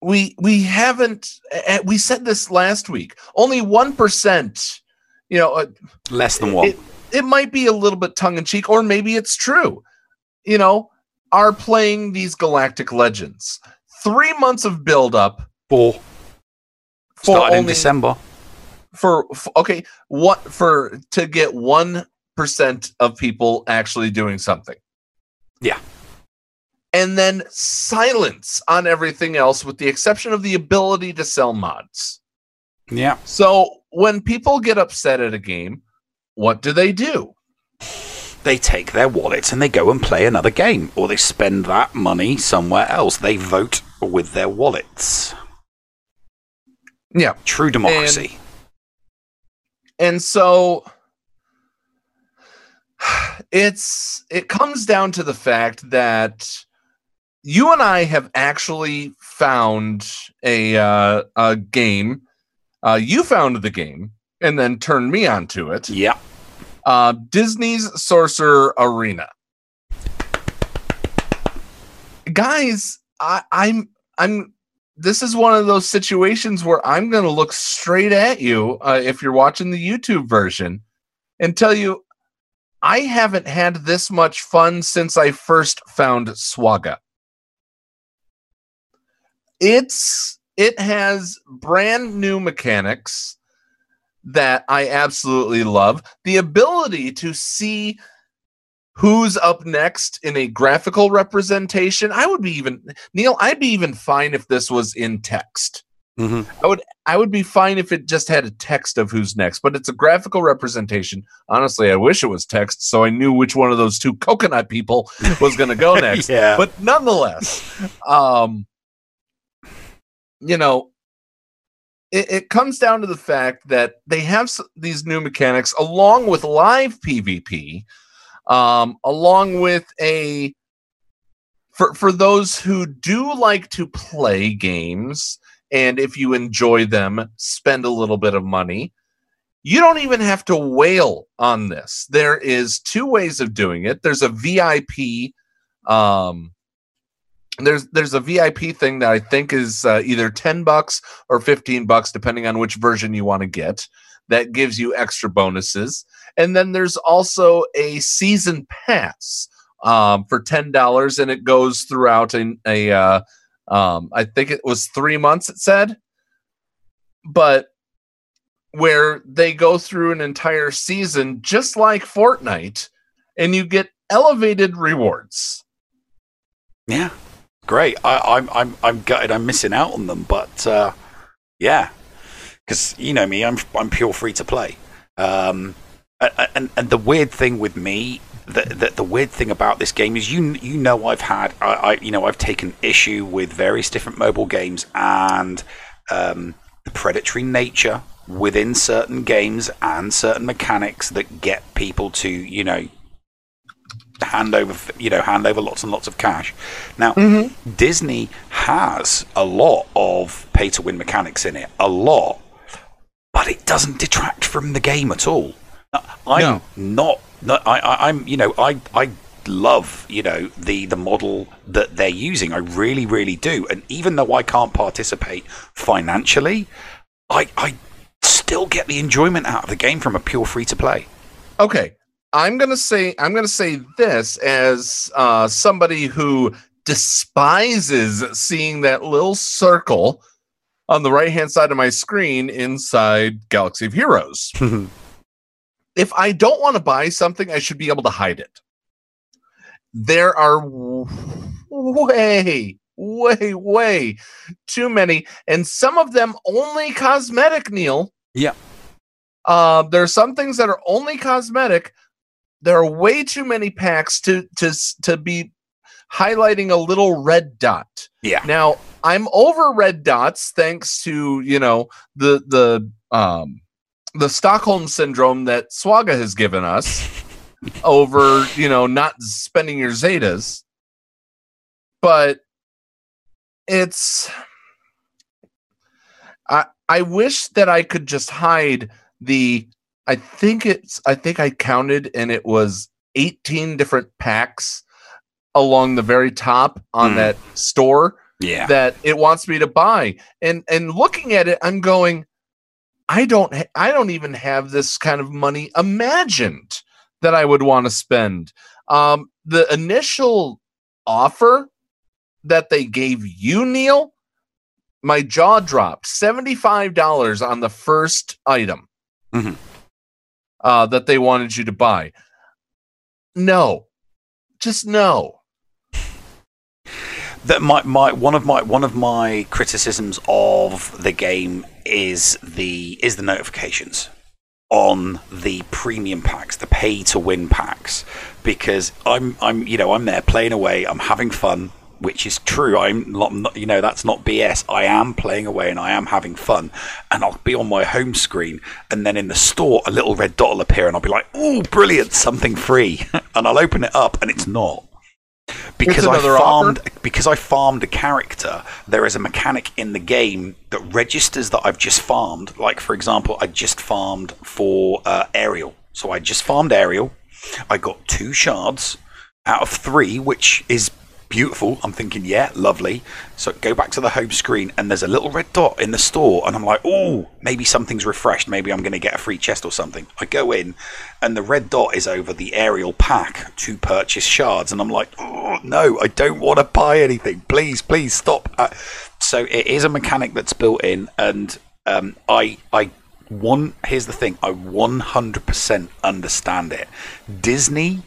we we haven't eh, we said this last week only 1% you know uh, Less than one. it, it might be a little bit tongue in cheek, or maybe it's true. You know, are playing these galactic legends. Three months of build up Four. for Started in December. for, f okay, what for to get one percent of people actually doing something. Yeah. And then silence on everything else with the exception of the ability to sell mods. Yeah. So when people get upset at a game, what do they do? They take their wallets and they go and play another game, or they spend that money somewhere else. They vote with their wallets. Yeah. True democracy. and so it's it comes down to the fact that you and I have actually found a uh, a game. Uh, you found the game and then turned me onto it. Yeah. Uh, Disney's Sorcerer Arena. Guys, I, I'm I'm this is one of those situations where I'm going to look straight at you uh, if you're watching the YouTube version and tell you I haven't had this much fun since I first found SWGOH. It's it has brand new mechanics that I absolutely love. The ability to see who's up next in a graphical representation. I would be even Neil, I'd be even fine if this was in text. Mm-hmm. I would I would be fine if it just had a text of who's next, but it's a graphical representation. Honestly, I wish it was text so I knew which one of those two coconut people was going to go next. Yeah. But nonetheless, um you know, it, it comes down to the fact that they have these new mechanics along with live PvP, um, along with a for for those who do like to play games and if you enjoy them, spend a little bit of money. You don't even have to wail on this. There is two ways of doing it. There's a VIP um there's there's a VIP thing that I think is uh, either 10 bucks or 15 bucks depending on which version you want to get that gives you extra bonuses. And then there's also a season pass um, for $10 and it goes throughout a, a uh, um, I think it was 3 months it said. But where they go through an entire season just like Fortnite and you get elevated rewards. Yeah, great. I, I'm I'm I'm gutted. I'm missing out on them, but uh, yeah, because you know me, I'm I'm pure free to play. Um, and and the weird thing with me, the, the the weird thing about this game is you you know I've had I, I you know I've taken issue with various different mobile games and um, the predatory nature within certain games and certain mechanics that get people to, you know, hand over, you know, hand over lots and lots of cash. Now, mm-hmm. Disney has a lot of pay to win mechanics in it, a lot, but it doesn't detract from the game at all. I'm not, not I, I, I'm, you know, I, I love, you know, the the model that they're using. I really, really do. And even though I can't participate financially, I, I still get the enjoyment out of the game from a pure free to play. Okay, I'm gonna say I'm gonna say this as uh, somebody who despises seeing that little circle on the right hand side of my screen inside Galaxy of Heroes. if I don't want to buy something, I should be able to hide it. There are way, way, way too many, and some of them only cosmetic, Neil. Yeah. Uh, there are some things that are only cosmetic. There are way too many packs to to to be highlighting a little red dot. Yeah. Now I'm over red dots thanks to you know the the um the Stockholm syndrome that SWGOH has given us over you know not spending your zetas, but it's I I wish that I could just hide the I think it's I think I counted and it was 18 different packs along the very top on Hmm. that store Yeah. that it wants me to buy. And and looking at it I'm going I don't ha- I don't even have this kind of money imagined that I would want to spend. Um the initial offer that they gave you Neil my jaw dropped $75 on the first item Mhm. Uh, that they wanted you to buy. No, just no. that my, my one of my one of my criticisms of the game is the is the notifications on the premium packs, the pay to win packs, because I'm I'm you know I'm there playing away, I'm having fun, which is true. I'm not, you know that's not BS. I am playing away and I am having fun, and I'll be on my home screen, and then in the store a little red dot will appear, and I'll be like, oh brilliant, something free, and I'll open it up, and it's not because I farmed because I farmed a character, there is a mechanic in the game that registers that I've just farmed. Like for example, I just farmed for uh, Ariel, so I just farmed Ariel. I got two shards out of three, which is beautiful. I'm thinking, yeah, lovely. So go back to the home screen, and there's a little red dot in the store, and I'm like, oh, maybe something's refreshed. Maybe I'm going to get a free chest or something. I go in, and the red dot is over the Ariel pack to purchase shards, and I'm like, oh no, I don't want to buy anything. Please, please stop. Uh, so it is a mechanic that's built in, and um, I, I one. Here's the thing: I 100% understand it. Disney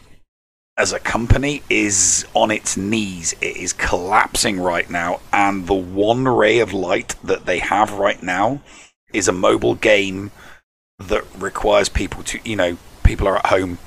as a company is on its knees. It is collapsing right now, and the one ray of light that they have right now is a mobile game that requires people to, you know, people are at home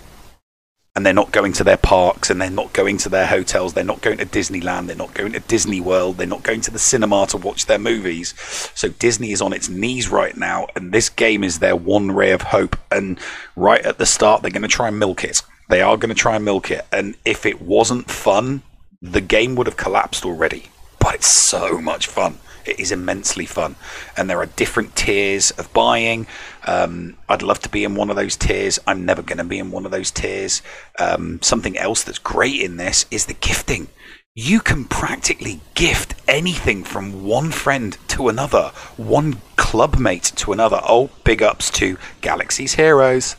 and they're not going to their parks and they're not going to their hotels, they're not going to Disneyland, they're not going to Disney World, they're not going to the cinema to watch their movies. So Disney is on its knees right now, and this game is their one ray of hope. And right at the start, they're going to try and milk it. They are going to try and milk it. And if it wasn't fun, the game would have collapsed already. But it's so much fun. It is immensely fun. And there are different tiers of buying. Um, I'd love to be in one of those tiers. I'm never going to be in one of those tiers. Um, something else that's great in this is the gifting. You can practically gift anything from one friend to another, one clubmate to another. Oh, big ups to Galaxy's Heroes.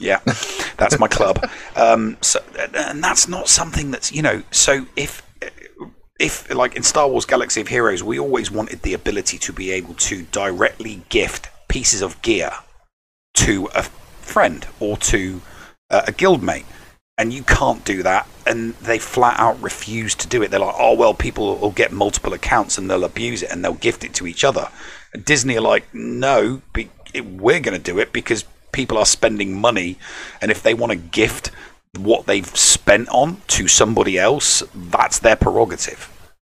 Yeah, that's my club. Um, so, and that's not something that's you know. So if if like in Star Wars Galaxy of Heroes, we always wanted the ability to be able to directly gift pieces of gear to a friend or to uh, a guildmate. And you can't do that, and they flat out refuse to do it. They're like, "Oh well, people will get multiple accounts and they'll abuse it and they'll gift it to each other." And Disney are like, "No, be- we're going to do it because people are spending money, and if they want to gift what they've spent on to somebody else, that's their prerogative.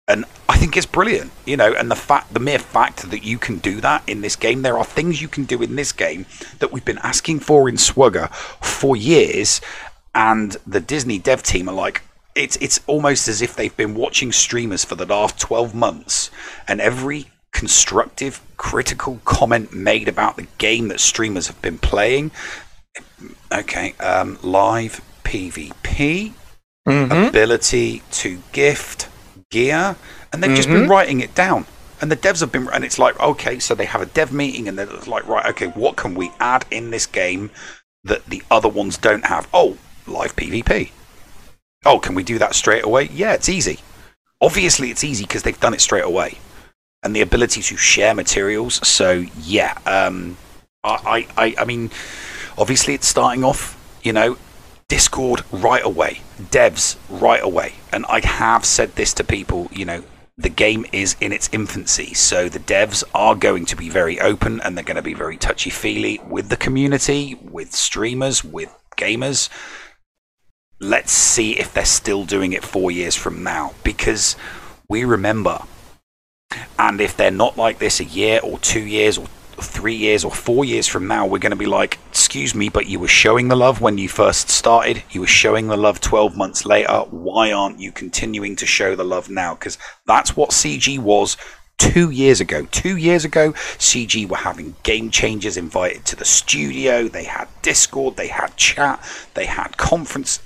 and I think it's brilliant, you know. And the fact, the mere fact that you can do that in this game, there are things you can do in this game that we've been asking for in SWGOH for years, and the Disney dev team are like, it's it's almost as if they've been watching streamers for the last twelve months, and every constructive, critical comment made about the game that streamers have been playing. Okay, um, live PvP, ability to gift gear, and they've just been Mhm. writing it down. And the devs have been, and it's like, okay, so they have a dev meeting, and they're like, right, okay, what can we add in this game that the other ones don't have? Oh, live PvP. Oh, can we do that straight away? Yeah, it's easy. Obviously, it's easy because they've done it straight away, and the ability to share materials. So yeah, um, I, I, I, mean, obviously, it's starting off. You know, Discord right away, devs right away, and I have said this to people. You know, the game is in its infancy, so the devs are going to be very open and they're going to be very touchy feely with the community, with streamers, with gamers let's see if they're still doing it four years from now because we remember. And if they're not like this a year or two years or three years or four years from now, we're going to be like, excuse me, but you were showing the love when you first started. You were showing the love 12 months later. Why aren't you continuing to show the love now? Because that's what CG was two years ago. Two years ago, CG were having game changers invited to the studio. They had Discord, they had chat, they had conference.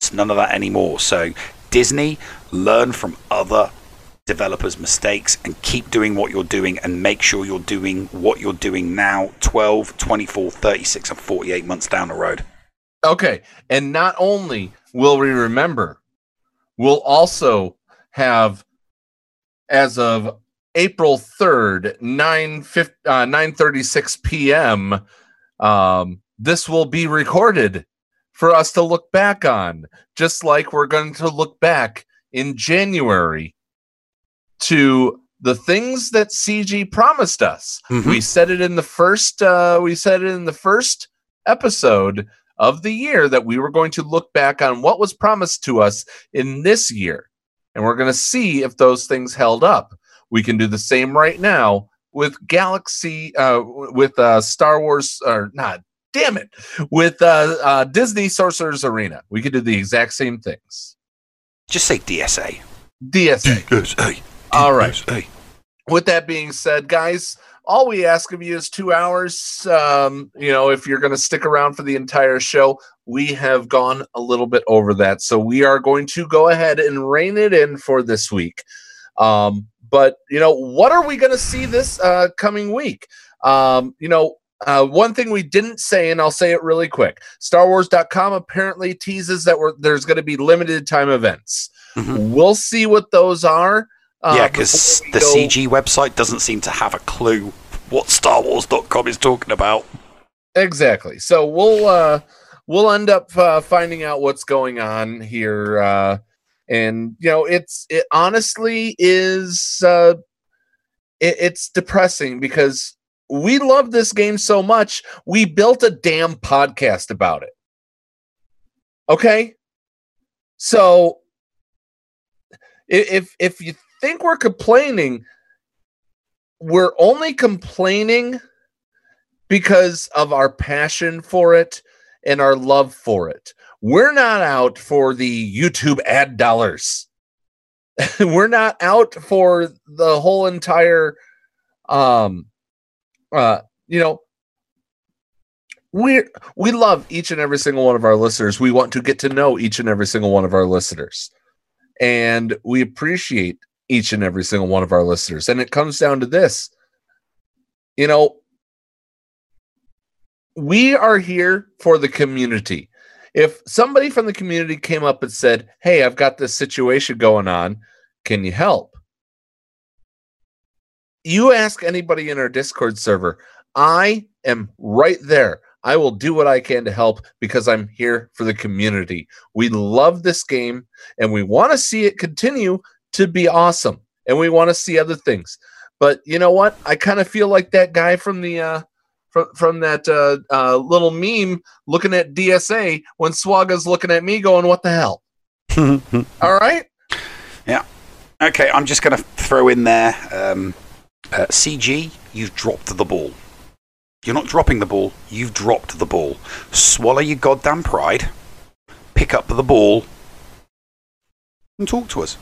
It's none of that anymore. So, Disney, learn from other developers' mistakes and keep doing what you're doing and make sure you're doing what you're doing now 12, 24, 36, and 48 months down the road. Okay. And not only will we remember, we'll also have, as of April 3rd, 9, fif- uh, 9.36 p.m., um, this will be recorded for us to look back on, just like we're going to look back in January to the things that CG promised us. We said it in the first uh we said it in the first episode of the year that we were going to look back on what was promised to us in this year. And we're going to see if those things held up. We can do the same right now with Galaxy uh with uh Star Wars or not damn it with uh, uh Disney Sorcerer's Arena. We could do the exact same things. Just say DSA. DSA. DSA. All right. Hey. With that being said, guys, all we ask of you is two hours. Um, you know, if you're going to stick around for the entire show, we have gone a little bit over that. So we are going to go ahead and rein it in for this week. Um, but, you know, what are we going to see this uh, coming week? Um, you know, uh, one thing we didn't say, and I'll say it really quick StarWars.com apparently teases that we're, there's going to be limited time events. We'll see what those are. Uh, yeah, because the go- CG website doesn't seem to have a clue what StarWars.com is talking about. Exactly. So we'll uh we'll end up uh, finding out what's going on here uh and you know it's it honestly is uh it, it's depressing because we love this game so much we built a damn podcast about it. Okay? So if if you think we're complaining we're only complaining because of our passion for it and our love for it. We're not out for the YouTube ad dollars. We're not out for the whole entire um uh you know we we love each and every single one of our listeners. We want to get to know each and every single one of our listeners. And we appreciate each and every single one of our listeners. And it comes down to this. You know, we are here for the community. If somebody from the community came up and said, Hey, I've got this situation going on, can you help? You ask anybody in our Discord server, I am right there. I will do what I can to help because I'm here for the community. We love this game and we want to see it continue to be awesome. And we want to see other things. But you know what? I kind of feel like that guy from the uh from from that uh, uh little meme looking at DSA when SWGOH's looking at me going, "What the hell?" All right. Yeah. Okay, I'm just going to throw in there um, uh, CG, you've dropped the ball. You're not dropping the ball, you've dropped the ball. Swallow your goddamn pride, pick up the ball, and talk to us.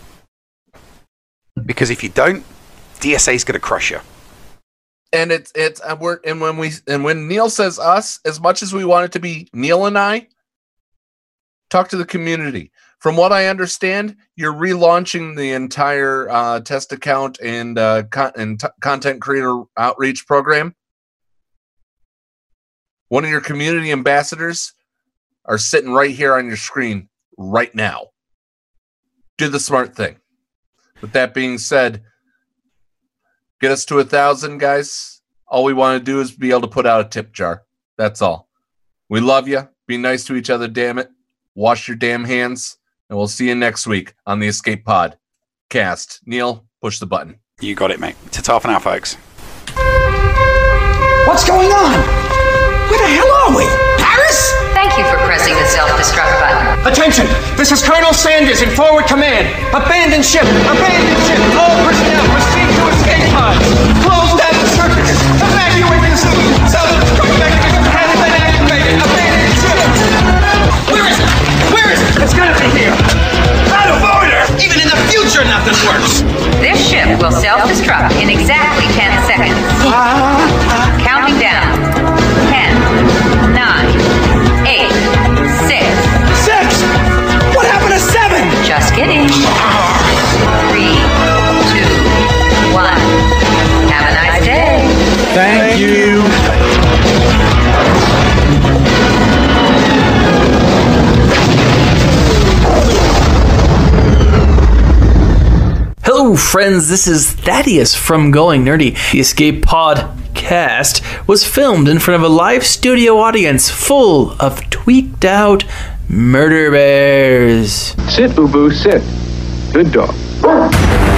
Because if you don't, DSA's going to crush you. And it's it's and we're and when we and when Neil says us, as much as we want it to be Neil and I, talk to the community. From what I understand, you're relaunching the entire uh, test account and uh, con- and t- content creator outreach program. One of your community ambassadors are sitting right here on your screen right now. Do the smart thing. With that being said, get us to a thousand, guys. All we want to do is be able to put out a tip jar. That's all. We love you. Be nice to each other, damn it. Wash your damn hands, and we'll see you next week on the Escape Pod cast. Neil, push the button. You got it, mate. Ta-ta for now, folks. What's going on? Where the hell are we? Paris? Thank you for pressing the self-destruct button. Attention! This is Colonel Sanders in forward command. Abandon ship! Abandon ship! All personnel proceed to escape pods. Close down the circuits. Evacuate the city. Self-destruct mechanism has been activated. Abandon ship! Where is it? Where is it? It's gotta be here. Out of order! Even in the future, nothing works. This ship will self-destruct in exactly 10 seconds. Ah, ah. Counting down. 10, 9, Just kidding. 3, 2, 1. Have a nice day. Thank you. Hello, friends. This is Thaddeus from Going Nerdy. The Escape Podcast was filmed in front of a live studio audience full of tweaked out murder bears. Sit, boo boo, sit. Good dog.